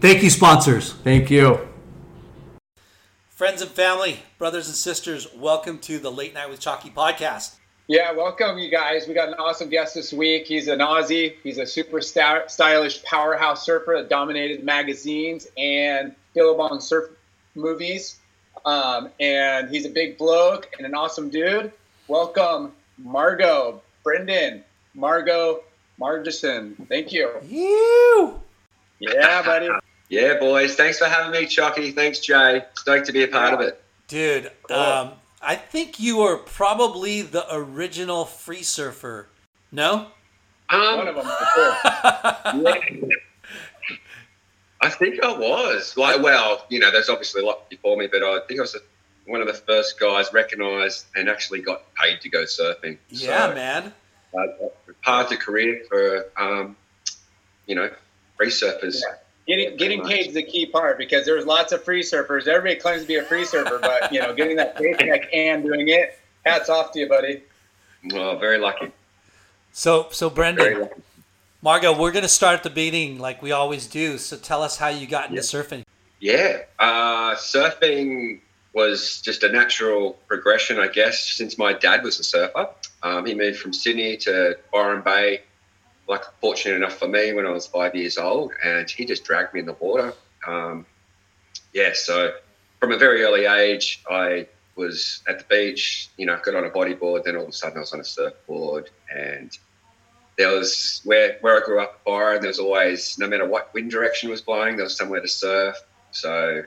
Thank you, sponsors. Thank you. Friends and family, brothers and sisters, welcome to the Late Night with Chalky podcast. Yeah, welcome you guys. We got an awesome guest this week. He's an Aussie. He's a super star- stylish powerhouse surfer that dominated magazines and Billabong surf movies. Um, and he's a big bloke and an awesome dude. Welcome, Margo, Brenden, Margo, Margieson. Thank you. You. Yeah, buddy. Yeah, boys. Thanks for having me, Chalky. Thanks, Jay. Stoked to be a part of it. Dude, um, I think you are probably the original free surfer. No? Um, One of them. For sure. I think I was. Like, well, you know, there's obviously a lot before me, but I think I was one of the first guys recognised and actually got paid to go surfing. Yeah, So, man. Uh, part of the career for, um, you know, free surfers. Getting getting paid is the key part because there's lots of free surfers. Everybody claims to be a free surfer, but you know, getting that paycheck and doing it, hats off to you, buddy. Well, very lucky. So, so Brenden. Margo, we're going to start the beginning like we always do. So tell us how you got into surfing. Yeah, uh, surfing was just a natural progression, I guess, since my dad was a surfer. Um, he moved from Sydney to Byron Bay, like fortunate enough for me when I was five years old, and he just dragged me in the water. Um, yeah, so from a very early age, I was at the beach, you know, got on a bodyboard, then all of a sudden I was on a surfboard and there was where where I grew up Byron, there was always no matter what wind direction was blowing, there was somewhere to surf. So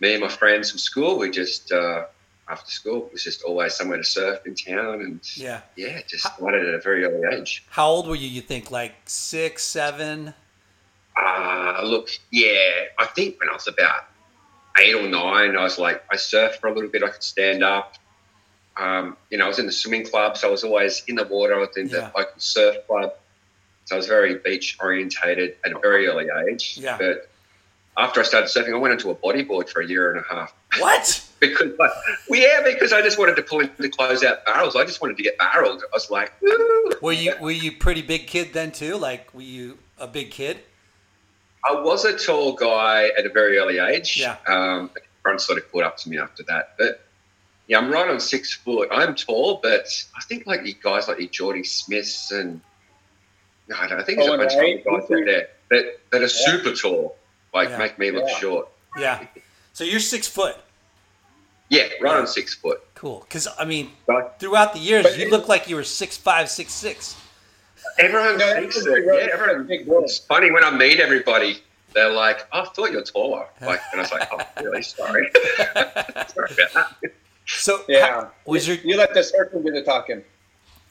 me and my friends from school, we just uh, after school it was just always somewhere to surf in town and Yeah. yeah, just started at a very early age. How old were you? You think like six, seven? Uh, look, yeah, I think when I was about eight or nine, I was like, I surfed for a little bit. I could stand up. Um, you know, I was in the swimming club, so I was always in the water. I was in Yeah. the local surf club. So I was very beach orientated at a very early age. Yeah. But after I started surfing, I went into a bodyboard for a year and a half. What? Because, like, well, yeah, because I just wanted to pull into close out barrels. I just wanted to get barreled. I was like, Woo! Were you were you pretty big kid then too? Like were you a big kid? I was a tall guy at a very early age. Yeah. Um, everyone sort of caught up to me after that. But yeah, I'm right on six foot. I'm tall, but I think like you guys like your Jordy Smiths and no, I don't I think there's Owen a bunch Wright. of guys out there that, that are Yeah. super tall, like Yeah. make me look Yeah. short. Yeah. So you're six foot. Yeah, right Yeah. on six foot. Cool. Because I mean, But throughout the years, But you it- look like you were six five, six six. everyone No, thinks it's that. really Yeah, everyone. big boy. It's funny when I meet everybody. They're like, oh, "I thought you're taller." Like, and I was like, "Oh, really? Sorry, sorry about that." So Yeah. how- was your You let the surfing do the talking.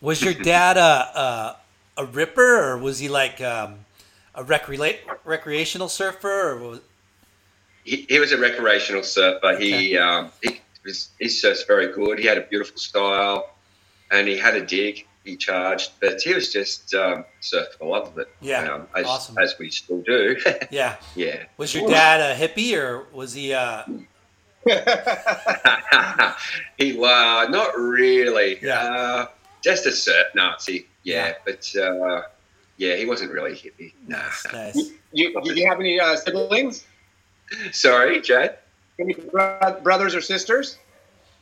was your dad a a, a ripper or was he like um, a recre- recreational surfer or was, he, he was a recreational surfer. He um, he was he surfs very good. He had a beautiful style, and he had a dig. He charged, but he was just um, surfed for the love of it. Yeah, um, as, awesome. as we still do. yeah? yeah, Was your dad a hippie or was he? Uh, he was not really. Yeah. uh, just a surf Nazi. Yeah, Yeah. but uh, yeah, he wasn't really hippie. Nah. nice, nice. You, do you have any uh, siblings? Sorry, Jad. Any bro- brothers or sisters?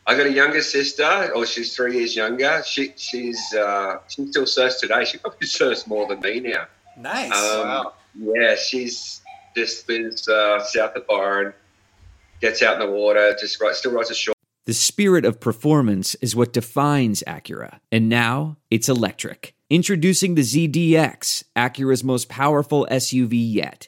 I got a younger sister. Oh, she's three years younger. She she's uh, she still surfs today. She probably surfs more than me now. Nice. Um, Wow. Yeah, she's just lives uh, south of Byron. Gets out in the water. Just right, still rides a short. The spirit of performance is what defines Acura. And now it's electric. Introducing the ZDX, Acura's most powerful SUV yet.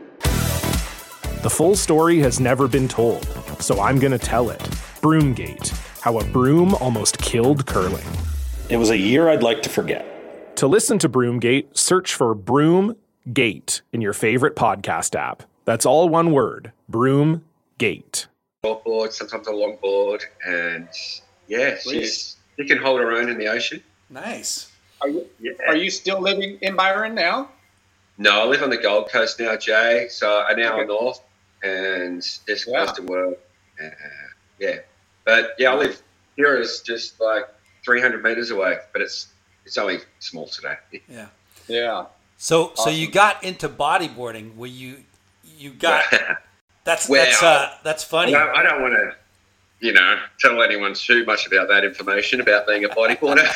The full story has never been told, so I'm going to tell it. Broomgate How a Broom Almost Killed Curling. It was a year I'd like to forget. To listen to Broomgate, search for Broomgate in your favorite podcast app. That's all one word Broomgate. short board, sometimes a long board, and yeah, she's she can hold her own in the ocean. nice. Are you, Yeah. are you still living in Byron now? No, I live on the Gold Coast now, Jay. So an hour Okay. north, and just Yeah. close to work. Uh, yeah, but yeah, I live here is just like 300 meters away, but it's it's only small today. Yeah. Yeah. So so you got into bodyboarding where you you got that's Well, that's uh that's I funny. don't, I don't want to, you know, tell anyone too much about that information about being a bodyboarder.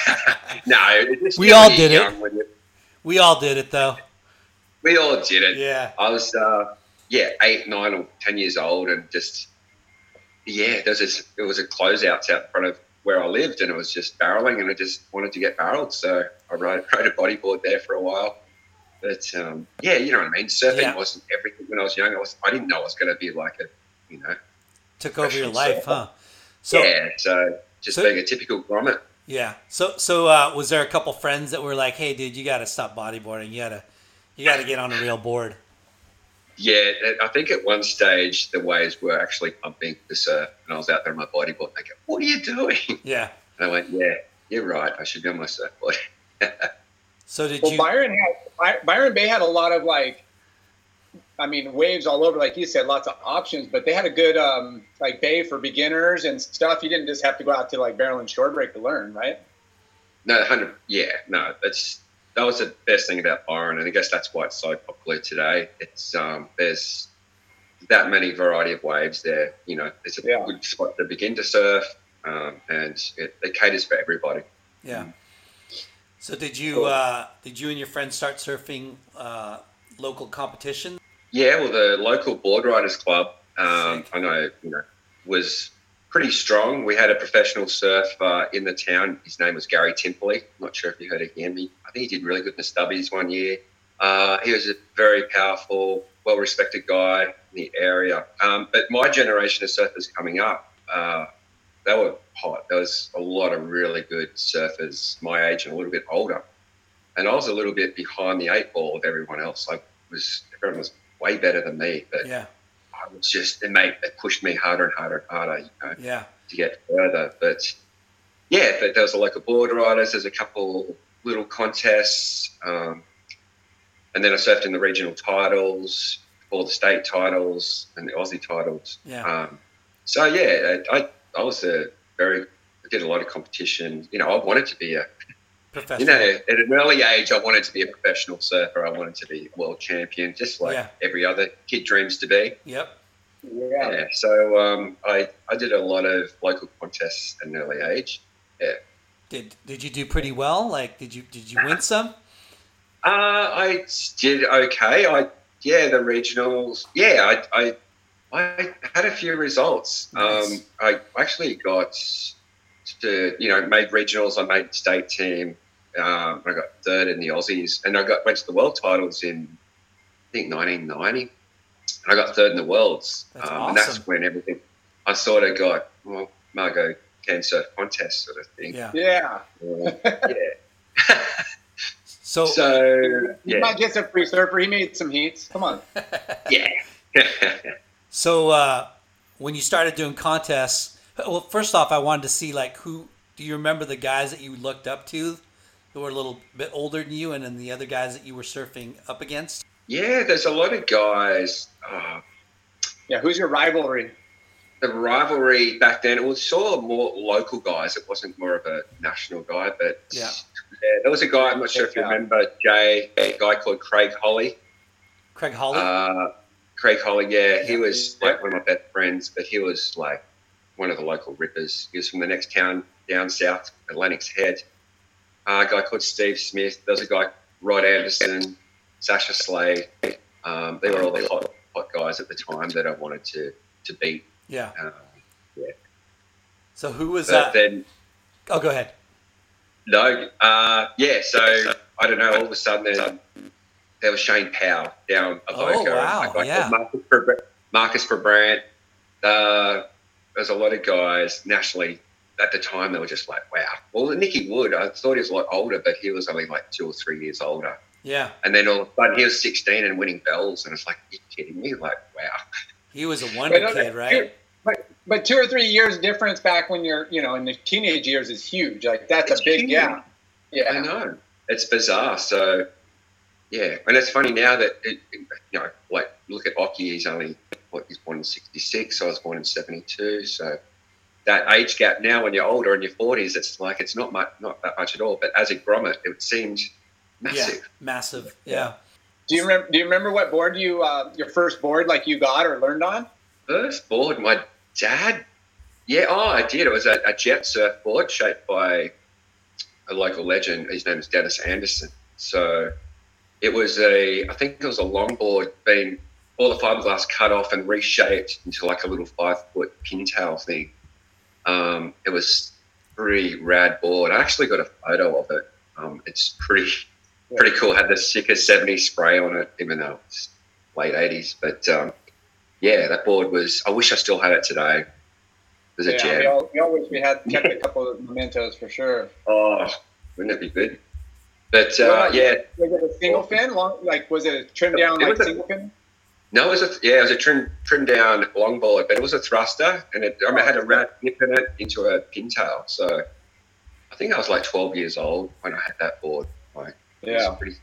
no, just We all did it. young when We all did it though. we all did it. Yeah. I was, uh, yeah, eight, nine, or ten years old, and just yeah, there's this. It was a closeouts out in front of where I lived, and it was just barreling, and I just wanted to get barreled, so I rode, rode a bodyboard there for a while. But um, yeah, you know what I mean. Surfing Yeah. wasn't everything when I was young. I was I didn't know I was going to be like a you know Took over your life, surfer. huh? So yeah. So just so- being a typical grommet. yeah. So so uh, was there a couple friends that were like, "Hey, dude, you got to stop bodyboarding. You gotta you gotta get on a real board." Yeah, I think at one stage the waves were actually pumping the surf, and I was out there on my bodyboard. And they go, "What are you doing?" Yeah. And I went, "Yeah, you're right. I should be on my surfboard." So did Well, you? Byron had Byron Bay had a lot of like, I mean, waves all over. Like you said, lots of options, but they had a good um, like bay for beginners and stuff. You didn't just have to go out to like barrel and shore break to learn, right? No, hundred. Yeah, no, that's that was the best thing about Byron, and I guess that's why it's so popular today. It's um, there's that many variety of waves there. You know, it's a Yeah. good spot to begin to surf, um, and it, it caters for everybody. Yeah. So did you uh, did you and your friends start surfing uh, local competition? Yeah, well, the local board riders club, um, I know, you know, was pretty strong. We had a professional surfer in the town. His name was Gary Timperley. I'm not sure if you heard of him. He, I think he did really good in the stubbies one year. Uh, he was a very powerful, well-respected guy in the area. Um, but my generation of surfers coming up, uh, they were hot. There was a lot of really good surfers my age and a little bit older. And I was a little bit behind the eight ball of everyone else. I was everyone was way better than me, but Yeah. I was just it made it pushed me harder and harder and harder, you know, Yeah. to get further. But yeah, but there was a local board riders. There's a couple little contests, um, and then I surfed in the regional titles, all the state titles, and the Aussie titles. Yeah. Um, so yeah, I, I was a very I did a lot of competition. You know, I wanted to be a. you know, at an early age, I wanted to be a professional surfer. I wanted to be a world champion, just like Yeah. every other kid dreams to be. Yep. Yeah. Yeah. So um, I, I did a lot of local contests at an early age. Yeah. Did did you do pretty well? Like, did you did you win some? Uh, I did okay. I yeah, the regionals. Yeah, I I, I had a few results. Nice. Um, I actually got to you know made regionals. I made state team. Um, I got third in the Aussies, and I got went to the world titles in I think 1990. And I got third in the worlds, That's um, and that's when everything. I sort of got well, Margo can surf contest sort of thing. Yeah. Yeah. yeah. So So You yeah, might get some free surfer. He made some heats. Come on. yeah. so uh, when you started doing contests, well, first off, I wanted to see like who. Do you remember the guys that you looked up to, who were a little bit older than you, and then the other guys that you were surfing up against? Yeah, there's a lot of guys. Uh, Yeah. Who's your rivalry? the rivalry back then, it was sort of more local guys. It wasn't more of a national guy, but Yeah. yeah, there was a guy. I'm not sure if you remember Jay, a guy called Craig Holly. Craig Holly. Uh, Craig Holly, yeah, he was like one of my best friends, but he was like one of the local rippers. He was from the next town down south, Lennox Head. Uh, a guy called Steve Smith. There was a guy, Rod Anderson, Sasha Slade. Um, they were all the hot, hot guys at the time that I wanted to to beat. yeah. Um, So who was but that? then oh, go ahead. No, uh, yeah. So I don't know. All of a sudden, there, there was Shane Powell down Avoca. Oh, wow, and a guy yeah. Marcus, Marcus. Uh, there's a lot of guys nationally at the time. They were just like, wow. Well, Nicky Wood, I thought he was a lot older, but he was only like two or three years older. Yeah, And then all of a sudden, he was 16 and winning bells, and it's like, you kidding me? Like, wow. he was a wonder kid, right? But but two or three years difference back when you're you know in the teenage years is huge. Like that's It's a big huge. gap. Yeah. I know. It's bizarre. So, yeah. And it's funny now that, it, you know, like, look at Occy. He's only, what, he's born in 66. I was born in 72. So, that age gap now when you're older in your 40s, it's like, it's not much, not that much at all. But as a grommet, it seemed Yeah, massive. massive. Yeah. Do you remember? Do you remember what board you uh, your first board like you got or learned on? First board, my dad, yeah, oh, I did. It was a, a jet surfboard shaped by a local legend. His name is Dennis Anderson. So it was a, I think it was a longboard being all the fiberglass cut off and reshaped into like a little five foot pintail thing. Um, it was pretty rad board. I actually got a photo of it. Um, it's pretty pretty cool. Had the sickest 70s spray on it, even though it's late 80s. But um, yeah, that board was. I wish I still had it today. It was a Yeah, jam. we all, we all wish we had kept a couple of mementos for sure. Oh, wouldn't it be good? But uh, about- yeah, Was it a single fin? Long, like was it a trim down It like was a- single fin? No, it was a yeah, it was a trim trim down longboard, but it was a thruster, and it, I mean, it had a rat nip in it into a pintail. So I think I was like 12 years old when I had that board. Like, it was Yeah. pretty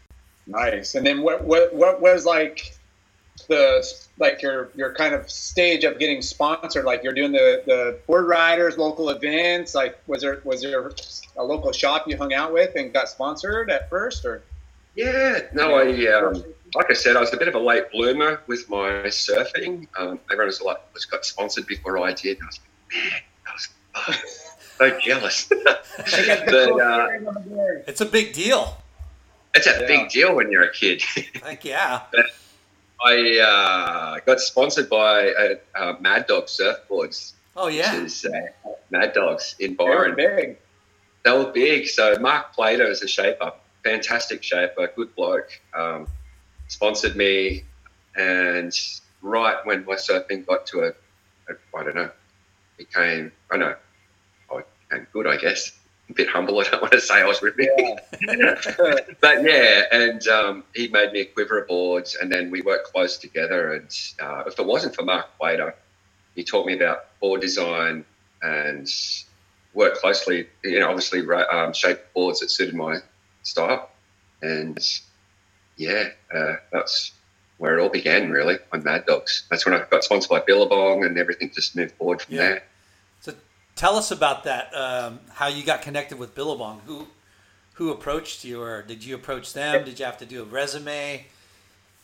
Nice. And then what what what was like the like your your kind of stage of getting sponsored? Like you're doing the the board riders, local events. Like was there was there a local shop you hung out with and got sponsored at first, or Yeah, no, I um, like I said, I was a bit of a late bloomer with my surfing. Um, everyone was like was got sponsored before I did. And I was like, man, I was oh, so jealous. but uh, It's a big deal. it's a big deal when you're a kid. Heck yeah. But I uh, got sponsored by uh, uh, Mad Dog Surfboards. Oh yeah. Which is uh, Mad Dogs in They were Byron. big. They were big. So Mark Plato is a shaper, fantastic shaper, good bloke. Um, sponsored me, and right when my surfing got to a, a I don't know, became I don't know, I became good, I guess. A bit humble. I don't want to say I was ripping. but yeah, and um, he made me a quiver of boards, and then we worked close together. And uh, if it wasn't for Mark Plato, he taught me about board design and worked closely. You know, obviously um, shaped boards that suited my style, and yeah, uh, that's where it all began. Really, on Mad Dogs. That's when I got sponsored by Billabong, and everything just moved forward from Yeah. there. So tell us about that. Um, how you got connected with Billabong? Who who approached you, or did you approach them? Did you have to do a resume?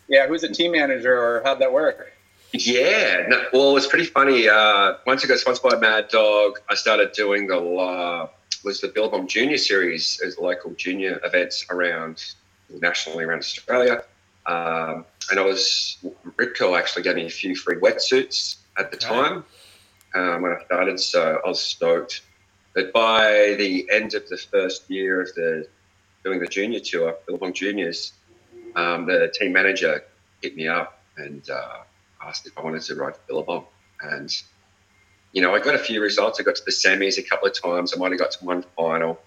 Yeah, who's the team manager, or how'd that work? Yeah, no, well, it's pretty funny. Uh, once I got sponsored by Mad Dog, I started doing the uh, was the Billabong Junior Series as local junior events around nationally around Australia. Um, and I was Rip Curl actually gave me a few free wetsuits at the time um, when I started, so I was stoked. But by the end of the first year of the doing the junior tour, Billabong Juniors, um, the team manager hit me up and uh, asked if I wanted to ride for Billabong. And, you know, I got a few results. I got to the semis a couple of times. I might have got to one final.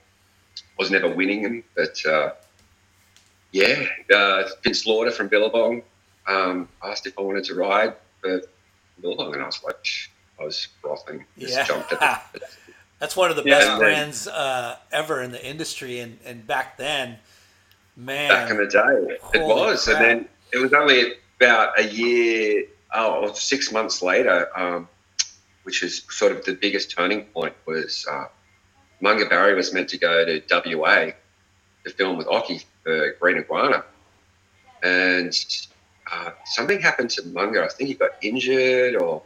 Was never winning them, but uh, yeah, uh, Vince Lauder from Billabong um, asked if I wanted to ride for Billabong, and I was like, I was frothing. Just Yeah. jumped at the, That's one of the Yeah, best brands uh, ever in the industry, and, and back then, man, back in the day. It was, crap. and then it was only about a year, oh, six months later, um, which is sort of the biggest turning point. Was uh, Munga Barry was meant to go to WA to film with Occy for Green Iguana, and uh, something happened to Munga. I think he got injured, or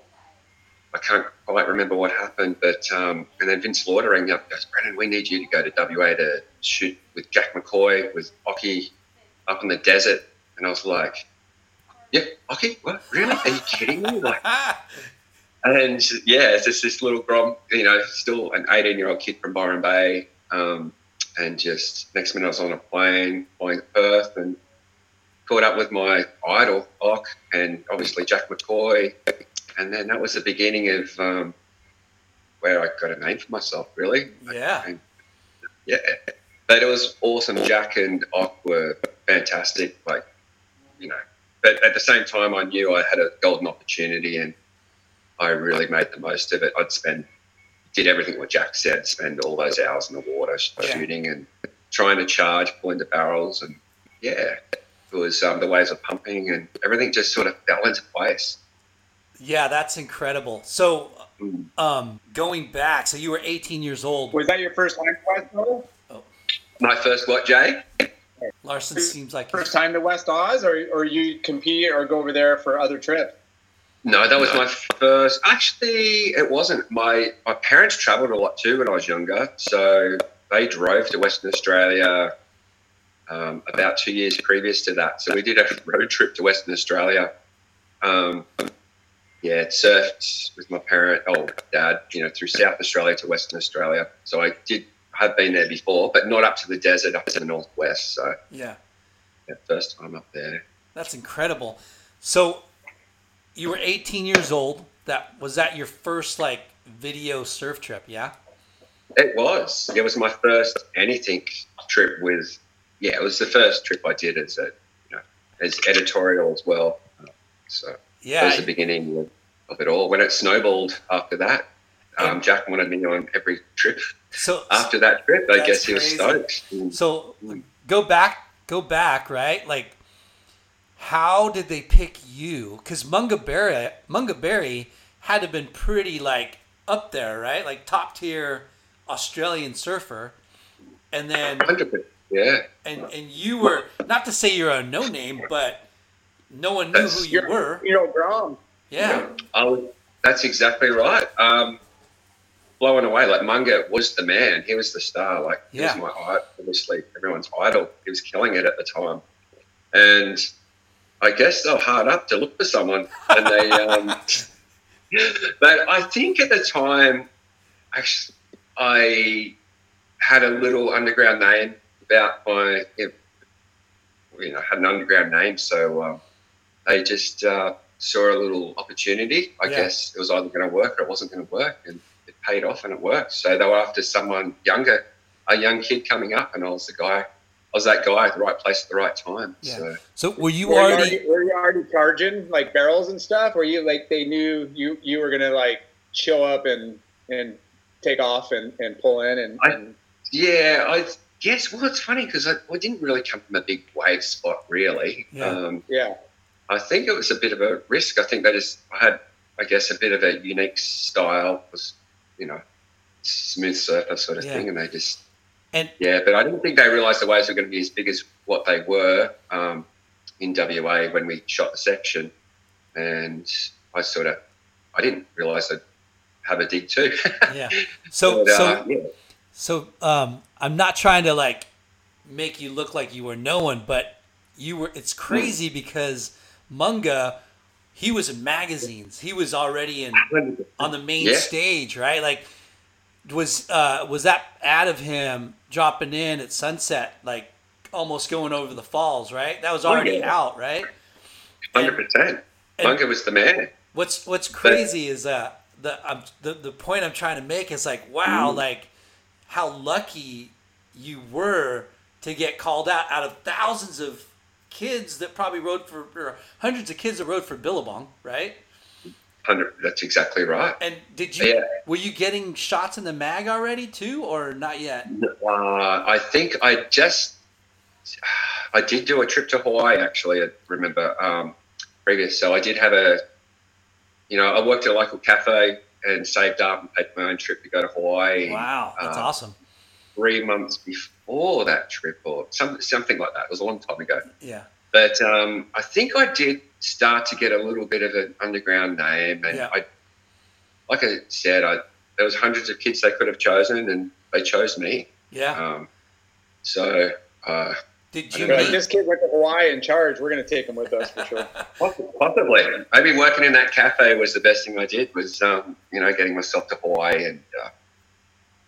I can't quite remember what happened. But um, and then Vince Lauder rang me up, goes, Brennan, we need you to go to WA to shoot with Jack McCoy with Occy up in the desert. And I was like, yeah, Occy, what? Really? Are you kidding me? Like, and yeah, it's just this little grom, you know, still an 18 year old kid from Byron Bay. Um, and just next minute I was on a plane flying to Perth and caught up with my idol, Ock, and obviously Jack McCoy. And then that was the beginning of um, where I got a name for myself, really. yeah, And, yeah. But it was awesome. Jack and Ock were fantastic. Like, you know, but at the same time, I knew I had a golden opportunity and I really made the most of it. I'd spend, did everything what Jack said, spend all those hours in the water Yeah. shooting and trying to charge, pulling the barrels. And yeah, it was um, the waves were pumping and everything just sort of fell into place. yeah, that's incredible. So, Mm. um, going back, so you were 18 years old. Was that your first time to West Oz? My first what, Jay? Larson seems like First time to West Oz, or or you compete or go over there for other trips? No, that was my first. Actually, it wasn't. My my parents travelled a lot too when I was younger, so they drove to Western Australia um, about two years previous to that. So we did a road trip to Western Australia. Um, yeah, surfed with my parent, oh dad, you know, through South Australia to Western Australia. So I did have been there before, but not up to the desert, up to the northwest. So Yeah. yeah, first time up there. That's incredible. So you were 18 years old. That was that your first like video surf trip, yeah? It was. It was my first anything trip with. Yeah, it was the first trip I did as a, you know, as editorial as well. So Yeah. that was the beginning of, it all. When it snowballed after that, um, Jack wanted me on every trip. So After that trip, I guess he was crazy. stoked. So go back, go back, right? Like, how did they pick you? Because Munga Barry, had to have been pretty like up there, right? Like top tier Australian surfer, and then 100%. Yeah. and and you were not to say you're a no name, but no one knew who you were. You know, Grom. Yeah, I was, that's exactly right. Um, blown away. Like Munga was the man. He was the star. Like he Yeah. was my idol. Obviously, everyone's idol. He was killing it at the time. And I guess they were hard up to look for someone. And they, um, but I think at the time, actually, I had a little underground name about my, you know, had an underground name. So um, they just uh, saw a little opportunity. I Yeah. guess it was either going to work or it wasn't going to work, and it paid off and it worked. So they were after someone younger, a young kid coming up, and I was the guy. I was that guy at the right place at the right time. yeah. So So were you Were you, already? already, were you already charging like barrels and stuff? Were you like they knew you you were gonna like show up and and take off and, and pull in and, I- and yeah, I guess. Well, it's funny because I, I didn't really come from a big wave spot, really. Yeah. Um, yeah I think it was a bit of a risk. I think they just I had, I guess, a bit of a unique style. Was you know, smooth surfer sort of Yeah. thing, and they just And yeah. But I didn't think they realised the waves were going to be as big as what they were um, in WA when we shot the section, and I sort of I didn't realise I'd have a dig too. yeah. So But, uh, so yeah. So um, I'm not trying to like make you look like you were no one, but you were. It's crazy because Munga, he was in magazines. He was already in on the main Yeah. stage, right? Like was uh, was that ad of him dropping in at sunset, like almost going over the falls, right? That was Oh, already yeah. out, right? Hundred percent. Munga was the man. What's What's crazy is uh, the um, the the point I'm trying to make is like, wow, Mm. like how lucky you were to get called out out of thousands of kids that probably rode for or hundreds of kids that rode for Billabong, right? Hundred. That's exactly right. And did you Yeah. were you getting shots in the mag already too, or not yet? Uh, I think I just I did do a trip to Hawaii actually. I remember um, previous, so I did have a you know I worked at a local cafe and saved up and paid my own trip to go to Hawaii. Wow, that's Uh, awesome. Three months before that trip, or some, something like that. It was a long time ago. Yeah, But um, I think I did start to get a little bit of an underground name, and Yeah. I, like I said, I there was hundreds of kids they could have chosen, and they chose me. yeah. Um, so uh, Did you like, meet? this kid went to Hawaii in charge. We're gonna take him with us for sure. poss- possibly, maybe working in that cafe was the best thing I did. Was um, you know getting myself to Hawaii, and uh,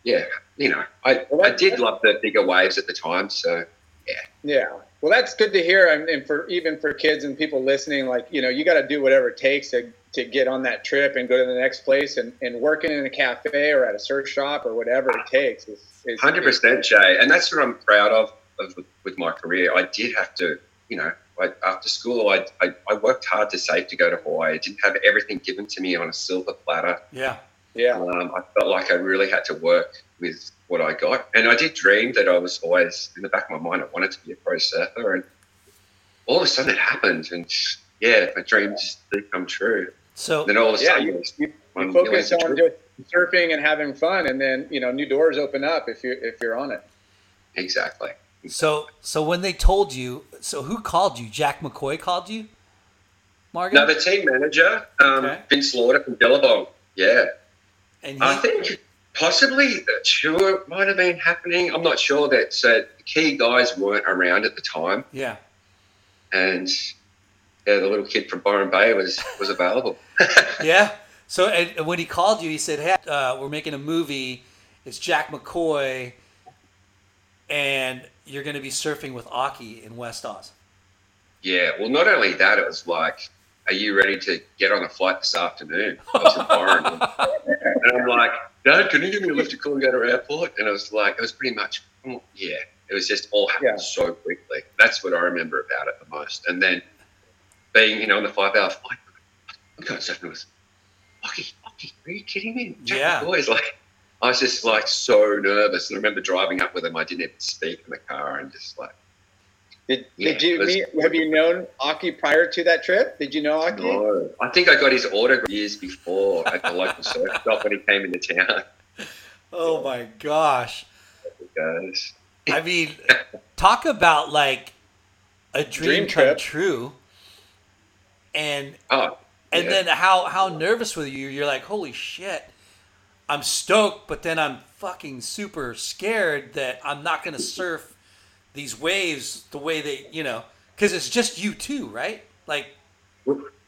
yeah, you know, I I did love the bigger waves at the time. So yeah. Yeah. Well, that's good to hear. And, and for even for kids and people listening, like, you know, you got to do whatever it takes to, to get on that trip and go to the next place and, and working in a cafe or at a surf shop or whatever it takes. Is, is, Hundred percent, Jay, and that's what I'm proud of, of with my career. I did have to, you know, I, after school, I, I I worked hard to save to go to Hawaii. I didn't have everything given to me on a silver platter. Yeah, Yeah. Um, I felt like I really had to work with what I got, and I did dream that I was always in the back of my mind. I wanted to be a pro surfer, and all of a sudden it happened, and yeah, my dreams did come true. So then all of a Yeah, sudden, you, it was you, you focus on just surfing and having fun, and then you know new doors open up if you if you're on it. exactly. so so when they told you, so who called you? Jack McCoy called you. Morgan. No, the team manager, um, Okay. Vince Lauder from Billabong. Yeah. and he, I think possibly the tour might have been happening. I'm not sure that so the key guys weren't around at the time, Yeah. and yeah, the little kid from Byron Bay was was available. Yeah. So and when he called you, he said, "Hey, uh, we're making a movie. It's Jack McCoy, and you're going to be surfing with Occy in West Oz." Yeah, well, not only that, it was like, "Are you ready to get on a flight this afternoon?" I was in Byron, and I'm like, "Dad, can you give me a lift to Coolangatta Airport?" And I was like, it was pretty much, mm, yeah, it was just all happened Yeah. so quickly. That's what I remember about it the most. And then being, you know, on the five-hour flight, I'm going surfing with Lucky. Lucky, are you kidding me? Jack Yeah. McCoy's like. I was just like so nervous, and I remember driving up with him. I didn't even speak in the car, and just like, Did, Yeah, did you was- meet? Have you known Occy prior to that trip? Did you know Occy? No, I think I got his autograph years before at the local surf shop when he came into town. Oh my gosh! Guys, I mean, talk about like a dream, Dream come trip. true. And oh, and yeah. then how how nervous were you? You're like, holy shit! I'm stoked, but then I'm fucking super scared that I'm not gonna surf these waves the way they, you know, because it's just you two, right? Like,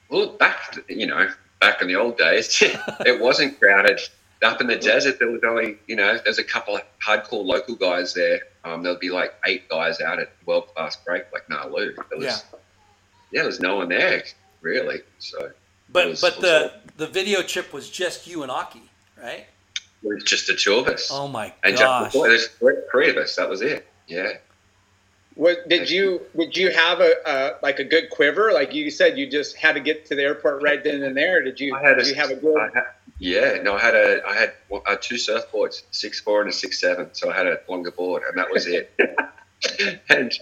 well, back you know, back in the old days, it wasn't crowded. Up in the desert, there was only you know, there's a couple of hardcore local guys there. Um, there'll be like eight guys out at world class break, like Gnaraloo. There was, Yeah. yeah, there was no one there really. So but was- but the the video trip was just you and Occy, right? It was just the two of us. Oh my and gosh! McCoy, there's three of us. That was it. Yeah. What did you did you have a uh, like a good quiver? Like you said, you just had to get to the airport right then and there. Did you? I had a, did you have a good? Had- yeah, no, I had a, I had uh, two surfboards, six four and a six seven. So I had a longer board, and that was it. and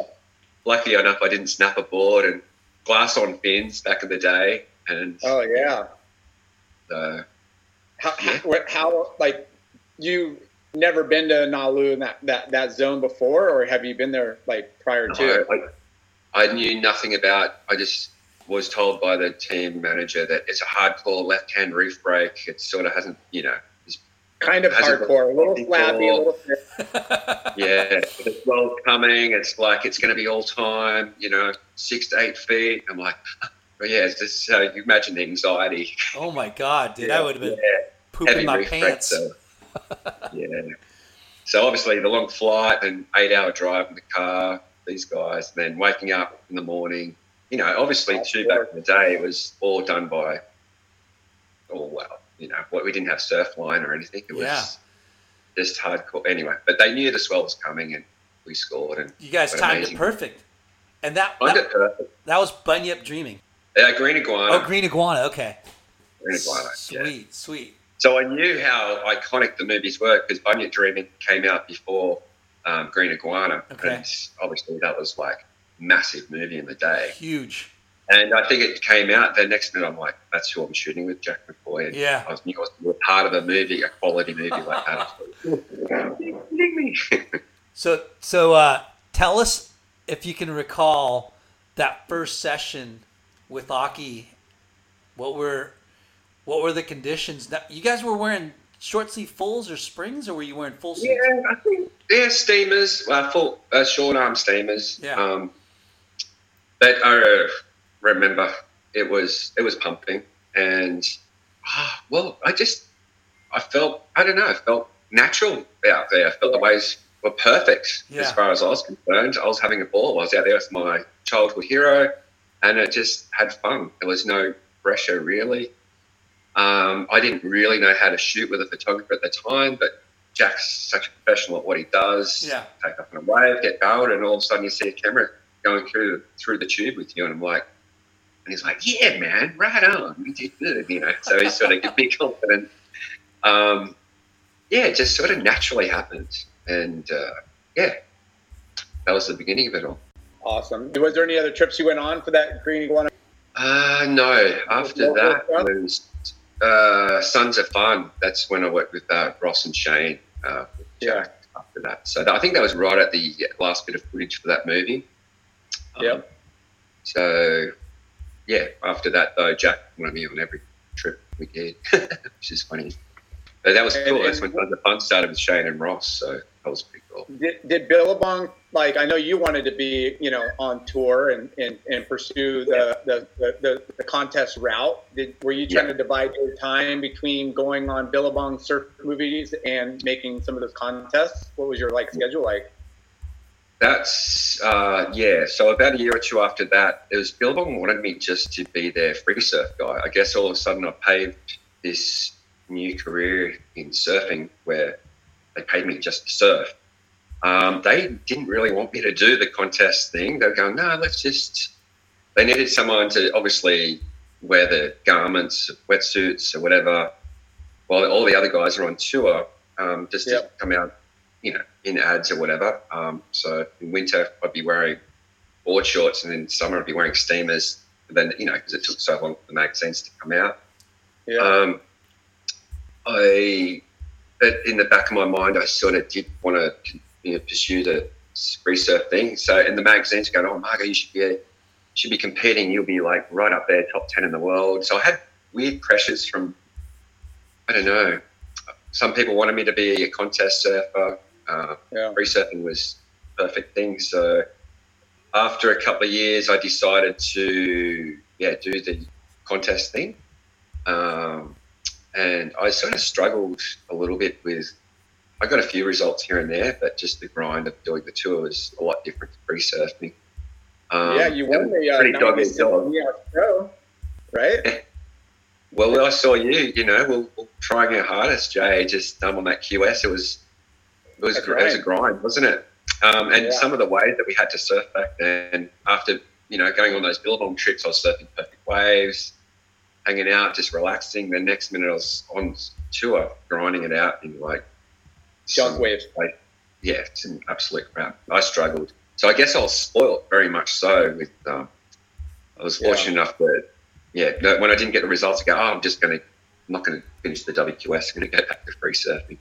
lucky enough, I didn't snap a board and glass on fins back in the day. And oh yeah. uh, How, Yeah. how like you never been to Gnaraloo in that, that that zone before, or have you been there like prior to? I, I knew nothing about. I just was told by the team manager that it's a hardcore left hand reef break. It sort of hasn't, you know, it's Kind of hardcore, a little flabby, a little. Yeah, the swell's coming. It's like it's going to be all time. You know, six to eight feet. I'm like, but yeah, it's just uh, you imagine the anxiety. Oh my god, dude! I would have been Yeah, pooping heavy my reef break, pants. so, yeah. So obviously the long flight and eight hour drive in the car. These guys, then waking up in the morning. You know, obviously too back in the day, it was all done by. Oh well, you know, what we didn't have Surfline or anything. It was Yeah. just hardcore. Anyway, but they knew the swell was coming and we scored. And You guys what timed amazing- it perfect, and that that, it perfect. that was Bunyip dreaming. Yeah, green iguana. Oh, green iguana. Okay, green iguana. yeah. sweet, sweet. So I knew how iconic the movies were because Bunyip Dreaming came out before um, Green Iguana, Okay. and obviously that was like massive movie in the day. Huge. And I think it came out. The next minute, I'm like, "That's who I'm shooting with, Jack McCoy." And Yeah. I was, I was part of a movie, a quality movie like that. Like, kidding me?" So so uh, tell us if you can recall that first session with Occy. What were what were the conditions? That, you guys were wearing short sleeve fulls or springs, or were you wearing full suits? Yeah, I think yeah, steamers, uh, full uh, short arm steamers. Yeah. Um, but I uh, remember it was it was pumping, and ah, well, I just I felt I don't know, I felt natural out there. I felt the waves were perfect Yeah. as far as I was concerned. I was having a ball. I was out there with my childhood hero, and it just had fun. There was no pressure really. Um, I didn't really know how to shoot with a photographer at the time, but Jack's such a professional at what he does. Yeah. Take off on a wave, get going, and all of a sudden you see a camera going through through the tube with you, and I'm like, and he's like, "Yeah, man, right on, you did good," you know. So he sort of gives me confidence. Um, yeah, it just sort of naturally happened, and uh, yeah, that was the beginning of it all. Awesome. Was there any other trips you went on for that Green Iguana? Uh, no. After that was uh, Sons of Fun. That's when I worked with uh, Ross and Shane. Uh, Jack After that, so I think that was right at the last bit of footage for that movie. Um, Yep. So, yeah. After that, though, Jack wanted me on every trip we did, which is funny. So that was cool. And- That's when Tons of Fun started with Shane and Ross. So that was pretty cool. Did, did Billabong like? I know you wanted to be, you know, on tour and, and, and pursue the, the, the, the, the contest route. Did were you trying Yeah. to divide your time between going on Billabong surf movies and making some of those contests? What was your like schedule like? That's uh, yeah. So about a year or two after that, it was Billabong wanted me just to be their free surf guy. I guess all of a sudden I paved this new career in surfing where they paid me just to surf. Um, they didn't really want me to do the contest thing. They were going, no, let's just. They needed someone to obviously wear the garments, wetsuits, or whatever, while all the other guys are on tour, um, just to come out you know, in ads or whatever. Um, so in winter, I'd be wearing board shorts, and in summer, I'd be wearing steamers. And then, you know, because it took so long for the magazines to come out. Yeah. Um, I, but in the back of my mind, I sort of did want to you know, pursue the free surf thing. So in the magazines, going, "Oh, Margo, you should be a, should be competing. You'll be like right up there, top ten in the world." So I had weird pressures from, I don't know. Some people wanted me to be a contest surfer. Uh, yeah. free surfing was perfect thing. So after a couple of years, I decided to yeah do the contest thing, um, and I sort of struggled a little bit with. I got a few results here and there, but just the grind of doing the tour was a lot different to free surfing. Um, yeah, you won the uh, pretty dog 96 dog. Nias right? Well, I saw you. You know, we're, we're trying our hardest, Jay. Just um, on that QS, it was it was That's it was a grind, wasn't it? Um, and Yeah. some of the waves that we had to surf back then, after you know going on those Billabong trips, I was surfing perfect waves, hanging out, just relaxing. The next minute, I was on tour, grinding it out in like waves. like yeah, some absolute crap. I struggled. So I guess I was spoiled very much so. With um, I was Yeah. fortunate enough that yeah, when I didn't get the results, I go, oh, I'm just going to, I'm not going to finish the WQS. I'm going to go back to free surfing.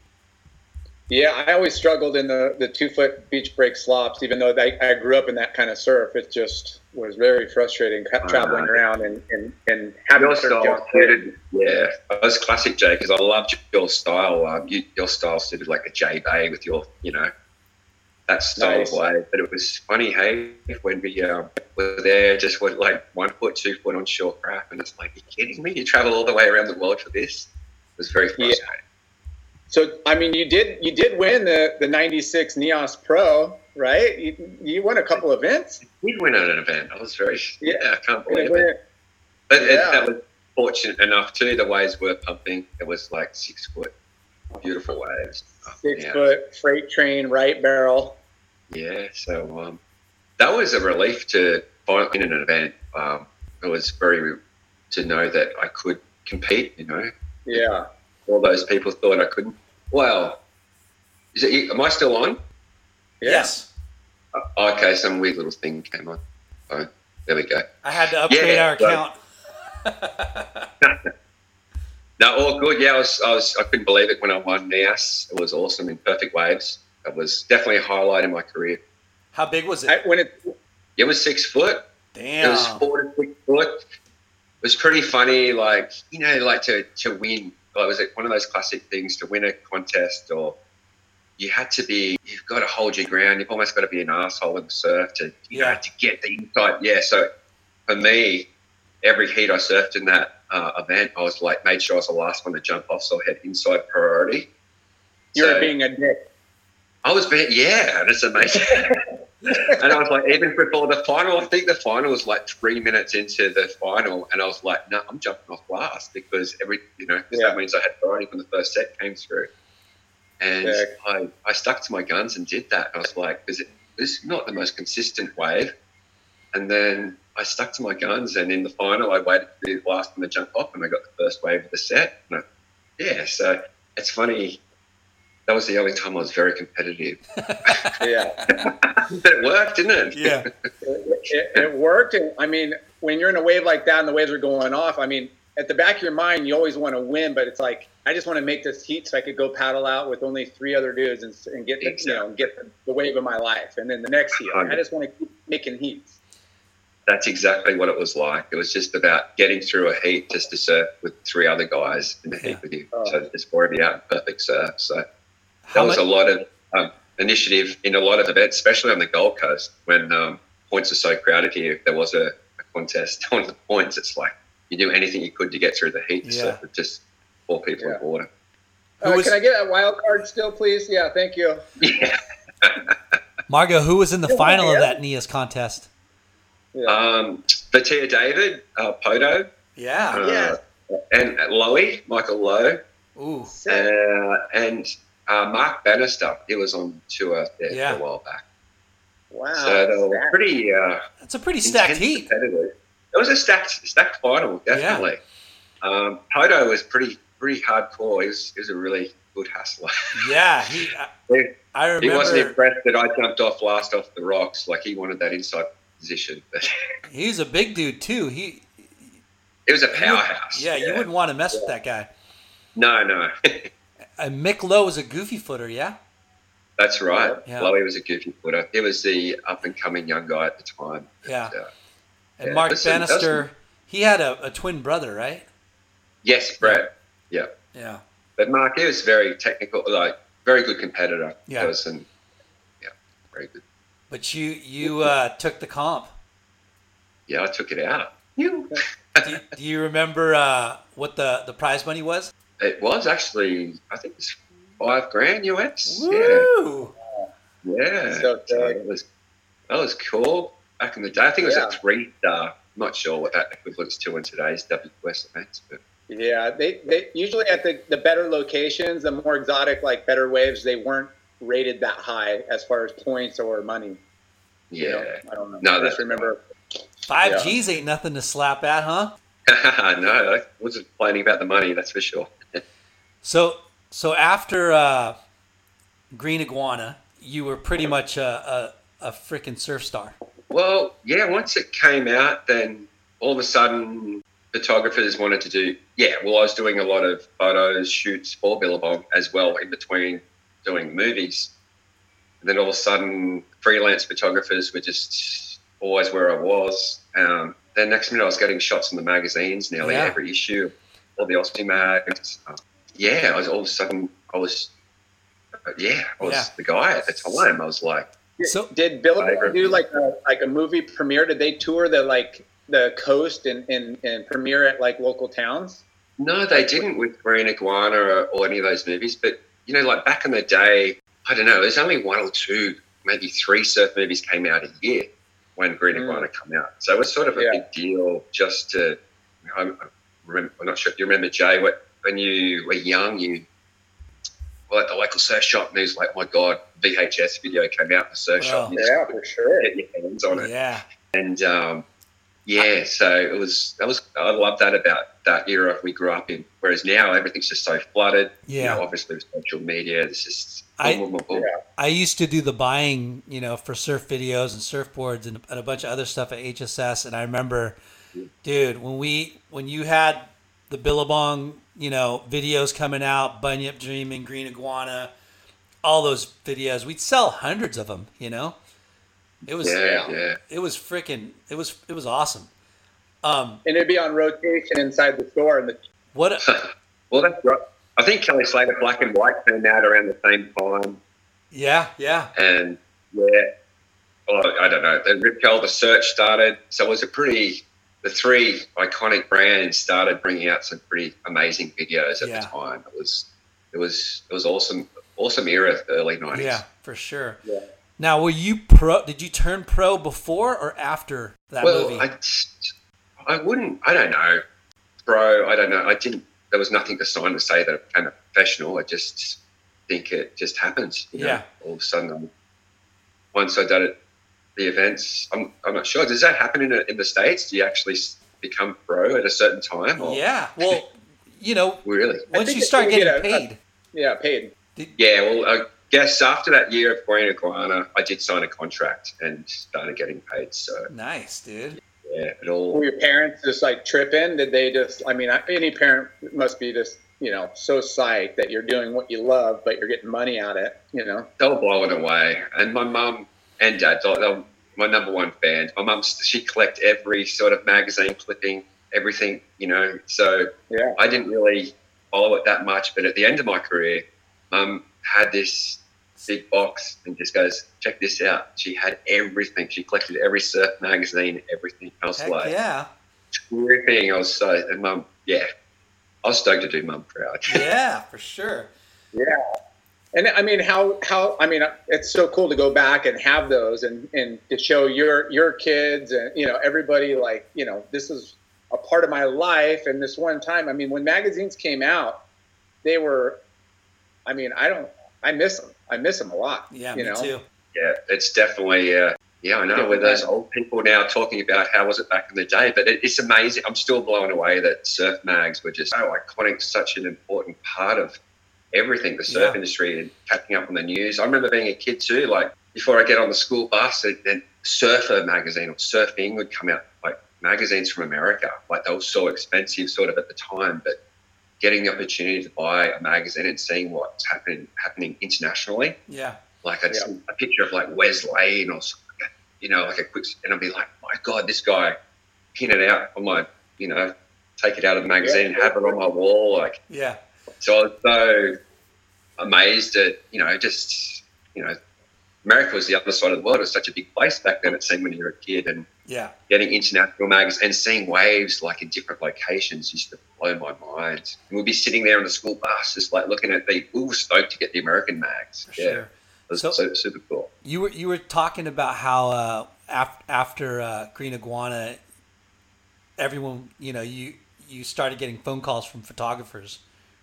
Yeah, I always struggled in the, the two foot beach break slops, even though I, I grew up in that kind of surf. It's just was very frustrating traveling know. around and, and, and having Your style suited, yeah, that was classic, Jay, because I loved your style. Um, you, your style suited like a J Bay with your, you know, that style Nice. of wave. But it was funny, hey, when we um, were there, just went like one foot, two foot on shore crap, and it's like, you kidding me? You travel all the way around the world for this? It was very Yeah. frustrating. So I mean, you did you did win the the '96 Nias Pro, right? You, you won a couple events. We went at an event. I was very, yeah, Yeah. I can't believe win it. But it, that was fortunate enough too. The waves were pumping. It was like six foot, beautiful waves. Six yeah. foot freight train right barrel. Yeah. So um, that was a relief to win an event. Um, it was very to know that I could compete. You know, Yeah. all those people thought I couldn't. Well, is it? Am I still on? Yeah. Yes. Uh, okay, some weird little thing came on. Oh, there we go. I had to upgrade Yeah, our right. account. No, all good. Yeah, I was, I was, I couldn't believe it when I won Nias. It was awesome in perfect waves. It was definitely a highlight in my career. How big was it? When it It was six foot. Damn. It was four to six foot. It was pretty funny, like you know, like to to win. Like, was it one of those classic things to win a contest, or you had to be? You've got to hold your ground. You've almost got to be an asshole in the surf to you know to get the inside. Yeah. So for me, every heat I surfed in that uh, event, I was like made sure I was the last one to jump off, so I had inside priority. you were So- being a dick. I was being, yeah, that's amazing. and I was like, even before the final, I think the final was like three minutes into the final, and I was like, no, I'm jumping off last because every, you know, Yeah. that means I had priority when the first set came through. And Sick. I, I stuck to my guns and did that. I was like, because it was not the most consistent wave. And then I stuck to my guns, and in the final, I waited for the last one to jump off, and I got the first wave of the set. And I, yeah, so it's funny. That was the only time I was very competitive. Yeah. it worked, didn't it? Yeah. it, it worked. And I mean, when you're in a wave like that and the waves are going off, I mean, at the back of your mind, you always want to win, but it's like, I just want to make this heat so I could go paddle out with only three other dudes and, and get the, you know, get the, the wave of my life. And then the next heat, I just want to keep making heats. that's exactly what it was like. It was just about getting through a heat just to surf with three other guys in the heat with you. So there's four of you out perfect surf. So that was a lot of um, initiative in a lot of events, especially on the Gold Coast when um, points are so crowded here. If there was a, a contest on the points, it's like you do anything you could to get through the heat Yeah. surf with just four people in water. Uh, can I get a wild card still, please? Yeah, thank you. Yeah. Margo, who was in the final of that NIAS contest? Um, Vetea David, uh, Poto, Yeah. uh, and Lowy, Michael Lowe, Ooh. uh, and uh, Mark Bannister. He was on tour there Yeah. a while back. Wow. So they were pretty. Uh, That's a pretty stacked heat. competitive. It was a stacked stacked final, definitely. Um, Poto was pretty pretty hardcore. He was, he was a really good hustler. Yeah, he. I, I he wasn't impressed that I jumped off last off the rocks. Like he wanted that inside position, but he's a big dude too. He. it was a you powerhouse. yeah, you wouldn't want to mess with that guy. No, no, And Mick Lowe was a goofy footer, yeah. that's right. Yeah. Lowy was a goofy footer. He was the up and coming young guy at the time. Yeah. And, uh, And yeah, Mark listen, that's- Bannister, he had a, a twin brother, right? Yes, Brett. Yeah. Yeah. But Mark, he was very technical, like very good competitor. Yeah. Person. Yeah, very good. But you you uh, took the comp. Yeah, I took it out. You. do, do you remember uh, what the, the prize money was? It was actually, I think it's five grand US. Woo! Yeah. Yeah. So So that was that was cool back in the day. I think it was Yeah. a three star. I'm not sure what that equivalents to in today's WS events, but Yeah, they, they usually at the, the better locations, the more exotic, like better waves, they weren't rated that high as far as points or money. yeah. You know, I don't know. No, I just remember. Five Yeah. G's ain't nothing to slap at, huh? no, I wasn't complaining about the money, that's for sure. So so after uh, Green Iguana, you were pretty much a, a, a freaking surf star. Well, yeah, once it came out, then all of a sudden photographers wanted to do, yeah, well, I was doing a lot of photos, shoots for Billabong as well in between doing movies. And then all of a sudden, freelance photographers were just always where I was. Um, then next minute, I was getting shots in the magazines, nearly Yeah. every issue, all the Aussie mags. Uh, yeah, I was all of a sudden, I was, uh, yeah, I was Yeah. the guy at the time. I was like, So Did Billabong Favorite. do like a, like a movie premiere? Did they tour the like the coast and, and, and premiere at like local towns? No, they didn't with Green Iguana or, or any of those movies. But you know, like back in the day, I don't know. There's only one or two, maybe three surf movies came out a year when Green Mm. Iguana came out. So it was sort of a Yeah. big deal just to. I'm, I remember, I'm not sure if you remember Jay. What when you were young, you well at the local surf shop, and there's like, my God, VHS video came out the surf shop. Wow. and Yeah, for sure. get your hands on it yeah, and um, yeah, so it was that was I love that about that era we grew up in. Whereas now everything's just so flooded. Yeah. you know, obviously with social media, it's just I- boom, boom, boom, boom. I used to do the buying, you know, for surf videos and surfboards and, and a bunch of other stuff at HSS. And I remember, dude, when we when you had the Billabong, you know, videos coming out, Bunyip Dream and Green Iguana, all those videos, we'd sell hundreds of them. You know, it was yeah, yeah. it was freaking it was it was awesome. Um, And it'd be on rotation inside the store. And the what? Well, that's right. I think Kelly Slater Black and White came out around the same time, Yeah, yeah, and yeah, well, I don't know. The Rip Curl, the search started, so it was a pretty. The three iconic brands started bringing out some pretty amazing videos at Yeah. the time. It was, it was, it was awesome, awesome era, early nineties. yeah, for sure. Yeah. Now, were you pro? Did you turn pro before or after that well, movie? I, I wouldn't. I don't know, Pro, I don't know. I didn't. There was nothing to sign to say that I became a professional. I just think it just happens. You know? Yeah. All of a sudden, once I did it, the events. I'm. I'm not sure. Does that happen in a, in the states? Do you actually become pro at a certain time? Or? yeah. Well, you know, Really? Once you start when you getting get a- a- paid, uh, yeah, paid. Yeah. Well, I guess after that year of Green Iguana, I did sign a contract and started getting paid. So nice, dude. yeah, it all. Were your parents just like tripping? Did they just? I mean, any parent must be just you know so psyched that you're doing what you love, but you're getting money out of it. You know. they were blown away. And my mum and dad, they were, oh, my number one fan. My mum, she collect every sort of magazine clipping, everything, you know. So Yeah. I didn't really follow it that much. But at the end of my career, mum had this big box and just goes, check this out. She had everything. She collected every surf magazine, everything. I was Heck like, yeah. tripping. I was so, and mum, yeah, I was stoked to do mum proud. Yeah, for sure. Yeah. And I mean, how how I mean, it's so cool to go back and have those and and to show your your kids and you know everybody like you know this is a part of my life. And this one time, I mean, when magazines came out, they were, I mean, I don't, I miss them. I miss them a lot. Yeah, you me know? too. Yeah, it's definitely. Uh, yeah, I know. With those old people now talking about how was it back in the day, but it, it's amazing. I'm still blown away that surf mags were just so iconic, such an important part of everything, the surf Yeah. industry, and catching up on the news. I remember being a kid too. Like before I get on the school bus, and, and Surfer magazine or Surfing would come out, like magazines from America. Like they were so expensive, sort of at the time, but getting the opportunity to buy a magazine and seeing what's happening happening internationally Yeah. like I'd Yeah. see a picture of like Wes Laine or something, you know, like a quick, and I'd be like, my God, this guy, pin it out on my, you know, take it out of the magazine, Yeah. have it on my wall, like. Yeah. So I was so amazed at, you know, just, you know, America was the other side of the world. It was such a big place back then. It seemed when you were a kid, and Yeah. getting international mags and seeing waves like in different locations used to blow my mind. And we'd be sitting there on the school bus, just like looking at the. We were stoked to get the American mags. For yeah, sure. it was So- so, super cool. You were you were talking about how uh, af- after uh, Green Iguana, everyone you know you you started getting phone calls from photographers,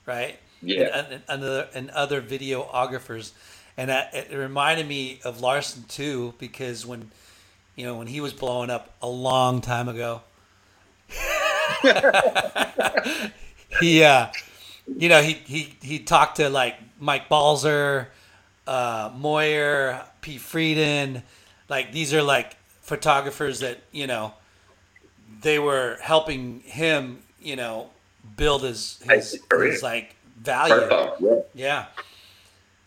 right? Yeah. And, and, and other and other videographers, and it reminded me of Larson too because when you know when he was blowing up a long time ago, he uh, you know he he he talked to like Mike Balzer uh, Moyer, P. Frieden, like these are like photographers that you know they were helping him, you know, build his his, His his like value. Yeah. Yeah.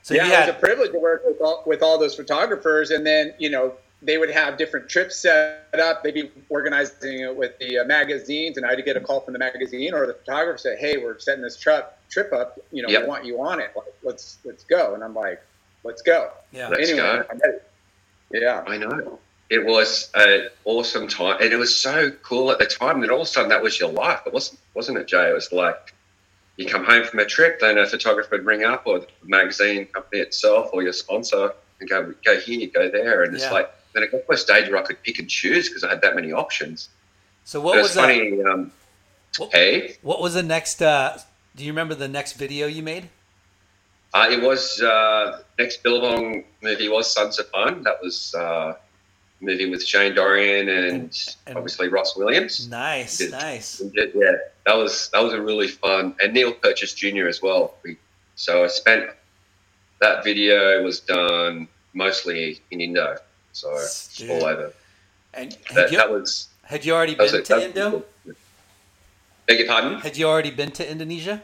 So yeah, you it was a privilege to work with all, with all those photographers, and then you know they would have different trips set up. They'd be organizing it with the uh, magazines, and I'd get a call from the magazine or the photographer say, "Hey, we're setting this trip trip up. You know, Yep. we want you on it. Like, let's let's go." And I'm like, "Let's go." yeah. Let's anyway, go. I'm ready. Yeah. I know. It was an awesome time, and it was so cool at the time. that all of a sudden, that was your life. It wasn't, wasn't it, Jay? It was like you come home from a trip, then a photographer would ring up, or the magazine company itself, or your sponsor, and go, go here, go there, and it's like. Then it got to a stage where I could pick and choose because I had that many options. So what it was was funny. that? Um, What- hey, What was the next? Uh, do you remember the next video you made? uh, it was uh, next Billabong movie was Sons of Fun. That was uh, movie with Shane Dorian and, And- obviously Ross Williams. Nice, Did- nice. Did, yeah, that was that was a really fun and Neil Purchase Jr. as well. We, so I spent that video was done mostly in Indo, so Dude. all over. And That, you, that was had you already been a- to Indo? cool. Beg your pardon? Had you already been to Indonesia?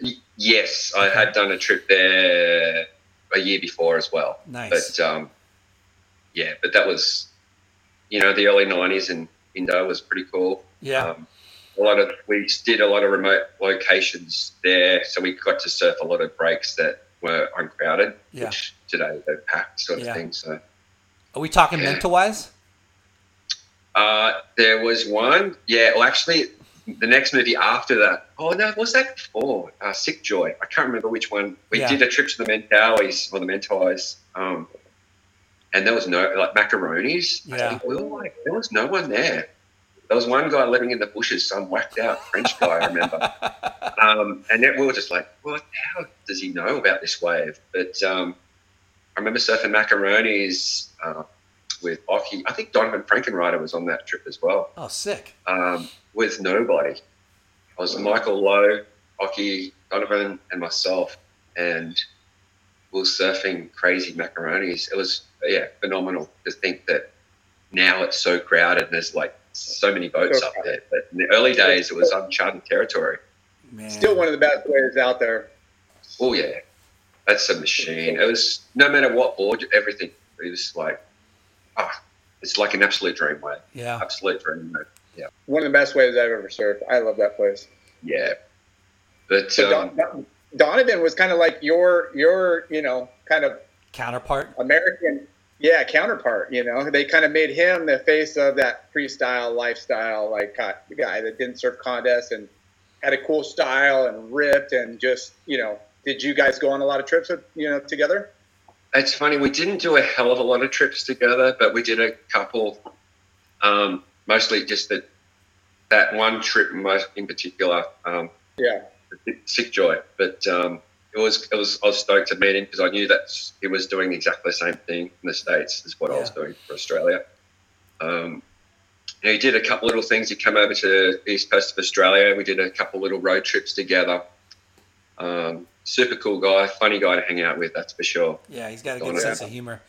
Y- Yes, I had done a trip there a year before as well. Nice. But um, yeah, but that was, you know, the early '90s in Indo was pretty cool. Yeah. Um, a lot of we did a lot of remote locations there, so we got to surf a lot of breaks that were uncrowded, Yeah. which today they're packed, sort of Yeah. thing. So Are we talking Yeah. Mentawais? uh, there was one, yeah. Well, actually, the next movie after that. Oh no, was that before? Uh, Sik Joy. I can't remember which one. We Yeah. did a trip to the Mentawais or the Mentawais, um, and there was no like macaronis. Yeah. think we were like, there was no one there. There was one guy living in the bushes, some whacked out French guy, I remember. um, and then we were just like, what? How does he know about this wave? But um, I remember surfing macaronis uh, with Occy. I think Donovan Frankenreiter was on that trip as well Oh, sick. um, with nobody. I was Michael Lowe, Occy, Donovan, and myself, and we were surfing crazy macaronis. It was yeah phenomenal to think that now it's so crowded and there's like so many boats So up there. But in the early days, it was uncharted territory. Man. Still one of the best players out there. Oh yeah, that's a machine. It was no matter what board, everything. It was like ah, it's like an absolute dream wave. Yeah. Absolute dream wave. Yeah. One of the best waves I've ever surfed. I love that place. Yeah. But So um, Don, Donovan was kind of like your your you know kind of Counterpart. American yeah counterpart. You know they kind of made him the face of that freestyle lifestyle like the guy that didn't surf contests and had a cool style and ripped and just you know. Did you guys go on a lot of trips with you know together? It's funny, we didn't do a hell of a lot of trips together, but we did a couple. Um, mostly just that that one trip, most in particular, um, Yeah. Sik Joy. But um, it was it was I was stoked to meet him because I knew that he was doing exactly the same thing in the states as what I was doing for Australia. Um, you know, he did a couple little things. He came over to the east coast of Australia. We did a couple little road trips together. Um, super cool guy, funny guy to hang out with. That's for sure. Yeah, he's got a Going good sense around. of humor.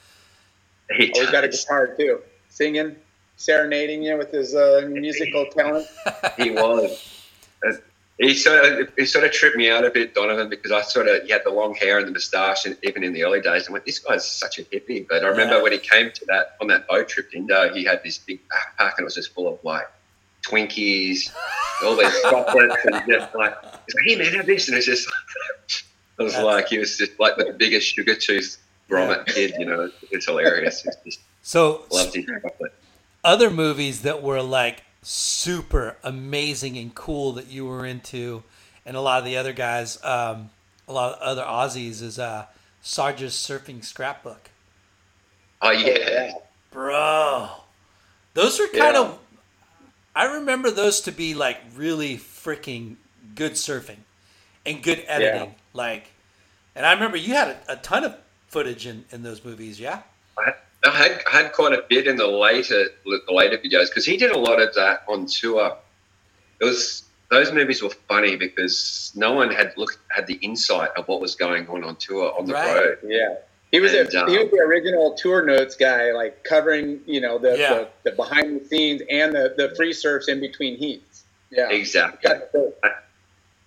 He Oh, he's got a guitar too, singing, serenading you with his uh, musical talent. he was. He sort of he sort of tripped me out a bit, Donovan, because I sort of he had the long hair and the moustache, and even in the early days, I went, "This guy's such a hippie." But I remember Yeah. when he came to that on that boat trip to Indo, he had this big backpack, and it was just full of like Twinkies, all these chocolates, and just like, he's like, "Hey man, have this," and it's just, I was That's- like, he was just like the biggest sugar tooth grommet kid, you know. It's hilarious. It's just So loved his chocolate. other movies that were like super amazing and cool that you were into, and a lot of the other guys, um, a lot of other Aussies, is uh, Sarge's Surfing Scrapbook. Oh yeah. Bro, those were kind of. I remember those to be like really freaking good surfing and good editing. Like, and I remember you had a, a ton of footage in, in those movies, yeah? I I had I had quite a bit in the later the later videos because he did a lot of that on tour. It was those movies were funny because no one had looked had the insight of what was going on on tour on the Right. road. Yeah. He was And, a, um, he was the original tour notes guy, like covering you know the, Yeah. the, the behind the scenes and the, the free surfs in between heats. Yeah, Exactly, Got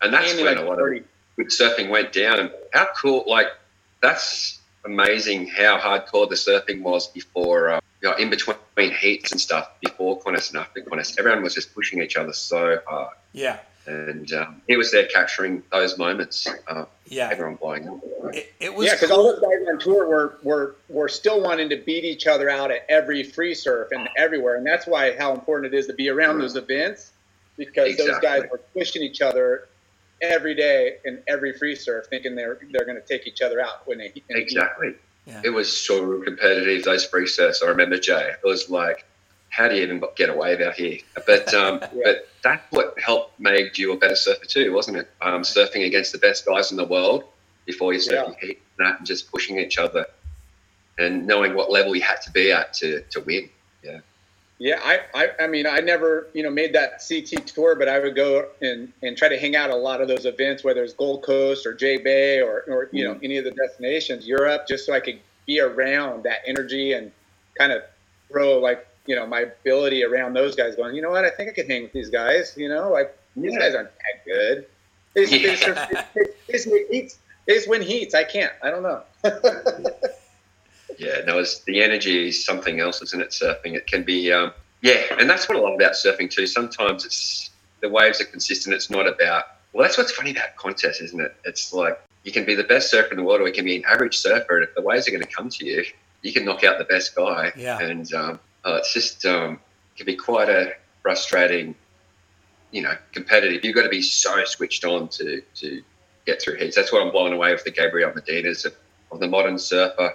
and that's Andy, when like, a lot of 30. good surfing went down. And how cool! Like that's amazing how hardcore the surfing was before. Uh, you know, in between heats and stuff, before Qantas and after Qantas, everyone was just pushing each other so hard. Yeah. and um, he was there capturing those moments. Uh, Yeah. everyone blowing up. It, it was yeah, because cool. all those guys on tour were, were were still wanting to beat each other out at every free surf and everywhere, and that's why how important it is to be around those events because those guys were pushing each other every day in every free surf, thinking they're they're going to take each other out when they in a heat. Exactly. Yeah. It was so competitive. Those free surfs. I remember Jay. It was like, how do you even get away out here? But um, but that's what helped made you a better surfer too, wasn't it? Um, surfing against the best guys in the world before you surfing heat and just pushing each other, and knowing what level you had to be at to to win. Yeah. Yeah, I, I, I mean, I never, you know, made that CT tour, but I would go and, and try to hang out at a lot of those events, whether it's Gold Coast or J Bay or, or you know, mm. any of the destinations, Europe, just so I could be around that energy and kind of throw like, you know, my ability around those guys going, you know what, I think I could hang with these guys, you know, like these guys aren't that good. They just, they just, they just- they just win. They just win heats. I can't. I don't know. Yeah, no, it's, the energy is something else, isn't it? Surfing, it can be, um, yeah, and that's what I love about surfing too. Sometimes it's the waves are consistent. It's not about, well, that's what's funny about contests, isn't it? It's like you can be the best surfer in the world, or you can be an average surfer, and if the waves are going to come to you, you can knock out the best guy. Yeah. and um, uh, it's just um, it can be quite a frustrating, you know, competitive. You've got to be so switched on to to get through heats. That's what I'm blown away with the Gabriel Medinas of, of the modern surfer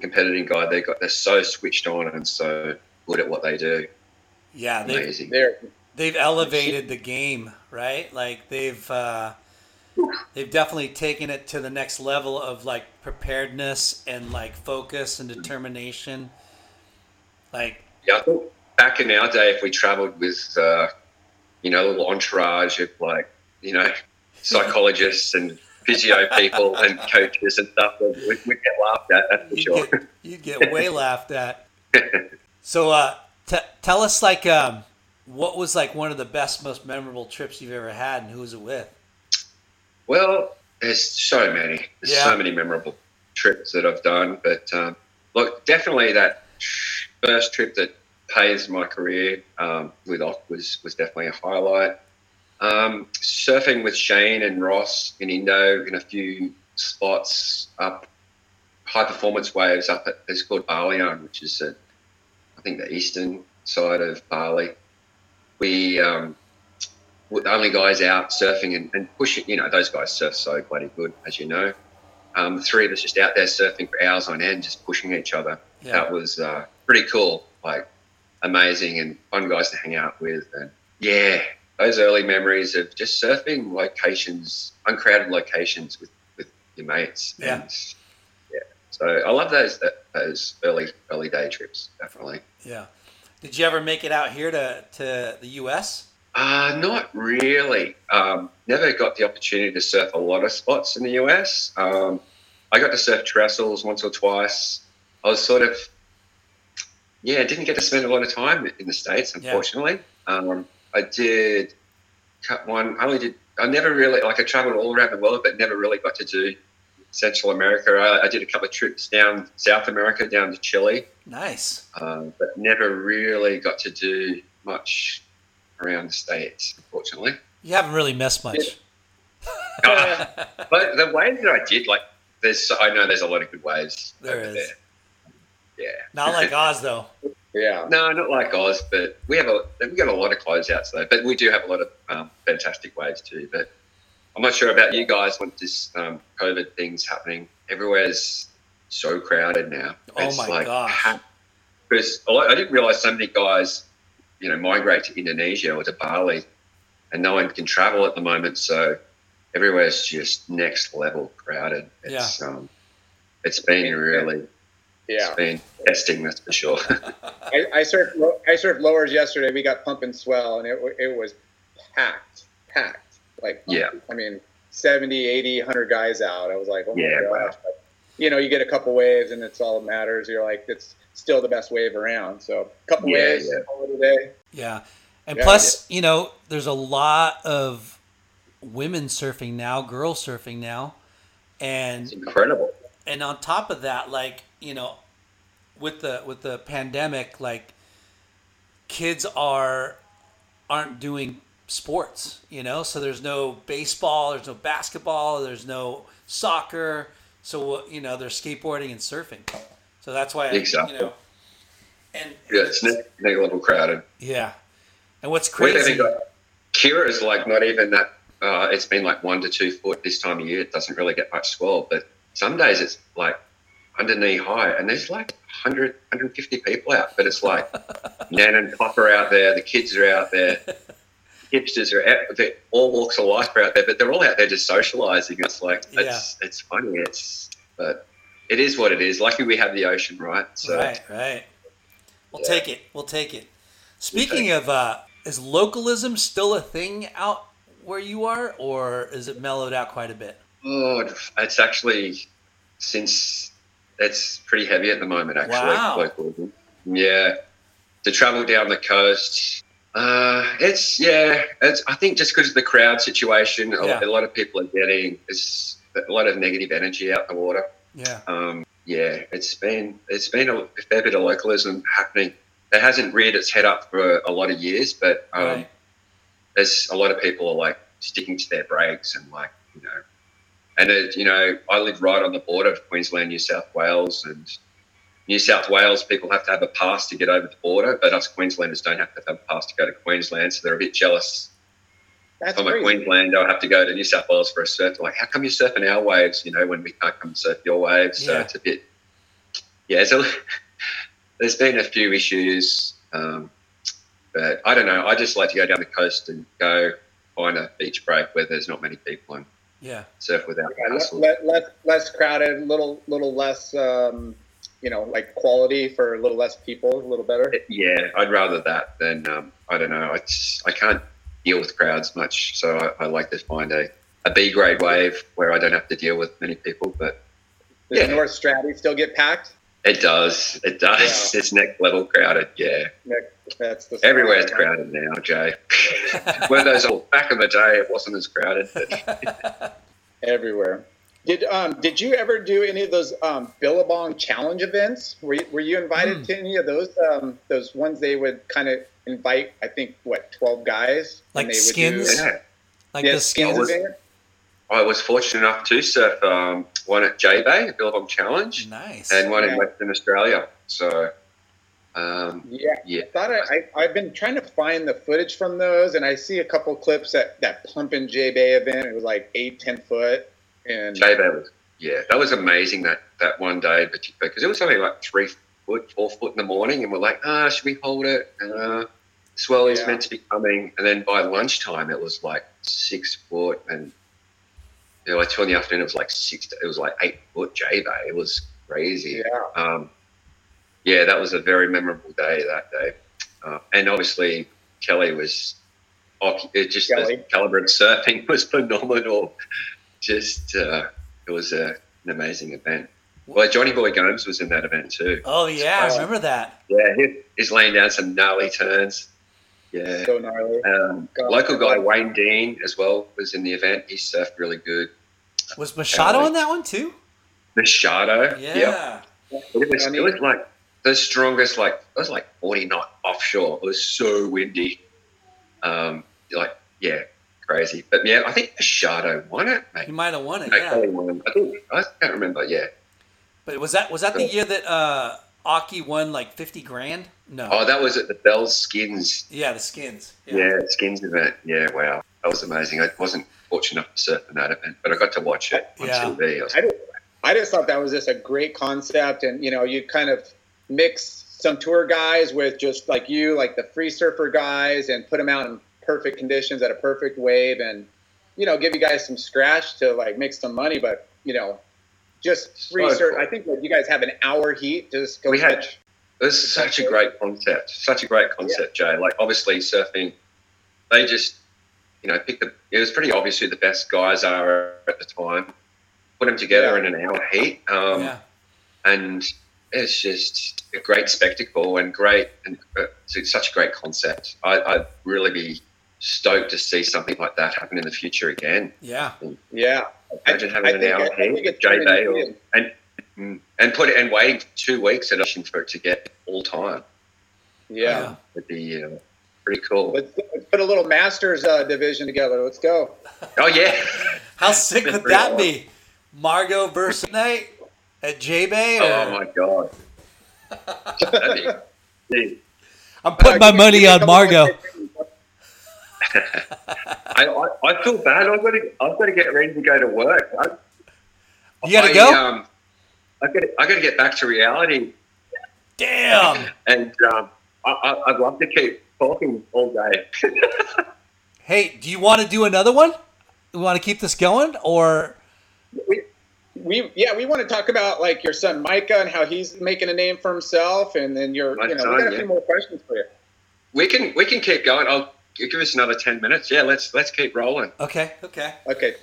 competitive guy. They got they're so switched on and so good at what they do. Yeah, they've, Amazing. There. they've elevated the game, right? Like they've uh, they've definitely taken it to the next level of like preparedness and like focus and determination. Like Yeah, I think back in our day, if we travelled with uh, you know a little entourage of like you know psychologists and physio people and coaches and stuff, we'd, we'd get laughed at. That's for you'd sure. get, you'd get way laughed at. So uh, t- tell us like um, what was like one of the best, most memorable trips you've ever had, and who was it with? Well, there's so many. There's Yeah. so many memorable trips that I've done. But um, look, definitely that first trip that pays my career um, with Ock was was definitely a highlight. Um, surfing with Shane and Ross in Indo in a few spots up high performance waves up at it's called Balian, which is at, I think the eastern side of Bali. We um, were the only guys out surfing and, and pushing. You know, those guys surf so bloody good, as you know. Um, the three of us just out there surfing for hours on end, just pushing each other. Yeah. That was uh, pretty cool, like amazing and fun guys to hang out with. And yeah, those early memories of just surfing locations, uncrowded locations with, with your mates. Yeah. And, yeah. So I love those those early early day trips, definitely. Yeah. Did you ever make it out here to, to the U.S.? Uh, not really. Um, never got the opportunity to surf a lot of spots in the US. Um, I got to surf trestles once or twice. I was sort of, yeah, didn't get to spend a lot of time in the States, unfortunately. Um, I did cut one, I only did, I never really, like I traveled all around the world, but never really got to do Central America. I, I did a couple of trips down South America, down to Chile. Nice. Um, but never really got to do much around the states, unfortunately. You haven't really missed much. Uh, but the waves that I did, like, there's I know there's a lot of good waves. There over is. There. Yeah. Not like Oz though. Yeah. No, not like Oz, but we have a we got a lot of closeouts though. But we do have a lot of um, fantastic waves too. But I'm not sure about you guys with this um, COVID thing's happening. Everywhere's so crowded now. Oh It's my like, gosh. Because I didn't realize so many guys, you know, migrate to Indonesia or to Bali, and no one can travel at the moment. So everywhere's just next level crowded. It's um, it's been really, Yeah. it's been testing that's for sure. I, I surfed lo- I surfed lowers yesterday. We got pump and swell, and it it was packed, packed. Like Yeah. I mean, 70, 80, 100 guys out. I was like, oh my Yeah, gosh. wow. But, you know, you get a couple waves, and it's all that matters. You're like, it's still the best wave around. So a couple Yeah, waves, yeah. call it a day. Yeah. And Yeah, plus, you know, there's a lot of women surfing now, girls surfing now. And incredible. And on top of that, like, you know, with the with the pandemic, like kids are aren't doing sports, you know? So there's no baseball, there's no basketball, there's no soccer. So you know, they're skateboarding and surfing. So that's why Exactly. you know and Yeah, it's next level crowded. yeah. And what's crazy Kirra is like not even that. Uh, it's been like one to two foot this time of year. It doesn't really get much swell, but some days it's like under knee high, and there's like 100, 150 people out. But it's like Nan and Pop are out there, the kids are out there, hipsters are out. They're, all walks of life are out there, but they're all out there just socializing. It's like it's it's funny. It's but it is what it is. Lucky we have the ocean, right? So Right, right. We'll take it. We'll take it. Speaking of, uh, is localism still a thing out where you are, or is it mellowed out quite a bit? Oh, it's actually since it's pretty heavy at the moment. Actually, Wow. Yeah, to travel down the coast. Uh, it's yeah. It's I think just because of the crowd situation, a, Yeah. a lot of people are getting it's a lot of negative energy out the water. Yeah. Um, yeah, it's been it's been a fair bit of localism happening. It hasn't reared its head up for a lot of years, but um, Right. there's a lot of people are like sticking to their breaks and like you know, and it, you know I live right on the border of Queensland, New South Wales, and New South Wales people have to have a pass to get over the border, but us Queenslanders don't have to have a pass to go to Queensland, so they're a bit jealous. That's I'm a crazy. Queensland, I'll have to go to New South Wales for a surf. They're like, how come you're surfing our waves, you know, when we can't come surf your waves? So it's a bit, yeah, so there's been a few issues. Um, but I don't know. I just like to go down the coast and go find a beach break where there's not many people and Yeah. surf without Yeah, less, hassle. less, less crowded, little little less, um, you know, like quality for a little less people, a little better. Yeah, I'd rather that than um, I don't know. I just, I can't deal with crowds much, so I, I like to find a, a B grade wave where I don't have to deal with many people. But Does Yeah. North Straddie still get packed? it does, it does. It's next level crowded. Yeah, Nick, That's the everywhere's crowded now, Jay. Where those all back in the day, it wasn't as crowded. But everywhere. Did um did you ever do any of those um, Billabong challenge events? Were you, were you invited Hmm. to any of those um those ones they would kind of invite? I think what twelve guys Like and they would skins? Do, Yeah. Like yeah, the skins. was- event? I was fortunate enough to surf um, one at J Bay, the Billabong Challenge, Nice. and one Yeah. in Western Australia. So, um, Yeah, yeah. I thought I, I I've been trying to find the footage from those, and I see a couple clips at that Pumpin' J Bay event. It was like eight, ten foot, and J Bay was, yeah, that was amazing that, that one day because it was only like three foot, four foot in the morning, and we're like, ah, should we hold it? Uh, swell is Yeah. meant to be coming, and then by lunchtime it was like six foot, and you know, like two in the afternoon it was like six. It was like eight foot J Bay. It was crazy. yeah, um, yeah, that was a very memorable day that day. Uh, and obviously, Kelly was, it just Kelly. the caliber of surfing was phenomenal. Just, uh, it was a, an amazing event. Well, Johnny Boy Gomes was in that event too. Oh yeah, I remember that. Yeah, he, he's laying down some gnarly turns. Yeah. so gnarly. Um, local guy Wayne Dean as well was in the event. He surfed really good. Was Machado on that one too? Machado. Yeah. Yep. It was, it was like the strongest, like it was like 40 knot offshore. It was so windy. Um, like yeah, crazy. But yeah, I think Machado won it. He might have won it. I Yeah. can't remember. I think I can't remember. Yeah. But was that was that the year that uh Aki won like fifty grand? No. Oh, that was at the Bell Skins. yeah, the skins. Yeah, Skins event. Yeah, wow, that was amazing. I wasn't fortunate enough to surf in that event, but I got to watch it on Yeah. TV. I was I just, I just thought that was just a great concept, and you know, you kind of mix some tour guys with just like you, like the free surfer guys, and put them out in perfect conditions at a perfect wave, and you know, give you guys some scratch to like make some money, but you know, just free So surf. cool. I think like you guys have an hour heat. Just go We had- catch. It was such a great concept. Such a great concept, Jay. Like obviously surfing, they just you know pick the. It was pretty obvious who the best guys are at the time. Put them together Yeah. in an hour heat, um, yeah. and it's just a great spectacle and great and uh, it's such a great concept. I, I'd really be stoked to see something like that happen in the future again. Yeah. Yeah, Imagine I having an think- hour I think heat, it's J Bay, or and mm, and put it and waiting two weeks at auction for it to get all time. yeah. it'd be uh, pretty cool. Let's, let's put a little masters uh, division together. Let's go. Oh yeah. How sick would that awesome. be? Margo versus Night at J Bay? Oh my god. That'd I'm putting Uh, my money give me a on couple Margo. I, I, I feel bad. I've got to I've got to get ready to go to work. I, You gotta go? Um, I got I got to get back to reality, Damn. and um, I, I, I'd love to keep talking all day. Hey, do you want to do another one? We want to keep this going, or we, we yeah we want to talk about like your son Micah and how he's making a name for himself, and then your My you know son, we got a yeah. few more questions for you. we can we can keep going. I'll give us another ten minutes. Yeah, let's let's keep rolling. okay, okay. Okay,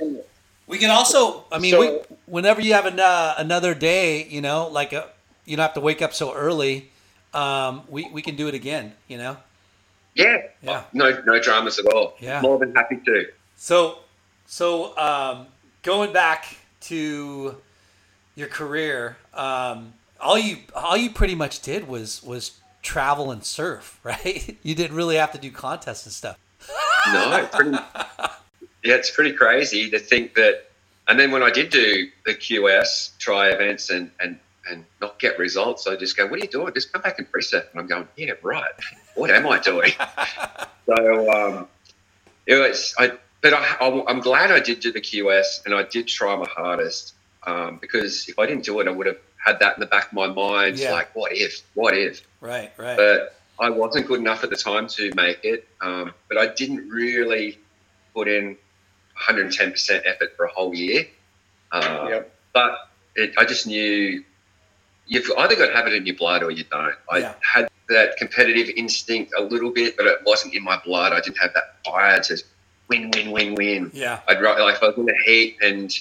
We can also, I mean, So- we, whenever you have an, uh, another day, you know, like a, you don't have to wake up so early. Um, we we can do it again, you know. Yeah. Yeah. No no dramas at all. Yeah. More than happy to. So, so um, going back to your career, um, all you all you pretty much did was was travel and surf, right? You didn't really have to do contests and stuff. No, pretty, yeah, it's pretty crazy to think that. And then when I did do the QS try events and and and not get results, I just go, "What are you doing? Just come back and preset." And I'm going, "Yeah, right. What am I doing?" so um, it was. I, but I, I'm glad I did do the QS and I did try my hardest um, because if I didn't do it, I would have had that in the back of my mind, Yeah. like, "What if? What if?" Right, right. but I wasn't good enough at the time to make it. Um, but I didn't really put in 110% effort for a whole year. Uh, Yep. But it, I just knew you've either got to have it in your blood or you don't. I Yeah. had that competitive instinct a little bit, but it wasn't in my blood. I didn't have that fire to win, win, win, win. yeah, I'd rather, like, if I was in the heat and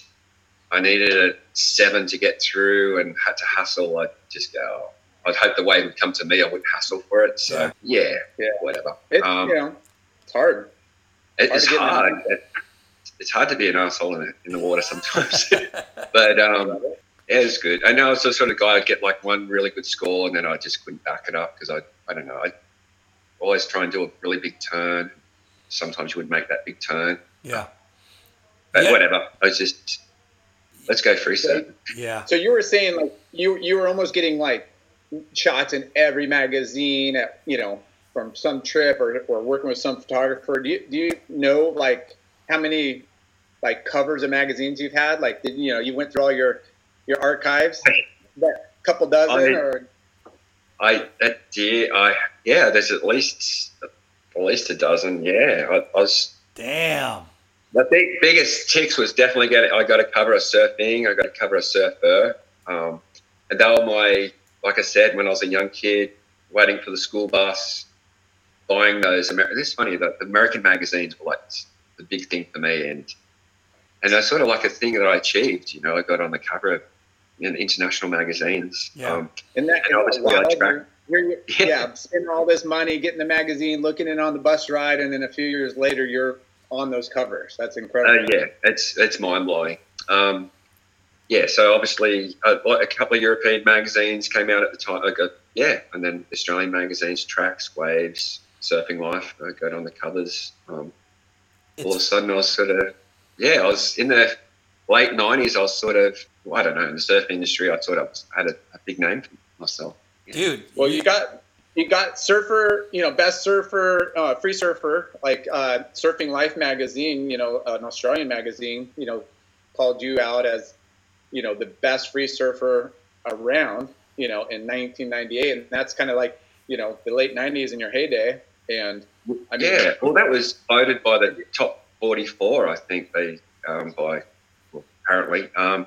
I needed a seven to get through and had to hustle, I'd just go, oh, I'd hope the wave would come to me. I wouldn't hustle for it. So, yeah, Yeah. whatever. It's Um, you know it's hard. it hard is to get hard. It- it's hard to be an asshole in, in the water sometimes. but um, yeah, it's good. I know I was the sort of guy I'd get like one really good score and then I just couldn't back it up because I, I don't know, I always try and do a really big turn. Sometimes you would make that big turn. Yeah. But Yeah. whatever. I was just, let's go freestyle. Yeah. So you were saying like you you were almost getting like shots in every magazine at you know from some trip or, or working with some photographer. Do you do you know like how many like covers of magazines you've had? Like did you know you went through all your your archives? That couple dozen I- or I that did I yeah. There's at least at least a dozen. Yeah, I, I was. Damn. The big, biggest ticks was definitely getting. I got to cover a surfing. I got to cover a surfer. Um, and they were my, like I said, when I was a young kid, waiting for the school bus, buying those. Amer- This is funny that the American magazines were like the big thing for me, and and that's sort of like a thing that I achieved. You know, I got on the cover of you know, international magazines. Yeah. Um, and that And obviously I wild, track- you're, you're, yeah, spending all this money getting the magazine, looking in on the bus ride, and then a few years later you're on those covers. That's incredible. Uh, yeah, it's it's mind blowing. Um, yeah, so obviously a, a couple of European magazines came out at the time. I got yeah, and then Australian magazines, Tracks, Waves, Surfing Life. I got on the covers. Um, all of a sudden, I was sort of yeah, I was in the late nineties. I was sort of well, I don't know in the surf industry. I sort of had a, a big name for myself. Dude. Well, you got you got surfer, you know, best surfer, uh, free surfer, like uh, Surfing Life magazine, you know, an Australian magazine, you know, called you out as, you know, the best free surfer around, you know, in 1998, and that's kind of like, you know, the late 90s in your heyday, and I mean, yeah, well, that was voted by the top 44, I think, they um, by well, apparently. Um,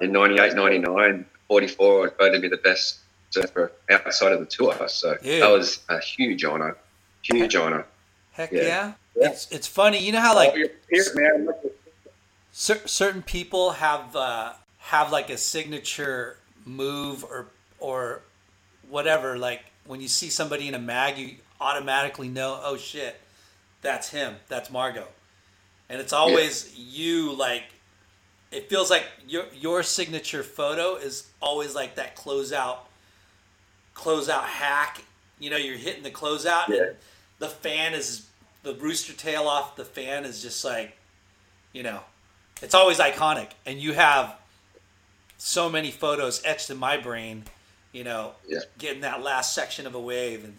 in 98, 99, 44 voted me the best surfer outside of the tour. So Yeah. that was a huge honor, huge honor. Heck Yeah. yeah. It's it's funny. You know how like peers, man, cer- certain people have uh, have like a signature move or or whatever. Like when you see somebody in a mag, you automatically know, oh shit, that's him. That's Margo. And it's always you. Like it feels like your your signature photo is always like that closeout closeout hack. You know, you're hitting the closeout, Yeah. and the fan is the rooster tail off the fan is just like, you know, it's always iconic. And you have so many photos etched in my brain, you know, Yeah. getting that last section of a wave, and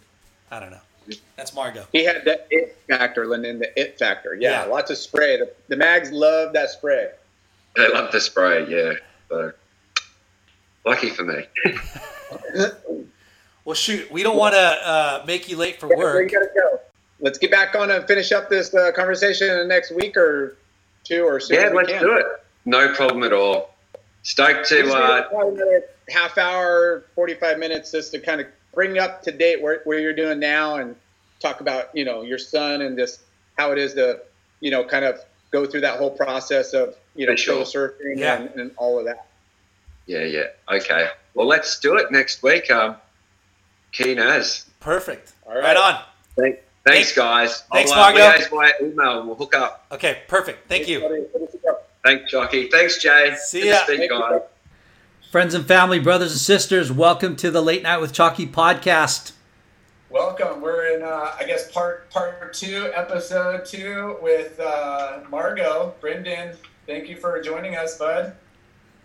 I don't know. That's Margo. he had the it factor, Lyndon, the it factor. Yeah, Yeah. lots of spray. The, the mags love that spray. They love the spray, yeah. So lucky for me. Well, shoot, we don't want to uh, make you late for Yeah, work. We gotta go. Let's get back on and finish up this uh, conversation in the next week or two or soon. yeah, let's can. do it. No problem at all. Stoked to just need uh, another half hour, forty-five minutes, just to kind of bring up to date where, where you're doing now and talk about you know your son and just how it is to you know kind of go through that whole process of you know For sure. surfing Yeah. and, and all of that. Yeah, yeah. Okay. Well, let's do it next week. Um, keen as. Perfect. All right. right on. Thanks, Thanks- guys. thanks, I'll, uh, Margo. liaise by email. We'll hook up. Okay, perfect. Thank you. Buddy, put us up. Thanks, Chalky. Thanks, Jay. See Good to ya. speak, Thank you. guys. Friends and family, brothers and sisters, welcome to the Late Night with Chalky podcast. Welcome. We're in, uh, I guess, part part two, episode two with uh, Margo. Brenden, thank you for joining us, bud.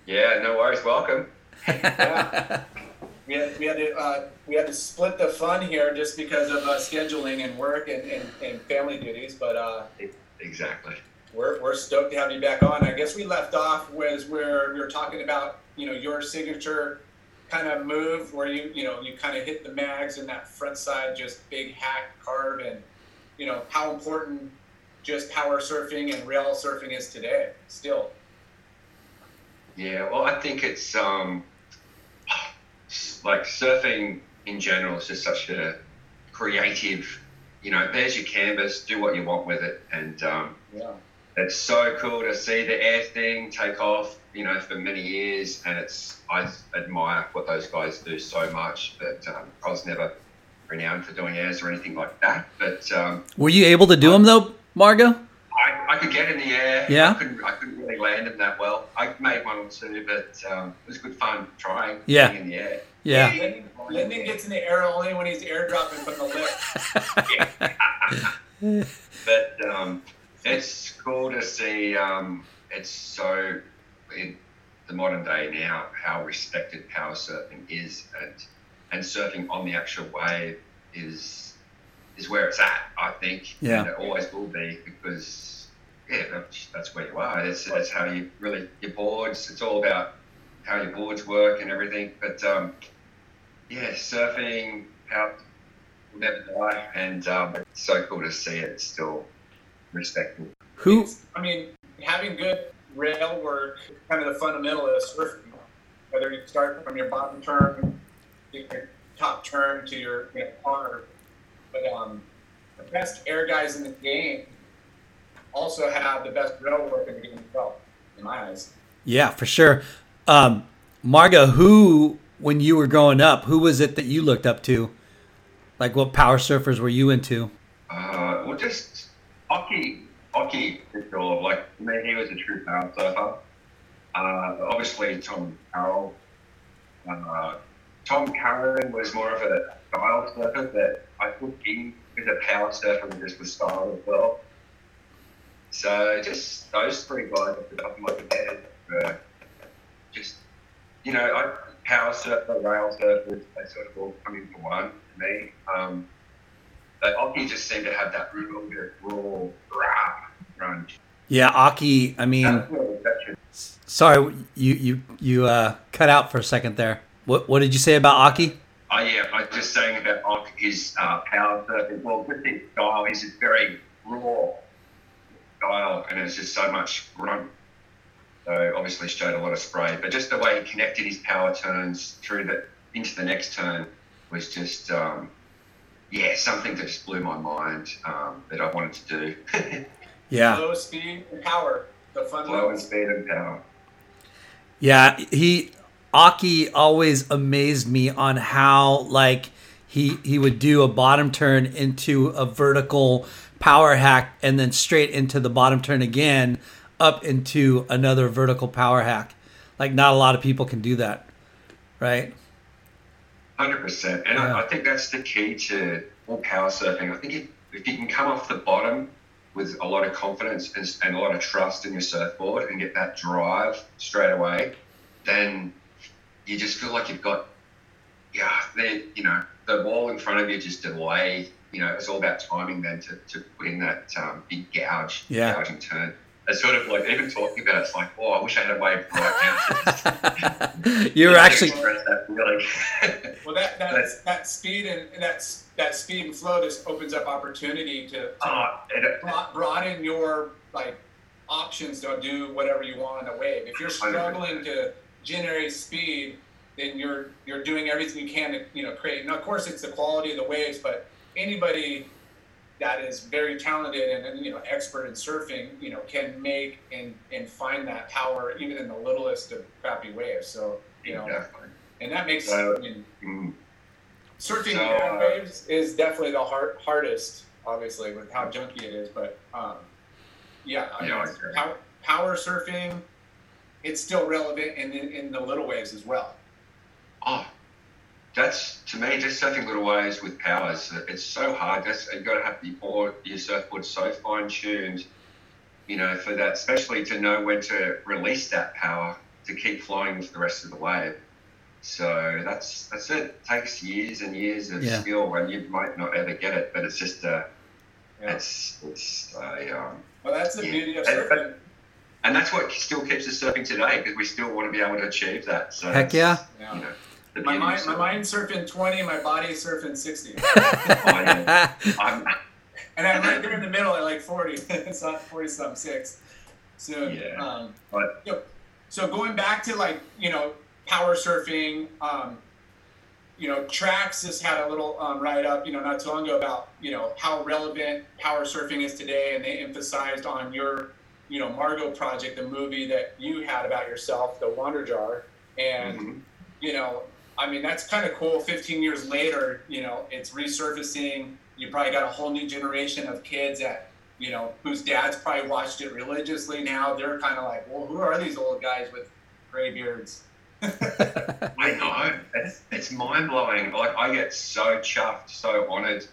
Yeah, no worries. Welcome. Yeah. We had we had to uh, we had to split the fun here just because of uh, scheduling and work and, and, and family duties, but uh, Exactly. we're, we're stoked to have you back on. I guess we left off was where we were talking about you know your signature kind of move where you you know you kind of hit the mags and that front side just big hack carve and you know how important just power surfing and rail surfing is today still. Yeah, well, I think it's um, like surfing in general is just such a creative. You know, there's your canvas, do what you want with it, and um, Yeah. it's so cool to see the air thing take off. You know, for many years, and it's I admire what those guys do so much. But um, I was never renowned for doing airs or anything like that. But um, Were you able to do them though, Margo? I, I could get in the air. Yeah? I couldn't, I couldn't really land them that well. I made one or two, but um, it was good fun trying. Yeah. in the air. Yeah. Lyndon, Lyndon gets in the air only when he's airdropping from the lift. But um, it's cool to see. Um, it's so in the modern day now how respected power surfing is, and and surfing on the actual wave is is where it's at. I think. Yeah. And it always will be because yeah, that's, that's where you are. It's, it's how you really your boards. It's all about how your boards work and everything. But um, yeah, surfing how will never die, and um, it's so cool to see it still respected. Who? I mean, having good rail work is kind of the fundamental of surfing. Whether you start from your bottom turn, get your top turn to your you know, corner, but um, the best air guys in the game also have the best rail work in the game as well, in my eyes. Yeah, for sure. Um, Margo, who, when you were growing up, who was it that you looked up to? Like, what power surfers were you into? Uh, well, just Occy, Occy, for sure. Like to me, he was a true power surfer. Uh, obviously, Tom Carroll. Uh, Tom Curren was more of a style surfer, but I think he was a power surfer with just the style as well. So just those three guys at the top of my head were just, you know, I power surfer, rail surfers, they sort of all come into one to me. Um, but Occy just seemed to have that real bit of raw, rah, grunge. Yeah, Occy. I mean, That's what was that sorry, you you you uh, cut out for a second there. What what did you say about Occy? Oh yeah, I was just saying about Ock, his uh, power surfing. Well, with his style, he's very raw style, and it's just so much grunt. So obviously showed a lot of spray, but just the way he connected his power turns through the into the next turn was just um, yeah something that just blew my mind um, that I wanted to do. Yeah, Low speed and power, the Flow and speed and power. yeah. He Occy always amazed me on how like he he would do a bottom turn into a vertical power hack and then straight into the bottom turn again up into another vertical power hack. Like not a lot of people can do that, right? Hundred percent, and Yeah. I, I think that's the key to all power surfing. I think if, if you can come off the bottom with a lot of confidence and, and a lot of trust in your surfboard and get that drive straight away, then you just feel like you've got, yeah, the you know the wall in front of you just delay. You know, it's all about timing then to, to put in that um, big gouge, Yeah. gouging turn. It's sort of like even talking about it, it's like, oh, I wish I had a way right now. You were actually express that feeling. Well, that that, that speed and and that's that speed and flow just opens up opportunity to, to it- bro- broaden your like options to do whatever you want on the wave. If you're struggling to generate speed, then you're you're doing everything you can to you know create. Now, of course, it's the quality of the waves, but anybody that is very talented and, and you know expert in surfing, you know, can make and and find that power even in the littlest of crappy waves. So you know, Exactly. and that makes So- I mean, Mm. surfing So, uh, waves is definitely the hard, hardest, obviously, with how junky it is. But um, yeah, I Yeah, mean, power, power surfing, it's still relevant in, in, in the little waves as well. Oh, that's to me just surfing little waves with powers. It's so hard. That's you've got to have the board, your surfboard so fine tuned, you know, for that, especially to know when to release that power to keep flowing with the rest of the wave. So that's that's it. it takes years and years of Yeah. skill, and you might not ever get it, but it's just a, Yeah. it's it's a, um, Well, that's the Yeah. beauty of And- surfing. and that's what still keeps us surfing today because we still want to be able to achieve that. So Heck yeah. Yeah. You know, the My mind, my mind's surfing 20, my body's surfing 60. I, I'm, and I'm right there in the middle at like 40. it's not 40 something, six soon. Yeah. Um, but. So going back to like you know power surfing, um, you know Tracks just had a little um, write up you know not too long ago about you know how relevant power surfing is today, and they emphasized on your you know Margo project, the movie that you had about yourself, the Wonder Jar, and Mhm. you know I mean that's kind of cool. 15 years later, you know it's resurfacing. You probably got a whole new generation of kids that you know, whose dads probably watched it religiously now, they're kind of like, well, who are these old guys with gray beards? I know. It's, it's mind blowing. Like I get so chuffed, so honoured.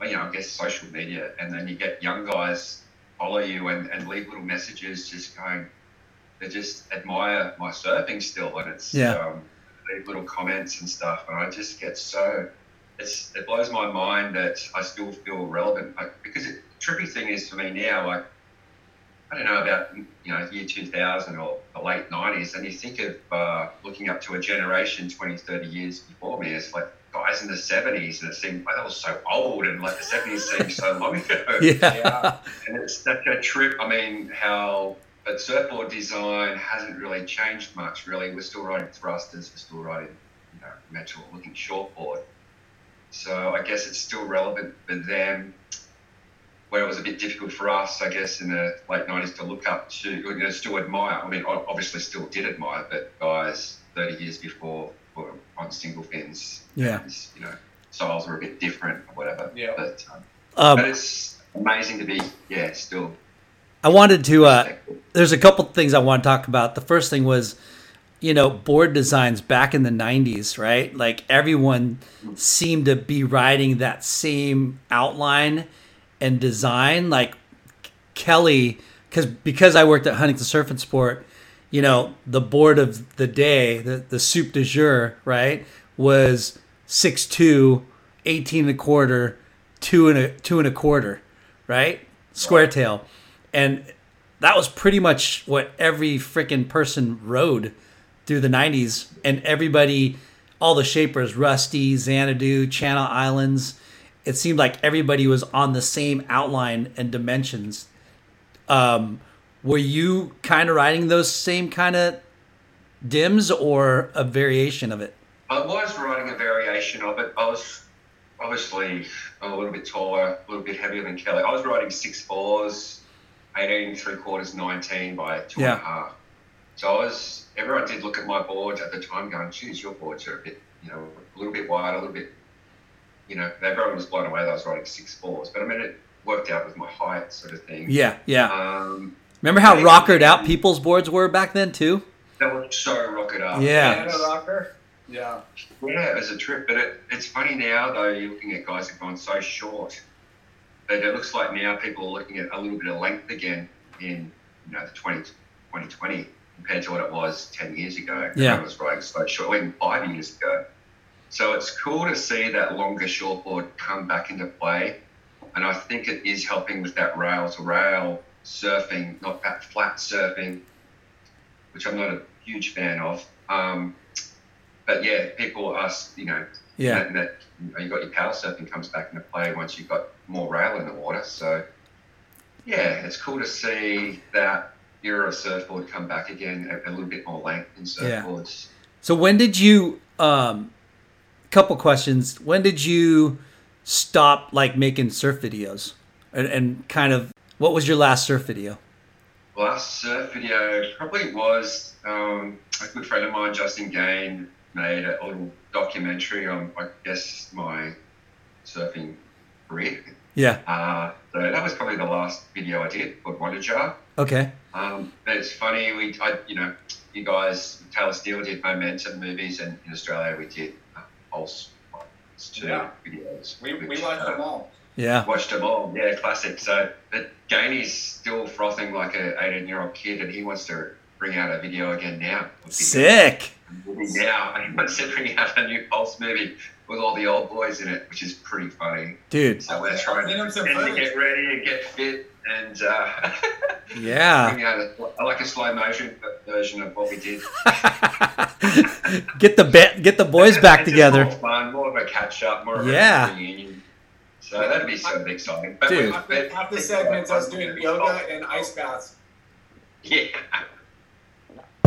You know, I guess social media, and then you get young guys follow you and, and leave little messages, just going. They just admire my surfing still, and it's Yeah. um, leave little comments and stuff, and I just get so. It's it blows my mind that I still feel relevant, like, because it, the trippy thing is for me now, like I don't know about you know year 2000 or the late 90s, and you think of uh, looking up to a generation 20, 30 years before me. It's like guys in the 70s, and it seemed like they were so old, and like the 70s seemed so long ago. Yeah. And it's such a trip. I mean, how but surfboard design hasn't really changed much. Really, we're still riding thrusters, we're still riding you know metal looking shortboard. So I guess it's still relevant for them where it was a bit difficult for us, I guess, in the late 90s to look up to, you know, still admire. I mean, I obviously still did admire, but guys 30 years before were on single fins. Yeah. And, you know, styles were a bit different or whatever. Yeah. But, um, Um, but it's amazing to be, yeah, still. I wanted to. Uh, there's a couple things I want to talk about. The first thing was, you know, board designs back in the '90s, right? Like everyone seemed to be riding that same outline and design. Like Kelly, because because I worked at Huntington Surf and Sport, you know, the board of the day, the the soup de jour, right, was 6'2", 18 and a quarter, two and a two and a quarter, right, square tail, and that was pretty much what every freaking person rode through the 90s and everybody all the shapers rusty xanadu channel islands it seemed like everybody was on the same outline and dimensions um, were you kind of riding those same kind of dims or a variation of it I was riding a variation of it. I was obviously a little bit taller, a little bit heavier than Kelly. I was riding six fours, 18, three quarters, 19 by two and a half. So I was, everyone did look at my boards at the time going, geez, your boards are a bit, you know, a little bit wide, a little bit, you know, everyone was blown away that I was riding six fours. But I mean, it worked out with my height sort of thing. yeah yeah Um, remember how rockered out people's boards were back then too that was so rocket up. Yeah. Rocker. Yeah. Yeah, it was a trip, but it, it's funny now though. You're looking at guys who've gone so short that it looks like now people are looking at a little bit of length again in you know the 20, 2020 compared to what it was ten years ago. Yeah. Everyone was riding so short, even five years ago. So it's cool to see that longer shortboard come back into play, and I think it is helping with that rail to rail surfing, not that flat surfing, which I'm not a huge fan of. Um, but yeah, people ask, you know, Yeah. that, that you, know, you got your power surfing comes back into play once you've got more rail in the water. So yeah, it's cool to see that era of surfboard come back again, a, a little bit more length in Yeah. surfboards. So when did you um couple questions. When did you stop like making surf videos? And, and kind of what was your last surf video? Last surf video probably was um, a good friend of mine, Justin Gane, made a little documentary on, I guess, my surfing career. Yeah. Uh, so that was probably the last video I did called Wonder Jar. Okay. Um, but it's funny, we, I, you know, you guys, Taylor Steele did Momentum movies, and in Australia we did uh, Pulse. It's two Yeah. videos. We, we watched uh, them all. Yeah. Watched them all, yeah, classic. So, but Gainey's still frothing like a 18 year old kid, and he wants to bring out a video again now. Sick. Now, and he wants to bring out a new Pulse movie with all the old boys in it, which is pretty funny. Dude. So we're trying Send him to get ready and get fit and uh, Yeah. bring out a, I like a slow motion version of what we did. Get the ba- get the boys back together. More fun, more of a catch up, more of Yeah. a reunion. So that'd be sort of exciting. But Dude. we- Half but- the, half the segments us doing yoga and ice baths. Yeah.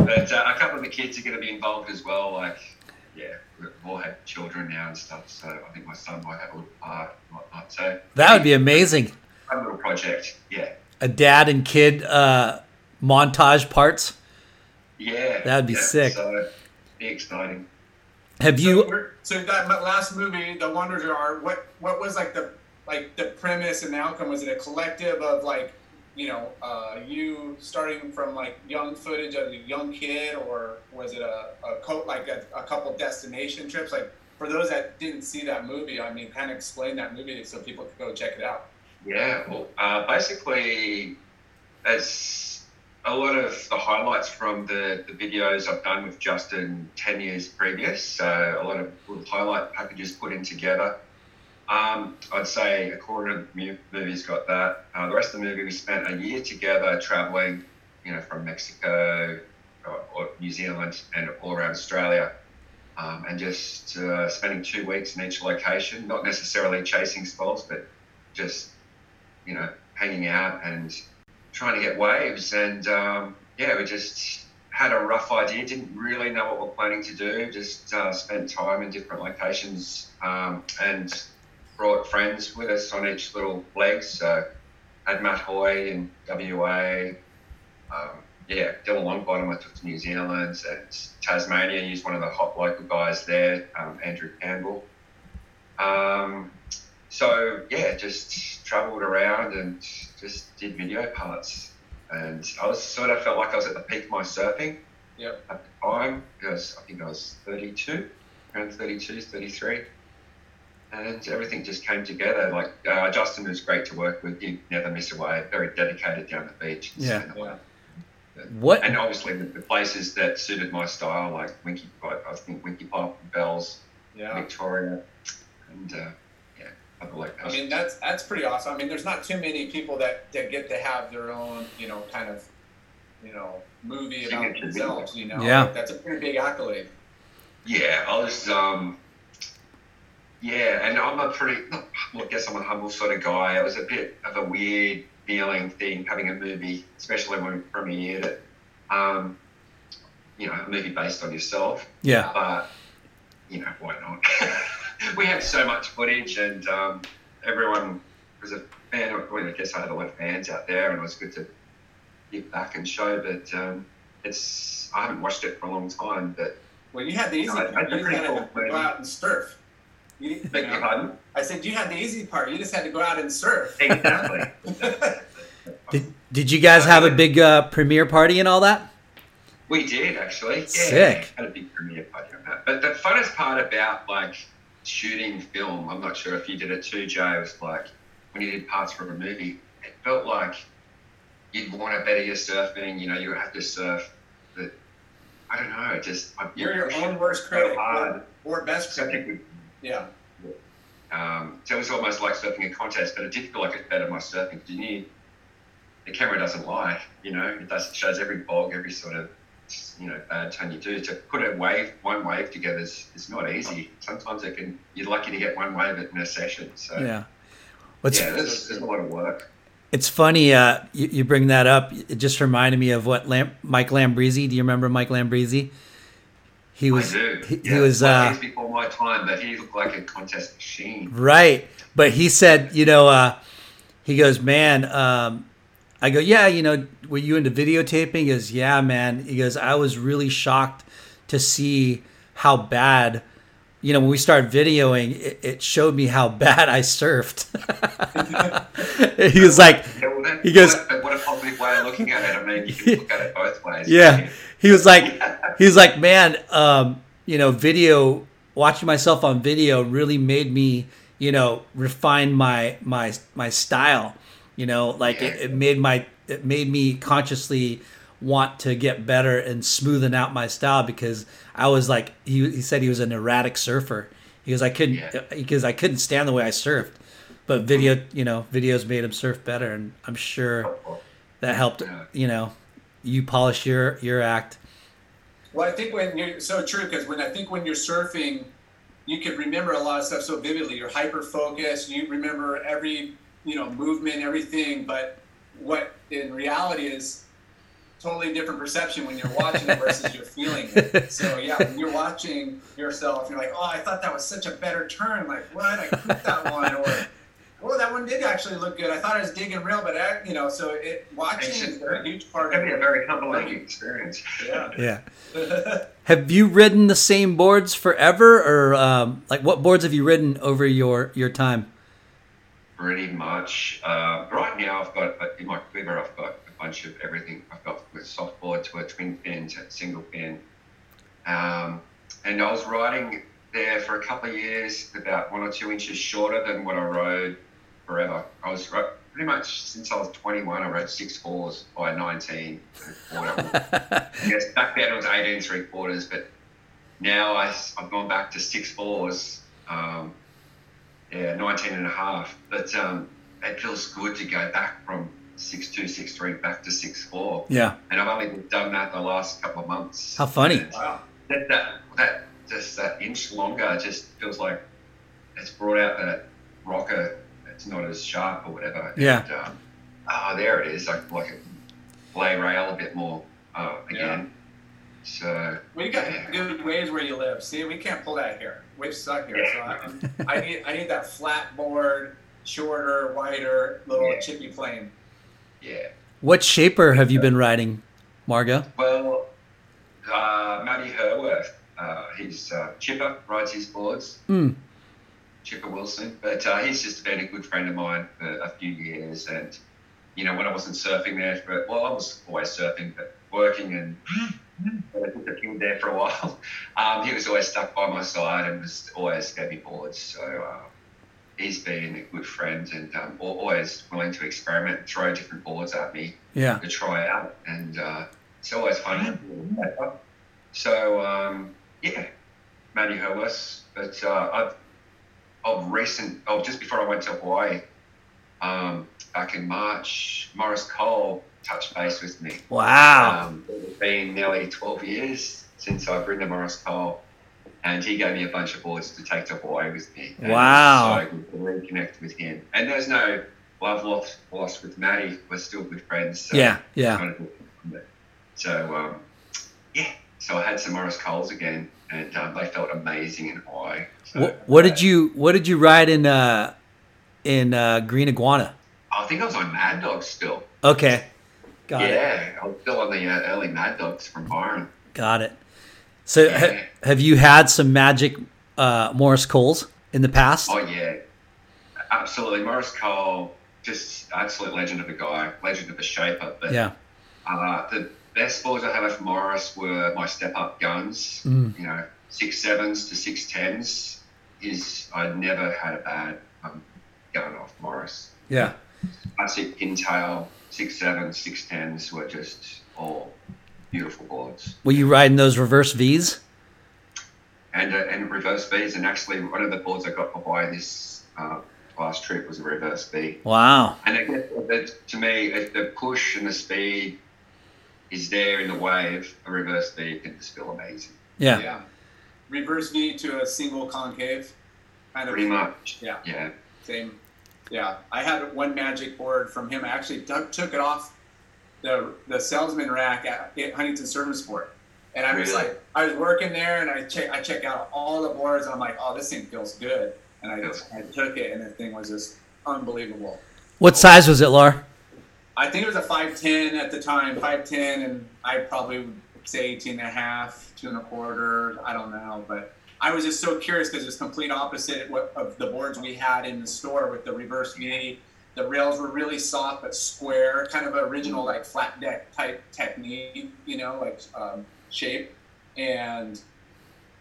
But uh, a couple of the kids are going to be involved as well. Like, yeah, we've all had children now and stuff. So I think my son might have a little part and whatnot. So That would be amazing. a little project. Yeah. A dad and kid uh, montage parts. Yeah. That'd be yeah. sick. So be exciting. Have you? we're- so that last movie, The Wonder Jar, what what was like the like the premise and the outcome? Was it a collective of like, you know, uh, you starting from like young footage of a young kid, or was it a, a co- like a, a couple destination trips? Like for those that didn't see that movie, I mean, kind of explain that movie so people could go check it out. Yeah, well, uh, basically, as a lot of the highlights from the, the videos I've done with Justin 10 years previous, so a lot of highlight packages put in together. Um, I'd say a quarter of the movie's got that. Uh, the rest of the movie, we spent a year together traveling, you know, from Mexico or, or New Zealand and all around Australia. Um, and just uh, spending two weeks in each location, not necessarily chasing spots, but just you know, hanging out and trying to get waves. And um, yeah, we just had a rough idea, didn't really know what we're planning to do, just uh, spent time in different locations um, and brought friends with us on each little leg. So had Matt Hoy in WA. Um, yeah, Dylan Longbottom I took to New Zealand and Tasmania used one of the hot local guys there, um, Andrew Campbell. Um, so yeah, just travelled around and just did video parts. And I was sort of felt like I was at the peak of my surfing. Yep. At the time, because I think I was 32, around 32, 33. And everything just came together. Like uh, Justin was great to work with. He never miss away. Very dedicated down the beach. Yeah. yeah. What? And obviously the, the, places that suited my style, like Winky, I think Winky Pop, Bells, yeah. Victoria, and uh, yeah I mean, that's that's pretty awesome. I mean, there's not too many people that, that get to have their own, you know, kind of, you know, movie about themselves. You know, yeah, that's a pretty big accolade. Yeah, I was, um, yeah, and I'm a pretty, well, I guess I'm a humble sort of guy. It was a bit of a weird feeling thing having a movie, especially when we premiered it. Um, you know, a movie based on yourself. Yeah. But you know, why not? we had so much footage, and um, everyone was a fan. Of, well, I guess I had a lot of fans out there, and it was good to give back and show. But um, it's I haven't watched it for a long time. But well, you had the easy you know, part. You had cool to go out and surf. You, Beg your pardon? I said you had the easy part. You just had to go out and surf. Exactly. did, did you guys have a big uh, premiere party and all that? We did actually. Yeah, Sick. Had a big premiere party on that. But the funnest part about like shooting film, I'm not sure if you did it too, Jay, it was like when you did parts from a movie, it felt like you'd want to better your surfing, you know, you would have to surf. But I don't know, it just. You're your own worst critic. Hard. Or, best critic. Yeah. Um, so it was almost like surfing a contest, but it did feel like it's better my surfing because you need the camera doesn't lie, you know, it does it shows every bog, every sort of you know bad turn you do. To put a wave one wave together is, is not easy. Sometimes it can you're lucky to get one wave in a session so. Yeah. What's, yeah there's, there's a lot of work. It's funny uh, you, you, bring that up. It just reminded me of what Lam- mike lambresi do you remember mike lambresi he was he, yeah, he was uh, before my time but he looked like a contest machine right but he said you know uh, he goes man um, I go, yeah, you know, were you into videotaping? He goes, yeah, man. He goes, I was really shocked to see how bad, you know, when we started videoing, it, it showed me how bad I surfed. he was like, yeah, well, he goes, what a, what a positive way of looking at it. I mean, you can look at it both ways. Yeah. He was like, he was like, man, um, you know, video, watching myself on video really made me, you know, refine my, my, my style you know, like it, it made my it made me consciously want to get better and smoothing out my style because I was like he, he said he was an erratic surfer. He was I couldn't yeah. because I couldn't stand the way I surfed. But video, you know, videos made him surf better and I'm sure that helped, you know, you polish your your act. Well, I think when you're so true because when I think when you're surfing, you can remember a lot of stuff so vividly. You're hyper focused. You remember every you know movement, everything. But what in reality is totally different perception when you're watching it versus you're feeling it. So yeah, when you're watching yourself, you're like, oh, I thought that was such a better turn. Like, what? I cooked that one, or oh, that one did actually look good. I thought I was digging real, but I, you know, so it watching is a huge part of it. a very humbling experience. Yeah. Yeah. have you ridden the same boards forever, or um, like what boards have you ridden over your your time? pretty much. Uh, right now, I've got in my quiver, I've got a bunch of everything. I've got a softboard to a twin fin to a single fin. Um, and I was riding there for a couple of years, about one or two inches shorter than what I rode forever. I was pretty much since I was 21, I rode six fours by 19. yes, back then it was 18 three quarters, but now I, I've gone back to six fours. Um, yeah, 19 and a half. But um, it feels good to go back from six two, six three back to six four. Yeah. And I've only done that the last couple of months. How funny. wow. That, that, that, just that inch longer just feels like it's brought out that rocker. It's not as sharp or whatever. Yeah. And, um, oh, there it is. Like, like a lay rail a bit more uh, again. Yeah. So well, you got yeah. good ways where you live. See, we can't pull that here. We suck here. Yeah. So I, I, need I need that flat board, shorter, wider, little yeah. chippy plane. Yeah. What shaper have you been riding, Margo? Well, uh, Matty Herworth. Uh, he's uh, Chipper rides his boards. Mm. Chipper Wilson, but uh, he's just been a good friend of mine for a few years. And you know, when I wasn't surfing there, for, well, I was always surfing, but working and I disappeared there for a while. Um, he was always stuck by my side and was always gave me boards. So uh, he's been a good friend and um, always willing to experiment, throw different boards at me yeah. to try out, and uh, it's always fun. So um, yeah, Matty Herworth. But uh, I've of recent, oh, just before I went to Hawaii, um, back in March, Maurice Cole touched base with me. Wow. Um, it's been nearly 12 years since I've ridden a Maurice Cole, and he gave me a bunch of boards to take to Hawaii with me. Wow. So good to reconnect with him. And there's no love lost, lost with Matty. We're still good friends. So yeah, yeah. So, um, yeah. So I had some Maurice Coles again, and um, they felt amazing in Hawaii. So, what, what did you What did you ride in uh, in uh, Green Iguana? I think I was on Mad Dogs still. Okay. Got yeah, it. Yeah, I was still on the uh, early Mad Dogs from Byron. Got it. So, yeah. ha- have you had some magic uh, Maurice Coles in the past? Oh yeah, absolutely. Maurice Cole, just absolute legend of a guy, legend of a shaper. But yeah, uh, the best balls I had from Maurice were my step up guns. Mm. You know, six sevens to six tens. Is I never had a bad um, gun off Maurice. Yeah. Classic pintail six sevens, six tens were just all beautiful boards. Were you riding those reverse V's? And uh, and reverse V's, and actually one of the boards I got for Hawaii this uh, last trip was a reverse V. Wow! And it, to me, if the push and the speed is there in the wave, a reverse V can just feel amazing. Yeah. Yeah. Reverse V to a single concave. Kind of. Pretty much. Yeah. Yeah. Same. Yeah. I had one magic board from him. I actually took, took it off the the salesman rack at Huntington Surf and Sport. And I was like, I was working there, and I check, I check out all the boards, and I'm like, oh, this thing feels good. And I, I took it, and the thing was just unbelievable. What size was it, Lar? I think it was a 5'10 at the time, 5'10, and I probably would say 18 and a half, two and a quarter. I don't know, but I was just so curious because it's complete opposite of the boards we had in the store with the reverse V. The rails were really soft but square, kind of original like flat deck type technique, you know, like um, shape. And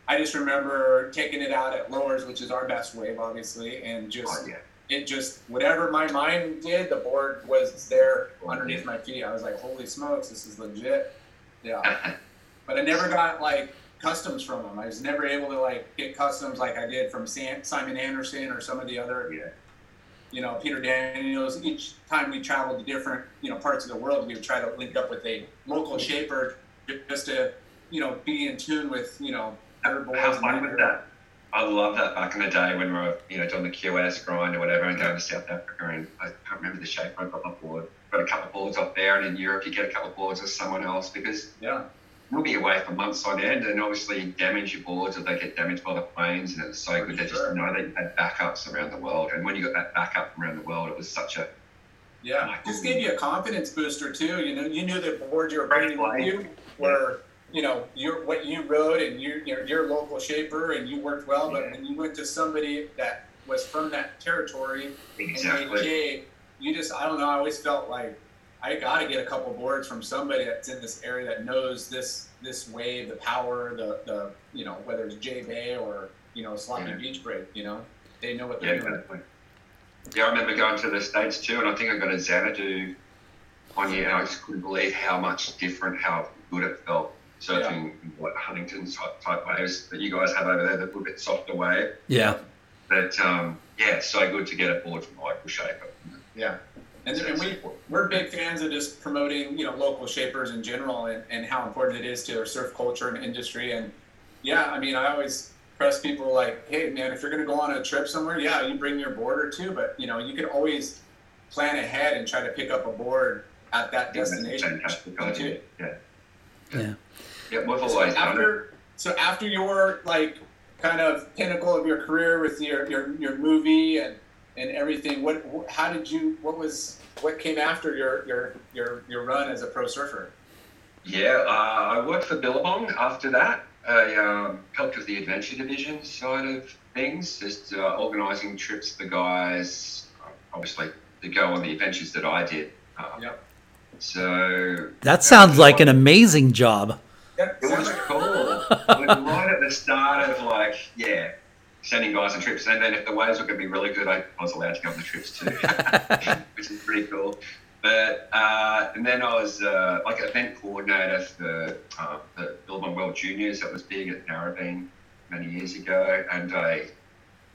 I just remember taking it out at lowers, which is our best wave, obviously, and just. Oh, yeah it just whatever my mind did, the board was there underneath my feet. I was like, holy smokes, this is legit. Yeah. but I never got like customs from them. I was never able to like get customs like I did from Sam, Simon Anderson or some of the other, yeah. you know, Peter Daniels. Each time we traveled to different, you know, parts of the world, we would try to link up with a local shaper just to, you know, be in tune with, you know, other boards. How fun was that? I love that back in the day when we were, you know, doing the QS grind or whatever and going to South Africa and I can't remember the shape I got my board. Got a couple of boards up there and in Europe you get a couple of boards with someone else because yeah. you'll be away for months on end and obviously damage your boards or they get damaged by the planes and it's so good to just know that you had backups around the world. And when you got that backup from around the world, it was such a yeah, like, just gave you a confidence booster too. You know, you knew the boards you were bringing with you were you know your what you rode and you're your local shaper and you worked well but when you went to somebody that was from that territory. Exactly. And Jay, you just I don't know. I always felt like I got to get a couple boards from somebody that's in this area that knows this this wave, the power, the the you know whether it's J Bay or you know Sloppy Yeah. Beach Break. You know, they know what they're doing. exactly. Yeah, I remember going to the States too, and I think I got a Xanadu one year, and I just couldn't believe how much different, how good it felt surfing like Huntington's type, type waves that you guys have over there, the little bit softer wave. Yeah. But um, yeah, it's so good to get a board from a local shaper. Yeah. And, and we, we're big fans of just promoting, you know, local shapers in general and, and how important it is to our surf culture and industry. And yeah, I mean, I always press people like, hey, man, if you're going to go on a trip somewhere, yeah, you bring your board or two, but, you know, you could always plan ahead and try to pick up a board at that Yeah, that's a destination. fantastic too. idea. Yeah. Yeah. Yeah, we've So always done it. after, so after your like kind of pinnacle of your career with your your, your movie and and everything, what wh- how did you what was what came after your your your your run as a pro surfer? Yeah, uh, I worked for Billabong after that. I um, helped with the adventure division side of things, just uh, organising trips for guys, uh, obviously, to go on the adventures that I did. Um, Yep. So That sounds like an amazing job. That it was sounds like- cool. right at the start of like, yeah, sending guys on trips, and then if the waves were going to be really good, I was allowed to go on the trips too, which is pretty cool. But uh, and then I was uh, like an event coordinator for uh, the Billabong World Juniors that was big at Narrabeen many years ago, and I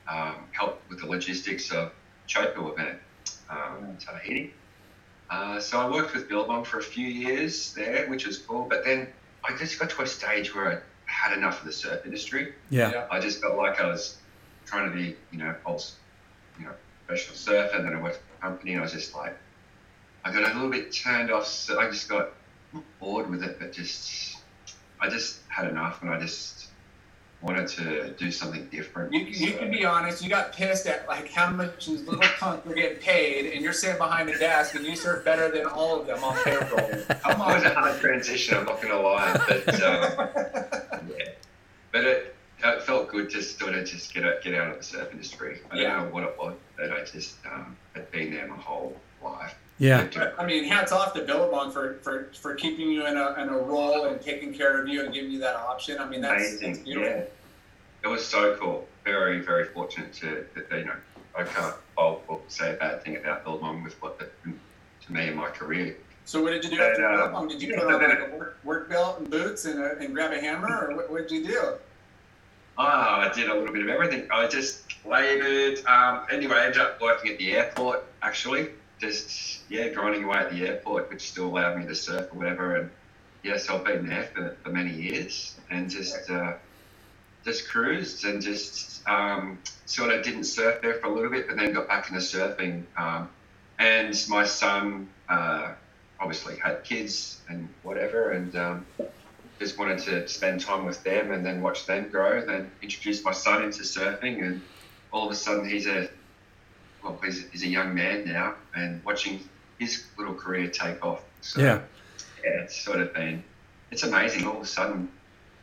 um, helped with the logistics of Chopu event um, in Tahiti. Uh, so I worked with Billabong for a few years there, which was cool. But then I just got to a stage where I had enough of the surf industry. Yeah. Yeah. I just felt like I was trying to be, you know, I was, you know, professional surfer, and then I worked for a company, and I was just like, I got a little bit turned off. So I just got bored with it, but just, I just had enough, and I just wanted to do something different. You, you can be honest. You got pissed at like how much these little punks were getting paid, and you're sitting behind a desk and you surf better than all of them on payroll. Come It was a hard transition. I'm not to lie, but um, yeah, but it, it felt good to sort of just get out, get out of the surf industry. I Yeah. don't know what it was, but I just um, had been there my whole life. Yeah. I mean, hats off to Billabong for, for, for keeping you in a, in a role and taking care of you and giving you that option. I mean, that's, Amazing, that's beautiful. yeah. It was so cool. Very, very fortunate to, that you know, I can't fault or say a bad thing about Billabong with what they've to me in my career. So what did you do But, after uh, Billabong? Did you put on like a work, work belt and boots and, a, and grab a hammer, or what, what did you do? Ah, I did a little bit of everything. I just laboured. Um, anyway, I ended up working at the airport, actually. Just, yeah, grinding away at the airport, which still allowed me to surf or whatever. And yes, I've been there for, for many years and just, uh, just cruised and just um, sort of didn't surf there for a little bit, but then got back into surfing. Um, and my son uh, obviously had kids and whatever, and um, just wanted to spend time with them and then watch them grow. And then introduced my son into surfing, and all of a sudden he's a well, he's, he's a young man now, and watching his little career take off. So, Yeah. yeah, it's sort of been it's amazing. All of a sudden,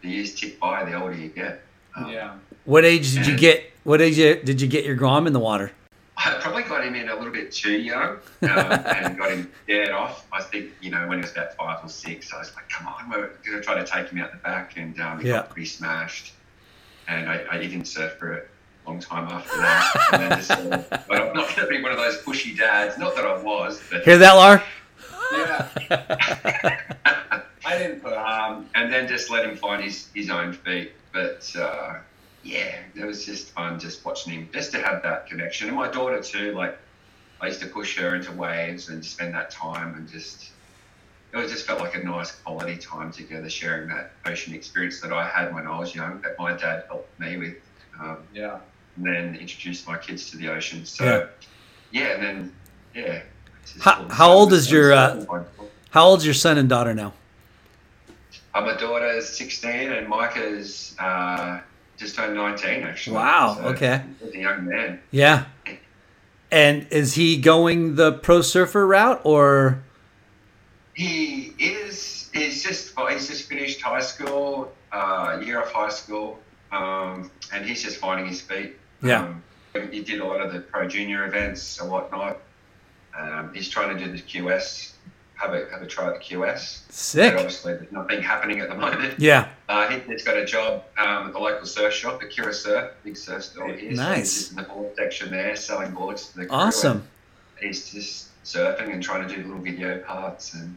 the years tick by. The older you get. Um, Yeah. What age did you get? What age did you get your grom in the water? I probably got him in a little bit too young um, and got him dead off. I think, you know, when he was about five or six, I was like, come on, we're going to try to take him out the back. And um, he Yeah. got pretty smashed. And I, I didn't surf for a long time after that. and then just, sort of- but I'm not going to be one of those pushy dads. Not that I was. But, Hear that, Lar? Yeah. I didn't put. um, and then just let him find his, his own feet. But uh, yeah, it was just fun just watching him, just to have that connection. And my daughter too, like I used to push her into waves and spend that time and just it was just felt like a nice quality time together, sharing that ocean experience that I had when I was young, that my dad helped me with. Um, Yeah. And then introduced my kids to the ocean. So yeah, and then yeah. it's just all How, how old is your uh. How old's your son and daughter now? Uh, my daughter's 16 and Micah's uh, just turned 19, actually. Wow, So okay. He's a young man. Yeah. And is he going the pro surfer route or? He is, he's just, he's just finished high school, uh, year of high school, um, and he's just finding his feet. Yeah. Um, he did a lot of the pro junior events and whatnot. Um, he's trying to do the QS, have a have a try at the QS. Sick. But obviously, there's nothing happening at the moment. Yeah. Uh, he, he's got a job um, at the local surf shop, the Kirra Surf, big surf store here. Nice. he's just in the board section there, selling boards to the. Awesome. He's just surfing and trying to do little video parts, and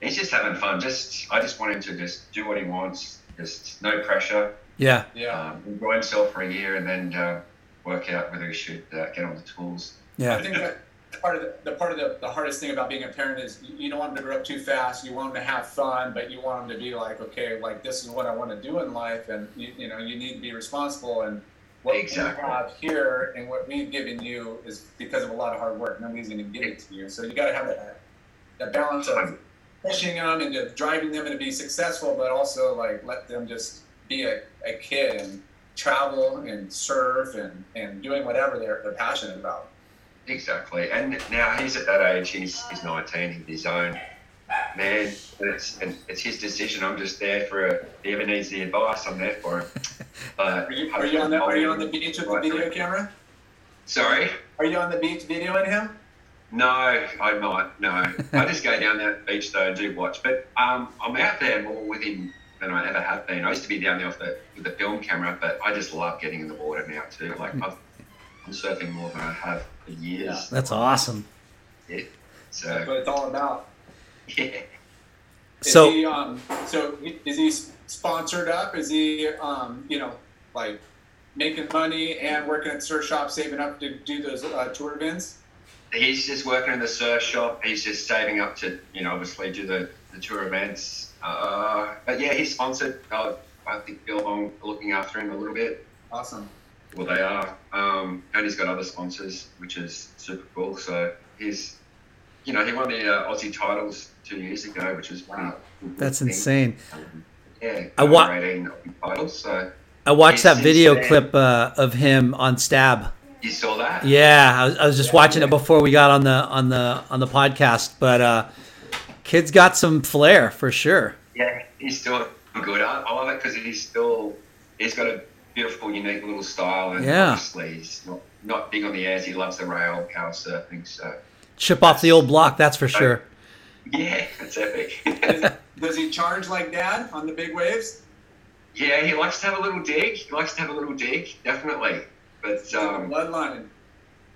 he's just having fun. Just I just want him to just do what he wants. Just no pressure. Yeah. Yeah. Um, enjoy himself for a year, and then uh, work out whether he should uh, get on the tools. Yeah. I think that part of the, the part of the, the hardest thing about being a parent is you- you don't want them to grow up too fast. You want them to have fun, but you want them to be like, okay, like this is what I want to do in life, and you, you know you need to be responsible. And what Exactly. we have here and what we've given you is because of a lot of hard work. Nobody's going to give it to you, so you got to have that that balance of pushing them and driving them to be successful, but also like let them just be a, a kid and travel and surf and, and doing whatever they're, they're passionate about. Exactly, and now he's at that age. He's he's 19. He's his own man, and it's and it's his decision. I'm just there for. A, if he ever needs the advice, I'm there for him. But Are you, are you on the Are you on the beach with the video camera? Sorry. Are you on the beach videoing him? No, I'm not. No, I just go down that beach though and do watch. But um, I'm out there more with him than I ever have been. I used to be down there with the with the film camera, but I just love getting in the water now too. Like I've, I'm surfing more than I have for years. Yeah, That's awesome. Yeah. So That's what it's all about. yeah. Is So- he, um, so is he sponsored up? Is he, um, you know, like making money and working at surf shop, saving up to do those uh, tour events? he's just working in the surf shop. He's just saving up to, you know, obviously do the, the tour events. Uh, but yeah, he's sponsored. Uh, I think Billabong are looking after him a little bit. Awesome. Well, they are. Um, and he's got other sponsors, which is super cool. So he's, you know, he won the uh, Aussie titles two years ago, which is pretty. That's insane. Um, yeah, I wa- 18 titles. So I watched that video insane. clip uh, of him on Stab. you saw that? Yeah, I was, I was just watching it before we got on the on the on the podcast. But uh, kid's got some flair for sure. Yeah, he's still good. I, I love it because he's still he's got a beautiful, unique little style, and Yeah. obviously he's not, not big on the airs. He loves the rail power surfing. So Chip off the old block, that's for sure. yeah, it's epic. Does he charge like dad on the big waves? yeah, he likes to have a little dig. He likes to have a little dig, definitely. But um, Bloodline.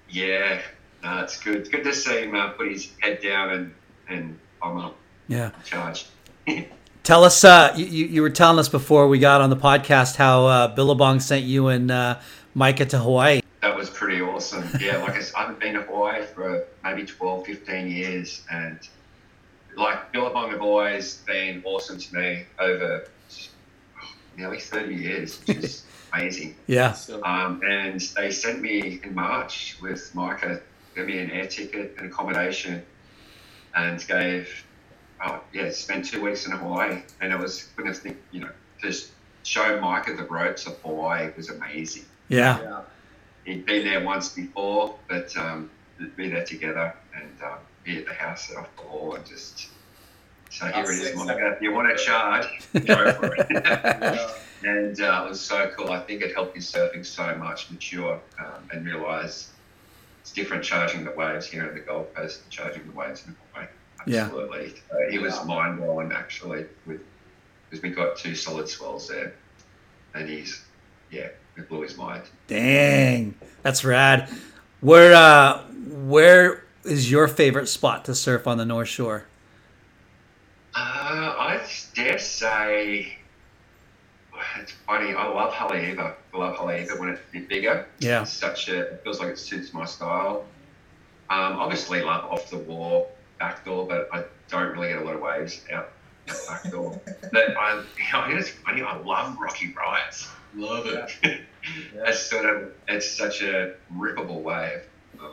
yeah, no, it's good. It's good to see him uh, put his head down and and I'm Yeah. charge. Tell us, uh, you, you were telling us before we got on the podcast how uh, Billabong sent you and uh, Micah to Hawaii. That was pretty awesome. Yeah, like i haven't been to Hawaii for maybe 12, 15 years. And like Billabong have always been awesome to me over nearly 30 years, which is amazing. Yeah. Um, and they sent me in March with Micah, gave me an air ticket and accommodation and gave, oh, yeah, spent two weeks in Hawaii. And it was, couldn't think, you know, just show Micah the ropes of Hawaii was amazing Yeah. yeah. he'd been there once before, but um, we'd be there together and um, be at the house set off the wall and just. So here it is, sick. Monica. If you want to charge, go for it. Yeah. and uh, it was so cool. I think it helped his surfing so much mature um, and realise it's different charging the waves here in the Gold Coast and charging the waves in Hawaii. Yeah. Absolutely. So it was mind blowing actually, with because we got two solid swells there, and he's yeah, it blew his mind. Dang, that's rad. Where uh, where is your favorite spot to surf on the North Shore? Uh, I dare say it's funny. I love Haleiwa. I love Haleiwa when it's a bit bigger. Yeah. It's such a. It feels like it suits my style. Um, obviously, love off the wall backdoor, but I don't really get a lot of waves out out backdoor. but I, you know, it's funny. I love Rocky Rights. Love it. It's sort of. It's such a rippable wave. Uh,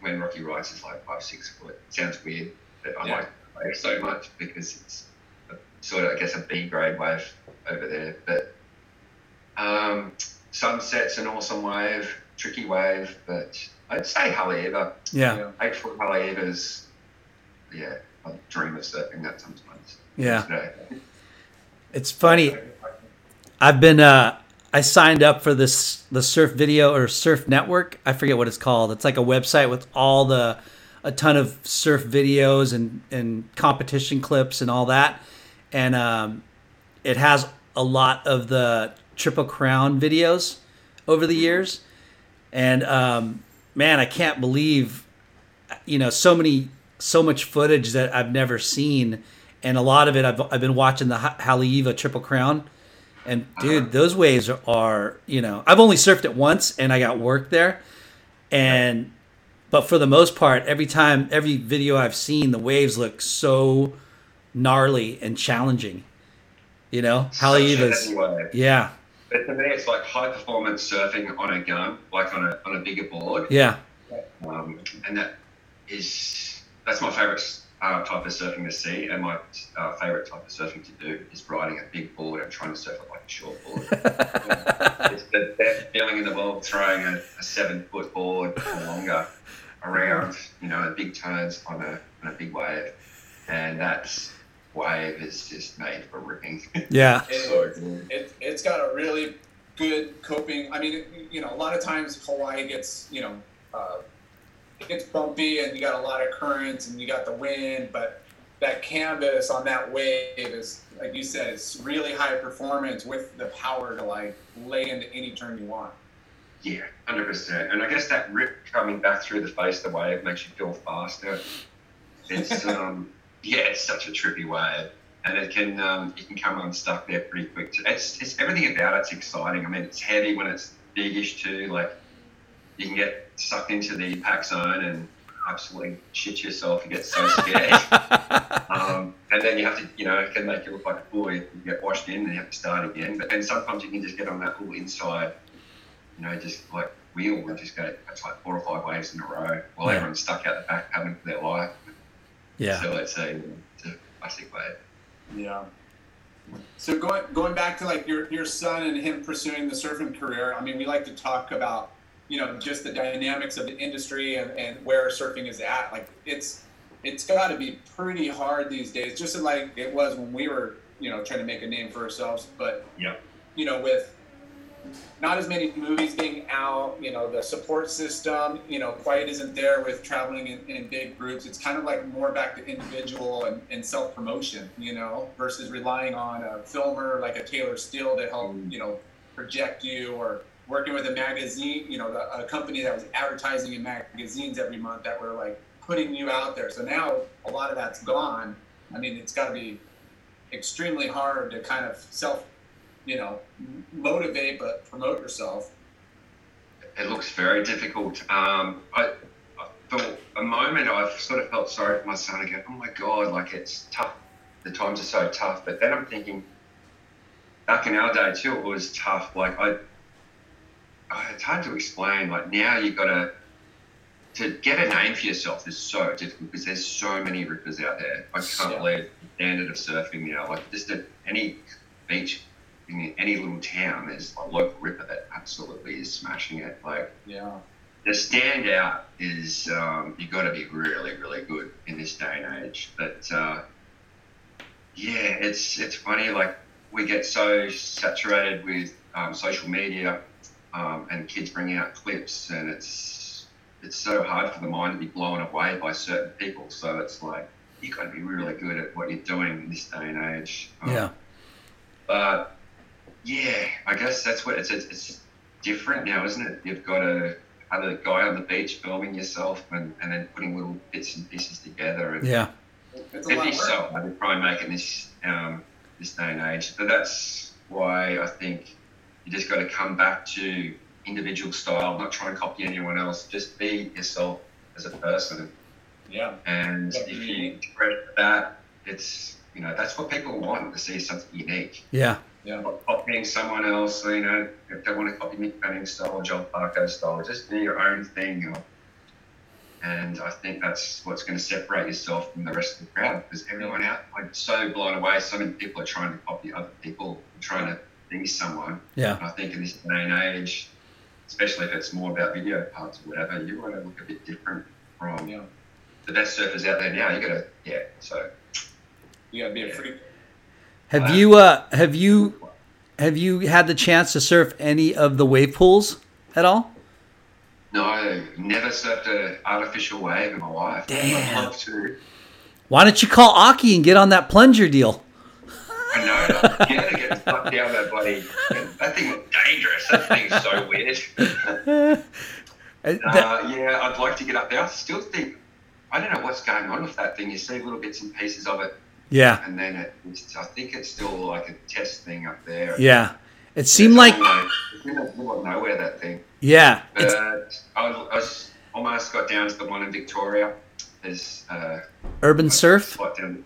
When Rocky Rights is like five, six foot. sounds weird, but I Yeah. like the wave so much because it's a, sort of, I guess, a B grade wave over there. But um, Sunset's an awesome wave, tricky wave, but I'd say Haleiwa. Yeah. Eight foot Haleiwa's, yeah, I dream of surfing that sometimes. Yeah. Today. It's funny. I've been uh, I signed up for this the Surf Video or Surf Network. I forget what it's called. It's like a website with all the a ton of surf videos and and competition clips and all that, and um, it has a lot of the Triple Crown videos over the years, and um, man, I can't believe you know so many so much footage that I've never seen, and a lot of it I've I've been watching the Haleiwa Triple Crown. And dude, those waves are, are, you know, I've only surfed it once and I got work there. And but for the most part, every time every video I've seen, the waves look so gnarly and challenging. You know, Haleiwa's Yeah. But to me it's like high performance surfing on a gun, like on a on a bigger board. Yeah. Um, and that is that's my favorite uh, type of surfing to see, and my uh, favorite type of surfing to do is riding a big board and trying to surf it like a short board. it's the best feeling in the world throwing a, a seven foot board or longer around, you know, big turns on a, on a big wave, and that wave is just made for ripping. Yeah. it, it, it's got a really good coping. I mean, you know, a lot of times Hawaii gets, you know, uh, it gets bumpy and you got a lot of currents and you got the wind, but that canvas on that wave is, like you said, it's really high performance with the power to like lay into any turn you want. Yeah, hundred percent. And I guess that rip coming back through the face of the wave makes you feel faster. It's um, yeah, it's such a trippy wave, and it can um, you can come unstuck there pretty quick. It's it's everything about it's exciting. I mean, it's heavy when it's biggish too. Like you can get sucked into the pack zone and absolutely shit yourself. You get so scared. um, and then you have to, you know, it can make you look like a fool. You get washed in and you have to start again. But then sometimes you can just get on that little inside, you know, just like wheel and just go, it's like four or five waves in a row while yeah. everyone's stuck out the back having their life. Yeah. So it's a, it's a classic wave. Yeah. So going going back to like your your son and him pursuing the surfing career, I mean, we like to talk about you know just the dynamics of the industry and, and where surfing is at like it's it's got to be pretty hard these days just like it was when we were you know trying to make a name for ourselves but yeah you know with not as many movies being out you know the support system you know quite isn't there with traveling in, in big groups it's kind of like more back to individual and, and self-promotion you know versus relying on a filmer like a taylor steele to help mm. you know project you or working with a magazine, you know, a company that was advertising in magazines every month that were like putting you out there. So now a lot of that's gone. I mean, it's got to be extremely hard to kind of self, you know, motivate but promote yourself. It looks very difficult. Um, I, for a moment, I've sort of felt sorry for my son again. Oh my God, like it's tough. The times are so tough. But then I'm thinking, back in our day too, it was tough. Like I, Oh, it's hard to explain. Like now you've got to to get a name for yourself is so difficult because there's so many rippers out there. I can't yeah. believe the standard of surfing now. Like just at any beach in any little town, there's a local ripper that absolutely is smashing it. Like yeah. The standout is um, you've got to be really, really good in this day and age. But uh, yeah, it's it's funny. Like we get so saturated with um, social media um, and kids bringing out clips, and it's it's so hard for the mind to be blown away by certain people. So it's like you've got to be really good at what you're doing in this day and age. Um, yeah. But yeah, I guess that's what it's, it's, it's different now, isn't it? You've got to have a guy on the beach filming yourself and, and then putting little bits and pieces together. And yeah. It's a lot so hard to try and make it this um, this day and age. But that's why I think you just got to come back to individual style, not try and copy anyone else. Just be yourself as a person. Yeah. And if you express that, it's you know that's what people want to see something unique. Yeah. Yeah. Not copying someone else, you know, if they want to copy Mick Fanning style or John Parker style, just do your own thing. And I think that's what's going to separate yourself from the rest of the crowd because everyone out, like, so blown away. So many people are trying to copy other people, trying to be someone. Yeah. I think in this day and age, especially if it's more about video parts or whatever, you want to look a bit different from yeah. the best surfers out there now. You got to, yeah. So you got to be a freak. Have you uh have you have you had the chance to surf any of the wave pools at all? No, I never surfed an artificial wave in my life. Damn. I'd love to. Why don't you call Occy and get on that plunger deal? I know. Yeah, to get stuck down that bloody. That thing looked dangerous. That thing's so weird. Uh, yeah, I'd like to get up there. I still think I don't know what's going on with that thing. You see little bits and pieces of it, yeah, and then it, I think it's still like a test thing up there. yeah. It seemed like it's in the middle of nowhere that thing. yeah. It's, But I was, I was almost got down to the one in Victoria. There's uh, URBNSURF. down.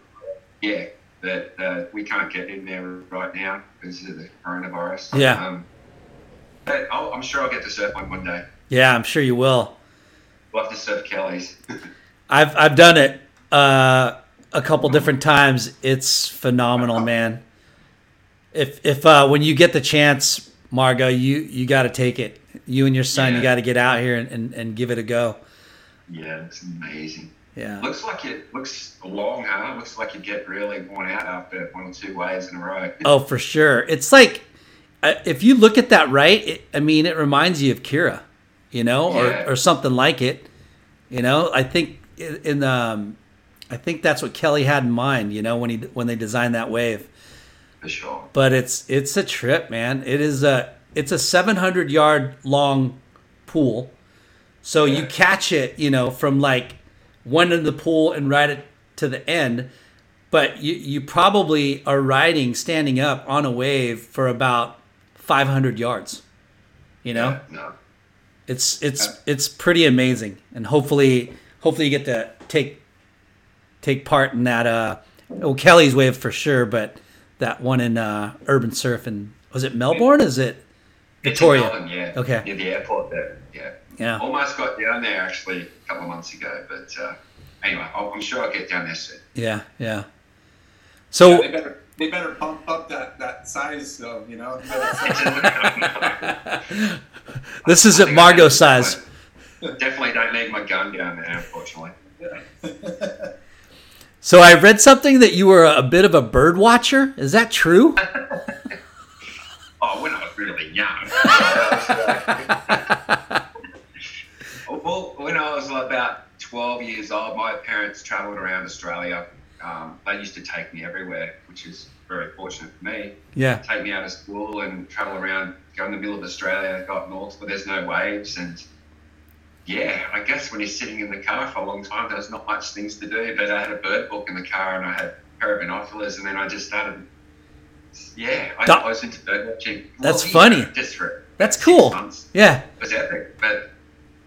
Yeah, but uh, we can't get in there right now because of the coronavirus. Yeah. Um, but I'll, I'm sure I'll get to surf one one day. Yeah, I'm sure you will. Love to surf Kelly's. I've I've done it uh, a couple different times. It's phenomenal, man. If if uh, when you get the chance, Margo, you you got to take it. You and your son, you got to get out here and, and, and give it a go. yeah, it's amazing. Yeah. Looks like it looks long, huh? Looks like you get really worn out after one or two waves in a row. Oh, for sure. It's like uh, if you look at that right, it, I mean, it reminds you of Kirra, you know, Yeah. or or something like it. You know, I think in the um, I think that's what Kelly had in mind. You know, when he when they designed that wave. For sure. But it's it's a trip, man. It is a it's a 700 yard long pool. So you catch it, you know, from like one end of the pool and ride it to the end. But you you probably are riding standing up on a wave for about 500 yards. You know? Yeah, no. It's it's it's pretty amazing, and hopefully hopefully you get to take take part in that. Uh, well, Kelly's wave for sure, but that one in uh, URBNSURF and was it Melbourne? Is it It's in Victoria? Melbourne, yeah. Okay. Near the airport there. Yeah. Yeah. Almost got down there actually a couple of months ago, but uh, anyway, I'll, I'm sure I'll get down there soon. Yeah, yeah. So they better they better pump up that that size though. You know. this isn't Margo size. Definitely don't need my gun down there, unfortunately. So I read something that you were a bit of a bird watcher. Is that true? Oh, when I was really young. well, when I was about 12 years old, my parents travelled around Australia. Um, they used to take me everywhere, which is very fortunate for me. Yeah. Take me out of school and travel around, go in the middle of Australia, go up north where there's no waves. And yeah, I guess when you're sitting in the car for a long time, there's not much things to do. But I had a bird book in the car and I had a pair of binoculars, and then I just started. Yeah, I, That- I was into bird watching. That's Well, funny. yeah, Just for That's cool. months. Yeah. It was epic, but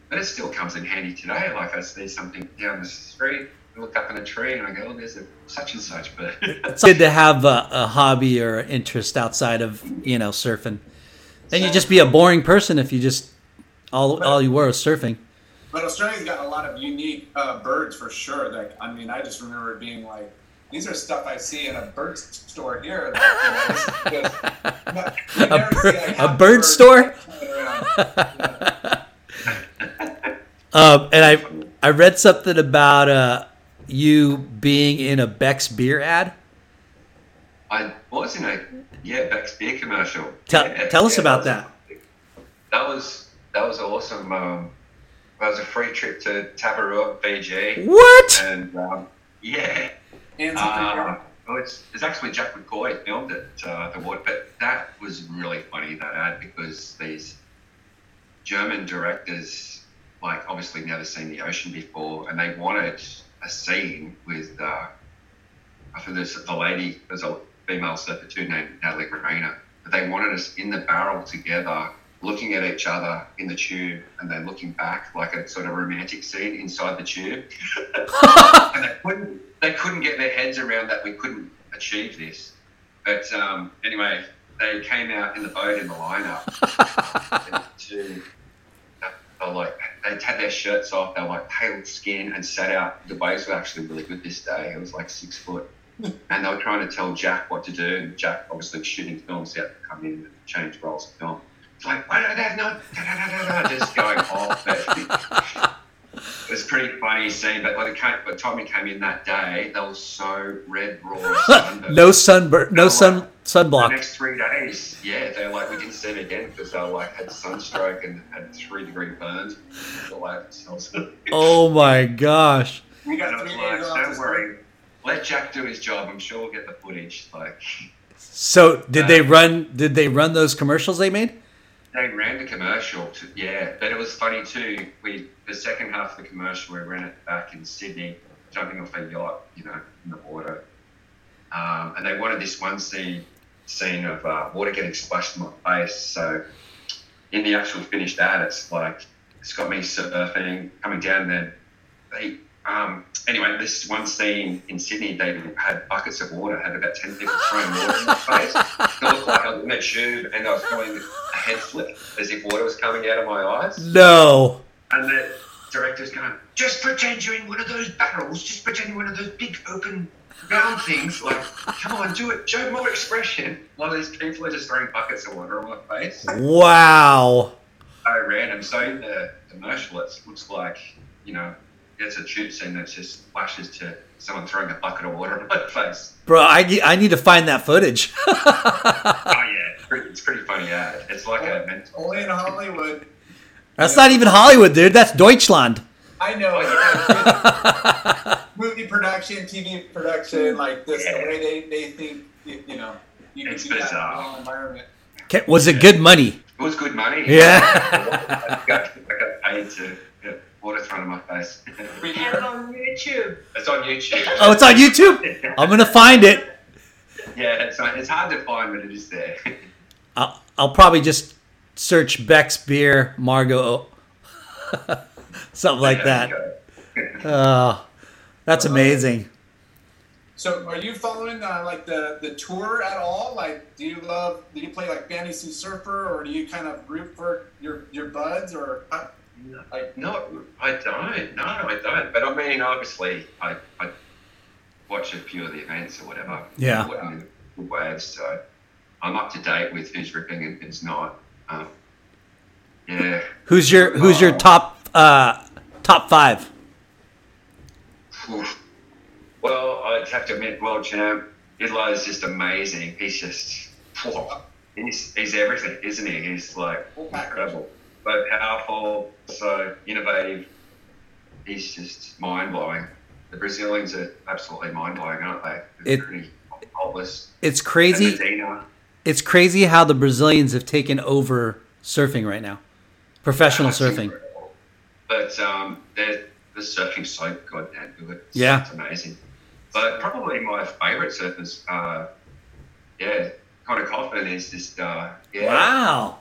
but it still comes in handy today. Like I see something down the street, I look up in a tree, and I go, "Oh, there's a such and such." But It's good to have a, a hobby or interest outside of you know surfing. Then you'd just be a boring person if you just all all you were was surfing. But Australia's got a lot of unique uh, birds for sure. Like, I mean, I just remember being like, these are stuff I see in a bird store here. Like, you know, just- A never see, like, a half bird store? Um, and I I read something about uh, you being in a Beck's beer ad. I was in a yeah Beck's beer commercial. Tell Yeah, tell us yeah, about that. that. was- That was that was awesome. Um, that was a free trip to Tavarua, Fiji. What? And um, yeah. And some free Uh, beer. oh, it's, it's actually Jack McCoy filmed it, uh, the wood, but that was really funny that ad because these German directors, like, obviously never seen the ocean before, and they wanted a scene with, uh, I think there's the lady, there's a female surfer too named Natalie Grena, but they wanted us in the barrel together, looking at each other in the tube, and then looking back like a sort of romantic scene inside the tube. and they couldn't, they couldn't get their heads around that we couldn't achieve this. But um, anyway, they came out in the boat in the lineup. to, they were like they had their shirts off. They were like pale skin and sat out. The waves were actually really good this day. It was like six foot. And they were trying to tell Jack what to do. And Jack, obviously shooting films, he had to come in and change roles of film. It's like, why don't they have no, da, da, da, da, da, just going off. It was was pretty funny scene. But by the, came, by the time he came in that day, they were so red raw. no sunburn, no sun The sunblock. next three days, yeah, they're like we didn't see them again because they were like had sunstroke and had three degree burns. all over themselves. Oh my gosh. We got And I like, don't worry, let Jack do his job. I'm sure we'll get the footage. Like So did they uh, run? Did they run those commercials they made? They ran the commercial, to, yeah, but it was funny too. We the second half of the commercial we ran it back in Sydney, jumping off a yacht, you know, in the water, um, and they wanted this one scene scene of uh, water getting splashed in my face. So in the actual finished ad, it's like it's got me surfing, coming down there. They um, anyway, this one scene in Sydney, they had buckets of water, had about ten people throwing water in my face. It looked like I was in a tube and I was doing a head flip as if water was coming out of my eyes. No. And the director's going, just pretend you're in one of those barrels, just pretend you're one of those big open round things. Like, come on, do it, show more expression. One of these people are just throwing buckets of water on my face. Wow. So random. So in the commercial, it looks like, you know, it's a tube scene that just flashes to someone throwing a bucket of water on my face. Bro, I, I need to find that footage. Oh, yeah, pretty, it's pretty funny ad. It's like a mental. Only in Hollywood. That's not even Hollywood, dude. That's Deutschland. I know. yeah. movie production, TV production, like this, the way they, they think, you, you know, you can It's do that in bizarre. a environment. Okay, Was it good money? It was good money. Yeah. I got, I got paid to get water thrown in my face. We have it on YouTube. It's on YouTube. Oh, it's on YouTube? I'm going to find it. Yeah, it's, it's hard to find, but it is there. I'll, I'll probably just search Beck's beer, Margo, something like that. Oh, that's amazing. So, are you following uh, like the the tour at all? Like, do you love? Do you play like fantasy surfer, or do you kind of root for your your buds, or uh, like? No, I don't. No, I don't. But I mean, obviously, I, I watch a few of the events or whatever. Yeah. Putting waves, so I'm up to date with who's ripping and who's not. Um, yeah. Who's your Who's your top uh, top five? Well, I'd have to admit, world champ, Italo is just amazing. He's just, he's, he's everything, isn't he? He's like incredible, so powerful, so innovative. He's just mind blowing. The Brazilians are absolutely mind blowing, aren't they? They're It- pretty hopeless. It's crazy. It's crazy how the Brazilians have taken over surfing right now, professional That's surfing. incredible. But um, the surfing's so goddamn good. It's, Yeah. it's amazing. But probably my favourite surfers, uh, yeah, Conner Coffin is this. uh, yeah. Wow.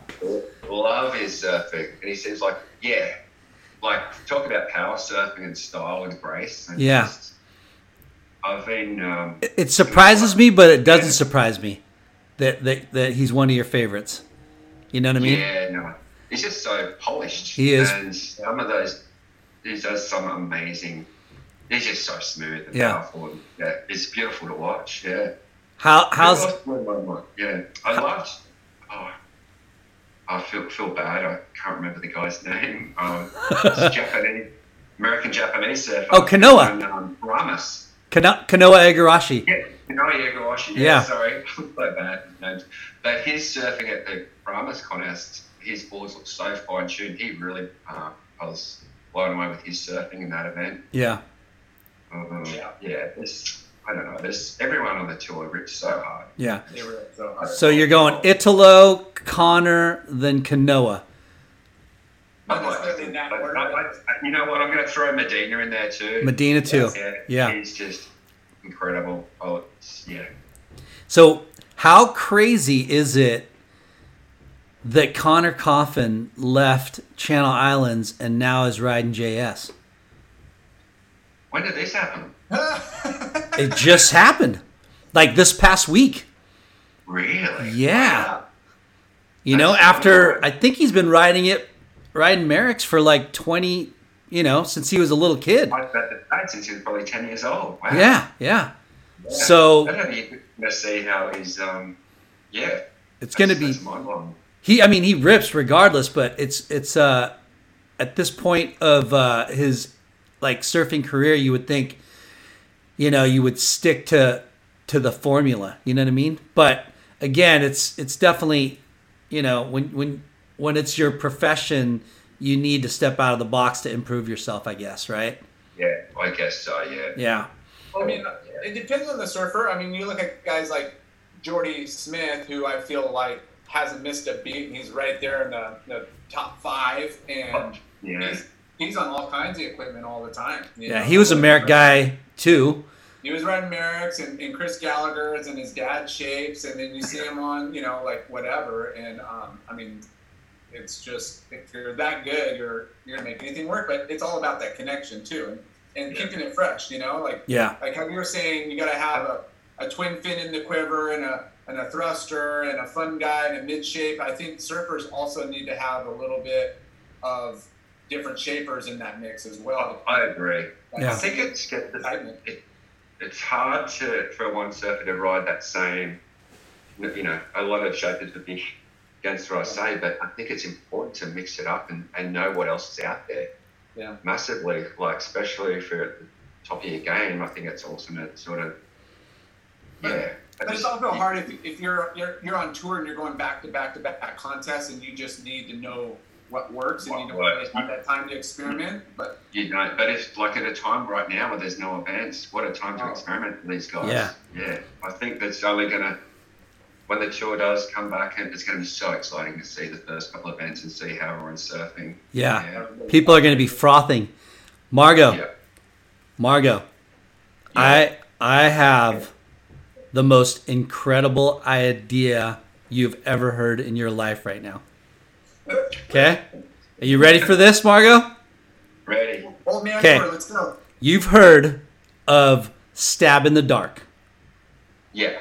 Love his surfing. And he seems like, yeah, like talk about power surfing and style and grace. And Yeah. just- I've been, um, It surprises me, but it doesn't surprise me that, that that he's one of your favorites. You know what I mean? Yeah, no. He's just so polished. He is. And some of those, he does some amazing, he's just so smooth and Yeah. powerful. And, yeah, it's beautiful to watch. Yeah. How how's Yeah. I loved, oh, I feel, feel bad. I can't remember the guy's name. Um, it's Japanese, American Japanese surfer. Oh, Kanoa. And, um. Kano- Kanoa Igarashi? Yeah, Kanoa Igarashi. Yeah, Yeah. sorry. so bad. names. But his surfing at the Ramos contest, his boards looked so fine tuned. He really, uh, I was blown away with his surfing in that event. Yeah. Um, yeah, yeah. There's, I don't know. This everyone on the tour ripped so hard. Yeah. They were so hard. So you're going Italo, Conner, then Kanoa. Not necessarily in that But order. I, I, you know what? I'm going to throw Medina in there too. Medina too. Yeah, Yeah. He's just incredible. Oh, it's, yeah. So how crazy is it that Conner Coffin left Channel Islands and now is riding JS? When did this happen? It just happened, like this past week. Really? Yeah. You know, after I think he's been riding it, riding Merrick's for like twenty. You know, since he was a little kid. I've bet the dad since he was probably 10 years old. Wow. Yeah, yeah. So I don't even to see how he's, um, yeah. it's going to be he. I mean, he rips regardless, but it's it's uh at this point of uh, his like surfing career, you would think, you know, you would stick to to the formula. You know what I mean? But again, it's it's definitely, you know, when when when it's your profession, you need to step out of the box to improve yourself. I guess, right? Yeah, I guess so. Yeah. Yeah. I mean, it depends on the surfer. I mean, you look at guys like Jordy Smith, who I feel like hasn't missed a beat. and He's right there in the, the top five, and Yeah. he's, he's on all kinds of equipment all the time. Yeah, know? he was a Merrick guy too. He was riding Merrick's and, and Chris Gallagher's and his dad's shapes, and then you see him on, you know, like whatever. And um, I mean, it's just if you're that good, you're you're gonna make anything work. But it's all about that connection too, and, and keeping it fresh. You know, like Yeah. like how you were saying, you got to have a, a twin fin in the quiver and a and a thruster and a fun guy and a mid shape. I think surfers also need to have a little bit of different shapers in that mix as well. Oh, I agree. Yeah. I think it's it, it's hard to for one surfer to ride that same. You know, a lot of shapers would be against what I say, but I think it's important to mix it up and, and know what else is out there. Yeah. Massively, like especially for at the top of your game, I think it's awesome to sort of. Yeah. But it's also hard if, if you're, you're you're on tour and you're going back to back to back contests and you just need to know what works and you don't What really have that time to experiment. But You know, but it's like at a time right now where there's no events, what a time to oh. experiment for these guys. Yeah. Yeah. I think that's only going to, when the tour does come back, and it's going to be so exciting to see the first couple of events and see how everyone's surfing. Yeah. People are going to be frothing. Margo. Margo. I I have the most incredible idea you've ever heard in your life right now. Okay? Are you ready for this, Margo? Ready. old man Okay. let's go. You've heard of Stab in the Dark. Yeah.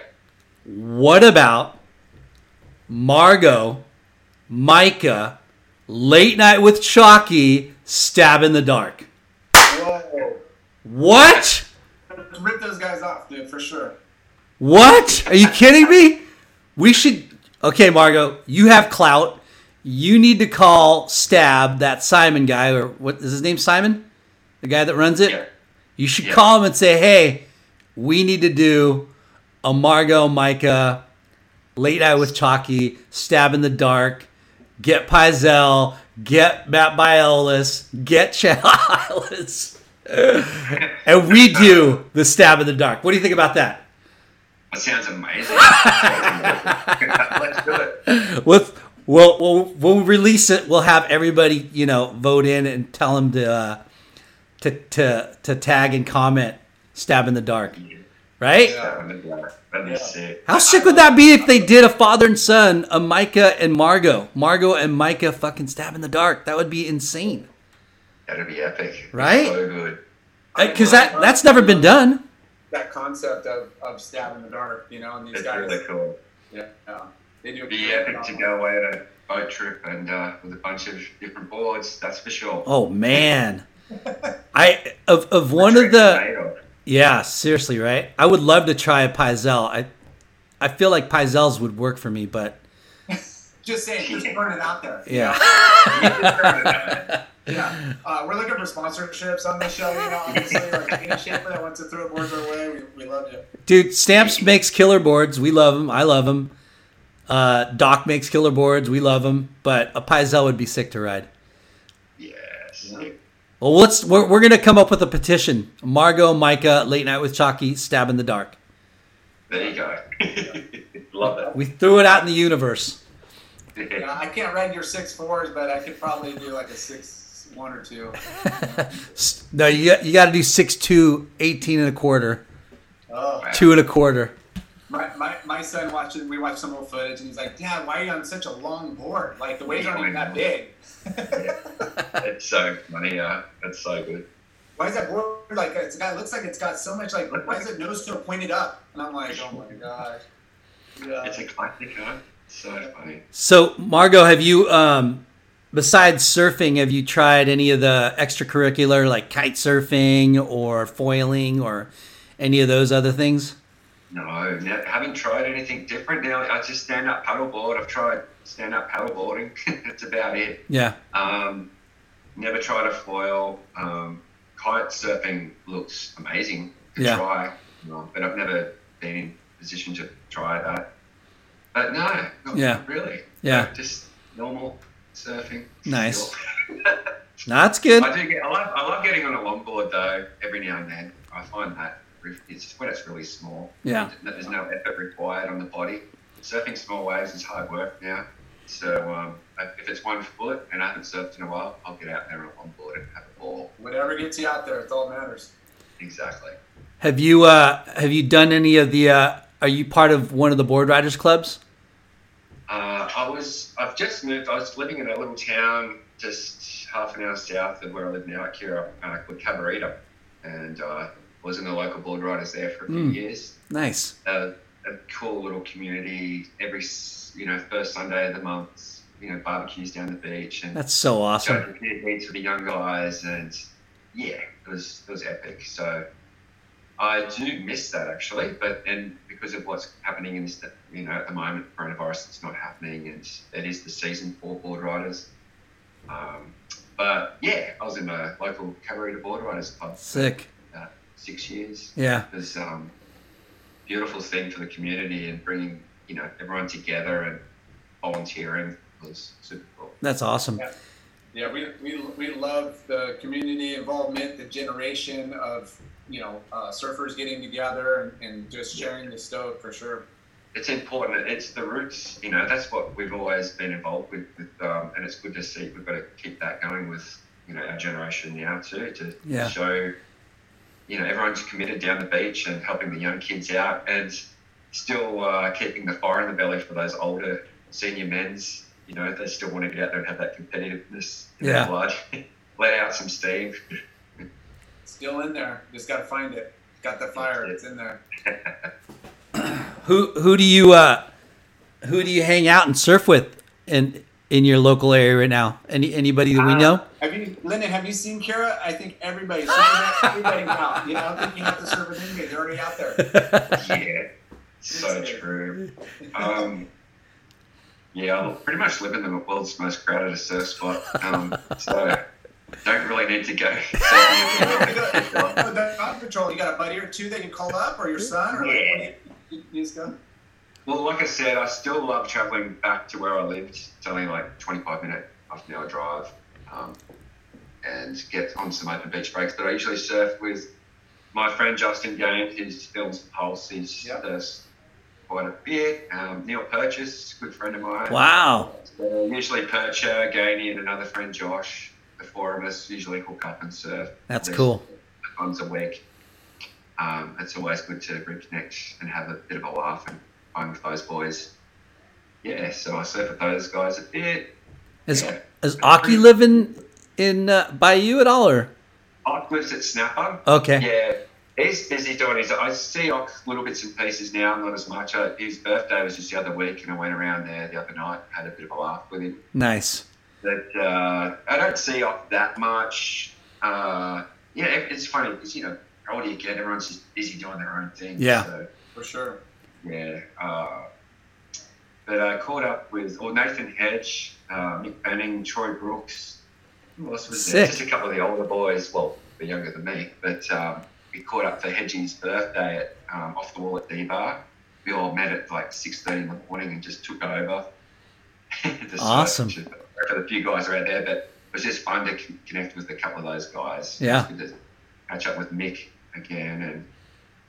What about Margo, Micah, Late Night with Chalky, Stab in the Dark? Whoa. What? Rip those guys off, dude, for sure. What? Are you kidding me? We should. Okay, Margo, you have clout. You need to call Stab, that Simon guy, or what is his name? Simon? The guy that runs it? You should call him and say, hey, we need to do a Margo, Micah, Late Night with Chalky, Stab in the Dark, get Pyzel, get Matt Biolos, get Chad Isles. and we do the Stab in the Dark. What do you think about that? That sounds amazing. Let's do it. With we'll, we'll we'll release it. We'll have everybody you know vote in and tell them to uh, to to to tag and comment "Stab in the Dark," right? That'd be sick. How sick would that be if they did a father and son, a Micah and Margo, Margo and Micah fucking stab in the dark? That would be insane, That'd be epic. Right? So good. because that that's never been done. That concept of, of stab in the dark, you know, and these It's guys. really cool. Yeah, yeah. They do be epic to go away on a boat trip and uh, with a bunch of different boards. That's for sure. Oh man, I of of one of the yeah seriously right. I would love to try a Pyzel. I I feel like Pyzels would work for me, but Just saying, just burn it out there. yeah. Yeah, uh, we're looking for sponsorships on the show. You know, obviously, like any shaper that wants to throw boards our way, we, we love you. Dude, Stamps makes killer boards. We love them. I love them. Uh, Doc makes killer boards. We love them. But a Pyzel would be sick to ride. Yes. Well, let's. We're, we're gonna come up with a petition. Margo, Micah, Late Night with Chalky, Stab in the Dark. There you go. Love it. We threw it out in the universe. Yeah, I can't ride your six fours, but I could probably do like a six one or two. No, you got, you got to do 6'2", 18 and a quarter, Oh. two and a quarter. My, my, my son watches. We watched some old footage, and he's like, "Dad, why are you on such a long board? Like the waves aren't even that big. It's so funny. Uh, that's so good. Why is that board like? It's got. It looks like it's got so much like. Why is it nose to pointed up? And I'm like, oh my God. Yeah. It's a classic, huh? So funny. So, Margo, have you, um, besides surfing, have you tried any of the extracurricular like kite surfing or foiling or any of those other things? No, haven't tried anything different. Now I just stand up paddleboard. I've tried stand up paddleboarding. That's about it. Yeah. Um, never tried a foil. Um, kite surfing looks amazing to Yeah. try, um, but I've never been in position to try that. But no, not Yeah. really. Yeah. just normal surfing. Nice. That's good. I do get. I love, I love getting on a longboard though. Every now and then, I find that it's when it's really small. Yeah. There's no effort required on the body. Surfing small waves is hard work now. So um, if it's one foot and I haven't surfed in a while, I'll get out there on board and have a ball. Whatever gets you out there, it's all matters. Exactly. Have you uh, have you done any of the? Uh, are you part of one of the board riders clubs? Uh, I was. I've just moved. I was living in a little town just half an hour south of where I live now, Akira, uh, called Cabarita, and uh, was in the local board riders there for a few Mm. years. Nice. a, a cool little community. Every you know first Sunday of the month, you know barbecues down the beach and That's so awesome. going to beer meets with the young guys, and yeah, it was it was epic. So I do miss that actually, but and because of what's happening in this, you know, at the moment, coronavirus, it's not happening, and it is the season for board riders. Um, but yeah, I was in a local Cabarita board riders club. for, Sick. Six years. Yeah. It was um, beautiful thing for the community and bringing you know everyone together and volunteering was super cool. That's awesome. Yeah, we, we, we love the community involvement, the generation of you know uh, surfers getting together and, and just sharing the stove for sure. It's important. It's the roots. You know, that's what we've always been involved with, with um, and it's good to see. We've got to keep that going with you know our generation now too to Yeah. show. You know, everyone's committed down the beach and helping the young kids out, and still uh, keeping the fire in the belly for those older senior men's. You know, they still want to get out there and have that competitiveness in Yeah. their blood. Let out some steam. Still in there, just got to find it. Got the fire, it's in there. Who who do you uh, who do you hang out and surf with in in your local area right now? Any anybody that we know? Have you, Lyndon? Have you seen Kara? I think everybody's everybody out. You know, I think you have to serve with him. They're already out there. yeah, so true. Um, yeah, I pretty much live in the world's most crowded surf spot, um, so don't really need to go. surfing Oh, Patrol. You got a buddy or two that you call up, or your son, or like, what do you, you, you just go? Well, like I said, I still love traveling back to where I lived. It's only like 25 minute, half an hour drive, um, and get on some open beach breaks. But I usually surf with my friend Justin Gane, who films Pulse. He's does quite a bit. Um, Neal Purchase, good friend of mine. Wow. So usually Percher, Gainey, and another friend Josh. The four of us usually hook up and surf. That's at cool. Times a week. Um, it's always good to reconnect and have a bit of a laugh and fun with those boys. Yeah, so I surf with those guys a bit. Is Yeah. is Occy living in uh, by you at all or? Ock lives at Snapper. Okay. Yeah, he's busy doing his. I see Ock little bits and pieces now, not as much. Uh, his birthday was just the other week, and I went around there the other night, had a bit of a laugh with him. Nice. But uh, I don't see Ock that much. Uh, yeah, it's funny because you know, the older you get, everyone's just busy doing their own thing. Yeah. So, For sure. Yeah. Uh, but I caught up with or Nathan Hedge, uh, Mick Fanning, Troy Brooks. Who else was there? Just a couple of the older boys. Well, they're younger than me, but um, we caught up for Hedgie's birthday at um, off the wall at D-Bah. We all met at like six thirty in the morning and just took over. Just, Awesome. For the few guys around there, but it was just fun to connect with a couple of those guys. Yeah. Catch up with Mick again, and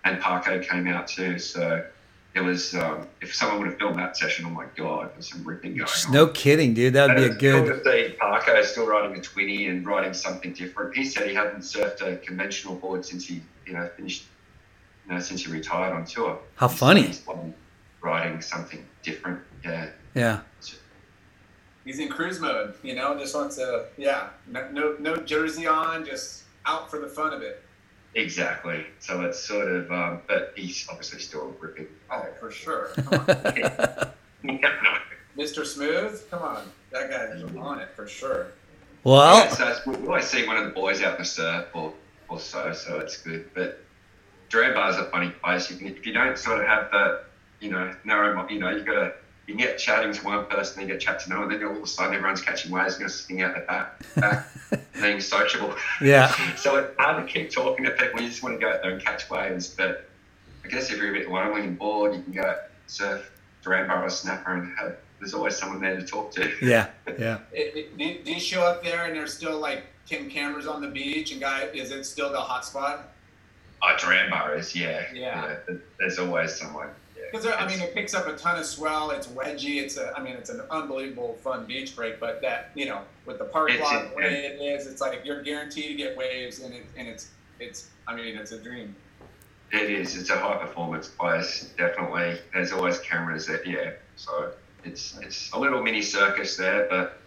and Parko came out too. So it was um, if someone would have filmed that session, oh my god, there's some ripping going on. No kidding, dude. That'd be a And it's cool good. to see Parko still riding a twinny and riding something different. He said he hadn't surfed a conventional board since he, you know, finished, you know, since he retired on tour. How He's- funny. he's riding something different. Yeah. Yeah. He's in cruise mode. You know, just wants to. Yeah. No, no, no jersey on, just out for the fun of it. Exactly. So it's sort of, um, but he's obviously still ripping. Oh, for sure. Come on. Mr. Smooth, come on. That guy's on it for sure. Well, yeah, so it's, we always see one of the boys out in the surf or, or so, so it's good. But Dread Bar's a funny place. You can, if you don't sort of have the, you know, narrow, you know, you've got to, you can get chatting to one person, then you get chat to another, one, then all of a sudden everyone's catching waves and you're sitting out the back. back. being sociable. Yeah. so it's hard to keep talking to people. You just want to go out there and catch waves. But I guess if you're a bit lonely and bored, you can go surf, Duranbah, Snapper, and have, there's always someone there to talk to. Yeah, yeah. It, it, do, do you show up there and there's still like 10 cameras on the beach and guy, is it still the hot spot? Oh, Duranbah is, yeah. Yeah. There's always someone. Because I mean, it picks up a ton of swell. It's wedgy. It's a, I mean, it's an unbelievable fun beach break. But that, you know, with the park It's lot the way it is, it's like you're guaranteed to get waves, and it, and it's, it's, I mean, it's a dream. It is. It's a high performance place, definitely. There's always cameras there, yeah. So it's it's a little mini circus there, but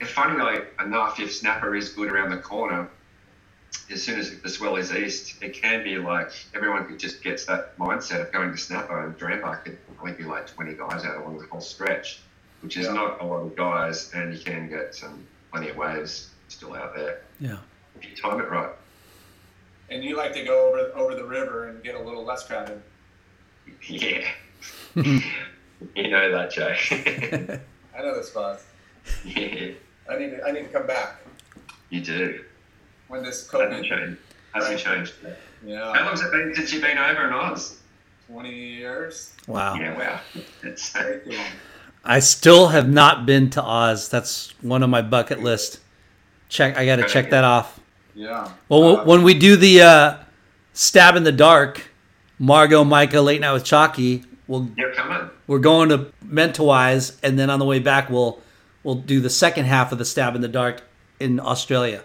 it's funny like enough if Snapper is good around the corner, as soon as the swell is east, it can be like everyone who just gets that mindset of going to Snapper and Duranbah could only be like 20 guys out along the whole stretch, which is Yeah. not a lot of guys, and you can get some plenty of waves still out there Yeah. if you time it right. And you like to go over over the river and get a little less crowded. Yeah. you know that, Jay. I know the spots. yeah, I need to, I need to come back you do. When this Hasn't COVID. changed. Hasn't changed. Yeah. How Yeah, long's it been since you've been over in Oz? 20 years. Wow. Yeah, wow. It's, uh, Way long. I still have not been to Oz. That's one on my bucket list. Check. I got to check that off. Yeah. Well, Uh, when we do the uh, stab in the dark, Margo, Micah, late night with Chalky, we'll you're coming. we're going to Mentawais, and then on the way back, we'll we'll do the second half of the stab in the dark in Australia.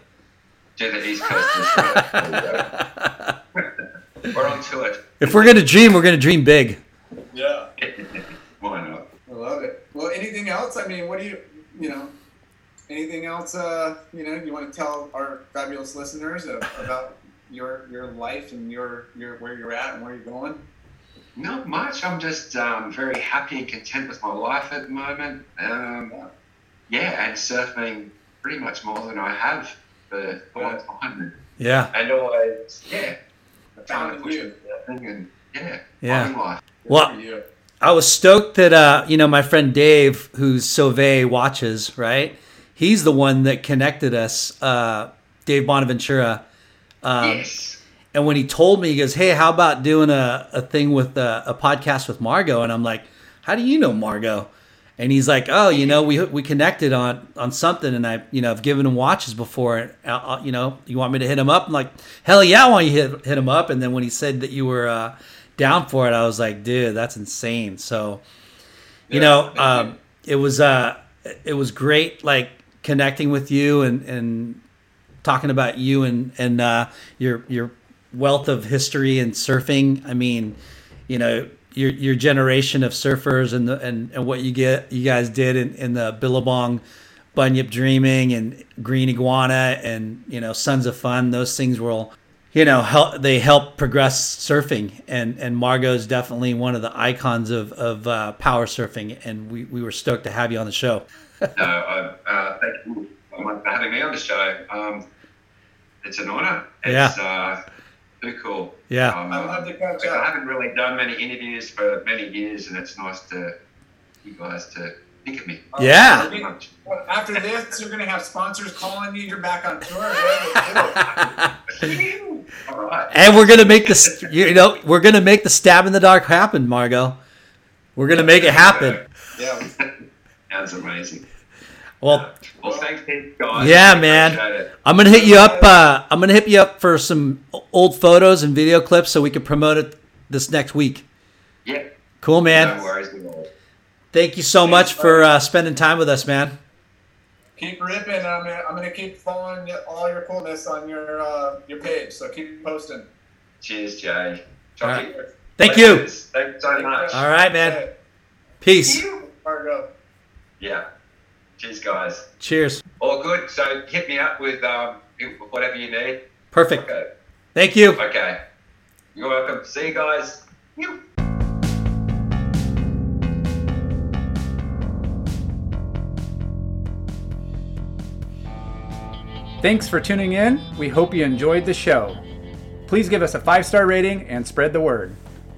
Do the East Coast as well. We're on to it. If we're gonna dream, we're gonna dream big. yeah. Why not? I love it. Well, anything else? I mean, what do you, you know, anything else? Uh, you know, you want to tell our fabulous listeners uh, about your your life and your your where you're at and where you're going? Not much. I'm just um, very happy and content with my life at the moment. Um, yeah, and surfing pretty much more than I have for a long time. Yeah. And always, yeah, trying to Found push you. it, surfing and yeah, Yeah. Well, For. I was stoked that uh, you know my friend Dave, who's Sauve watches, right? He's the one that connected us, uh, Dave Bonaventura. Um, yes. And when he told me, he goes, "Hey, how about doing a, a thing with uh, a, a podcast with Margo?" And I'm like, "How do you know Margo?" And he's like, "Oh, you know, we we connected on on something, and I, you know, I've given him watches before. And uh, uh, you know, you want me to hit him up?" I'm like, "Hell yeah, I want you to hit hit him up." And then when he said that you were uh, down for it, I was like, "Dude, that's insane." So, you Yeah, know, thank you. um, it was uh, it was great, like connecting with you and and talking about you and and uh, your your wealth of history and surfing. I mean, you know, your your generation of surfers and the and, and what you get you guys did in, in the Billabong Bunyip Dreaming and Green Iguana and you know Sons of Fun. Those things will you know help they help progress surfing and and Margo's definitely one of the icons of of uh, power surfing and we, we were stoked to have you on the show. no, I, uh, thank you for having me on the show. Um, it's an honour. It's uh, too cool. Yeah. Um, I'd love to catch like, I haven't really done many interviews for many years, and it's nice to you guys to think of me. Yeah. Very After this, you're gonna have sponsors calling you. You're back on tour. All right. And we're gonna make this, you know, we're gonna make the stab in the dark happen, Margo. We're gonna make it happen. yeah. Sounds amazing. Well, Well, thanks, guys. yeah, I man. it. I'm gonna hit you up. Uh, I'm gonna hit you up for some old photos and video clips so we can promote it this next week. Yeah. Cool, man. No worries at. Thank you so much for uh, spending time with us, man. Keep ripping. I'm gonna, I'm gonna keep following all your coolness on your uh, your page. So keep posting. Cheers, Jay. All Chalky. right. Thank you. Thanks so much. All right, man. Peace. Margo. Yeah. Cheers, guys. Cheers. All good. So hit me up with um, whatever you need. Perfect. Okay. Thank you. Okay. You're welcome. See you guys. Thanks for tuning in. We hope you enjoyed the show. Please give us a five star rating and spread the word.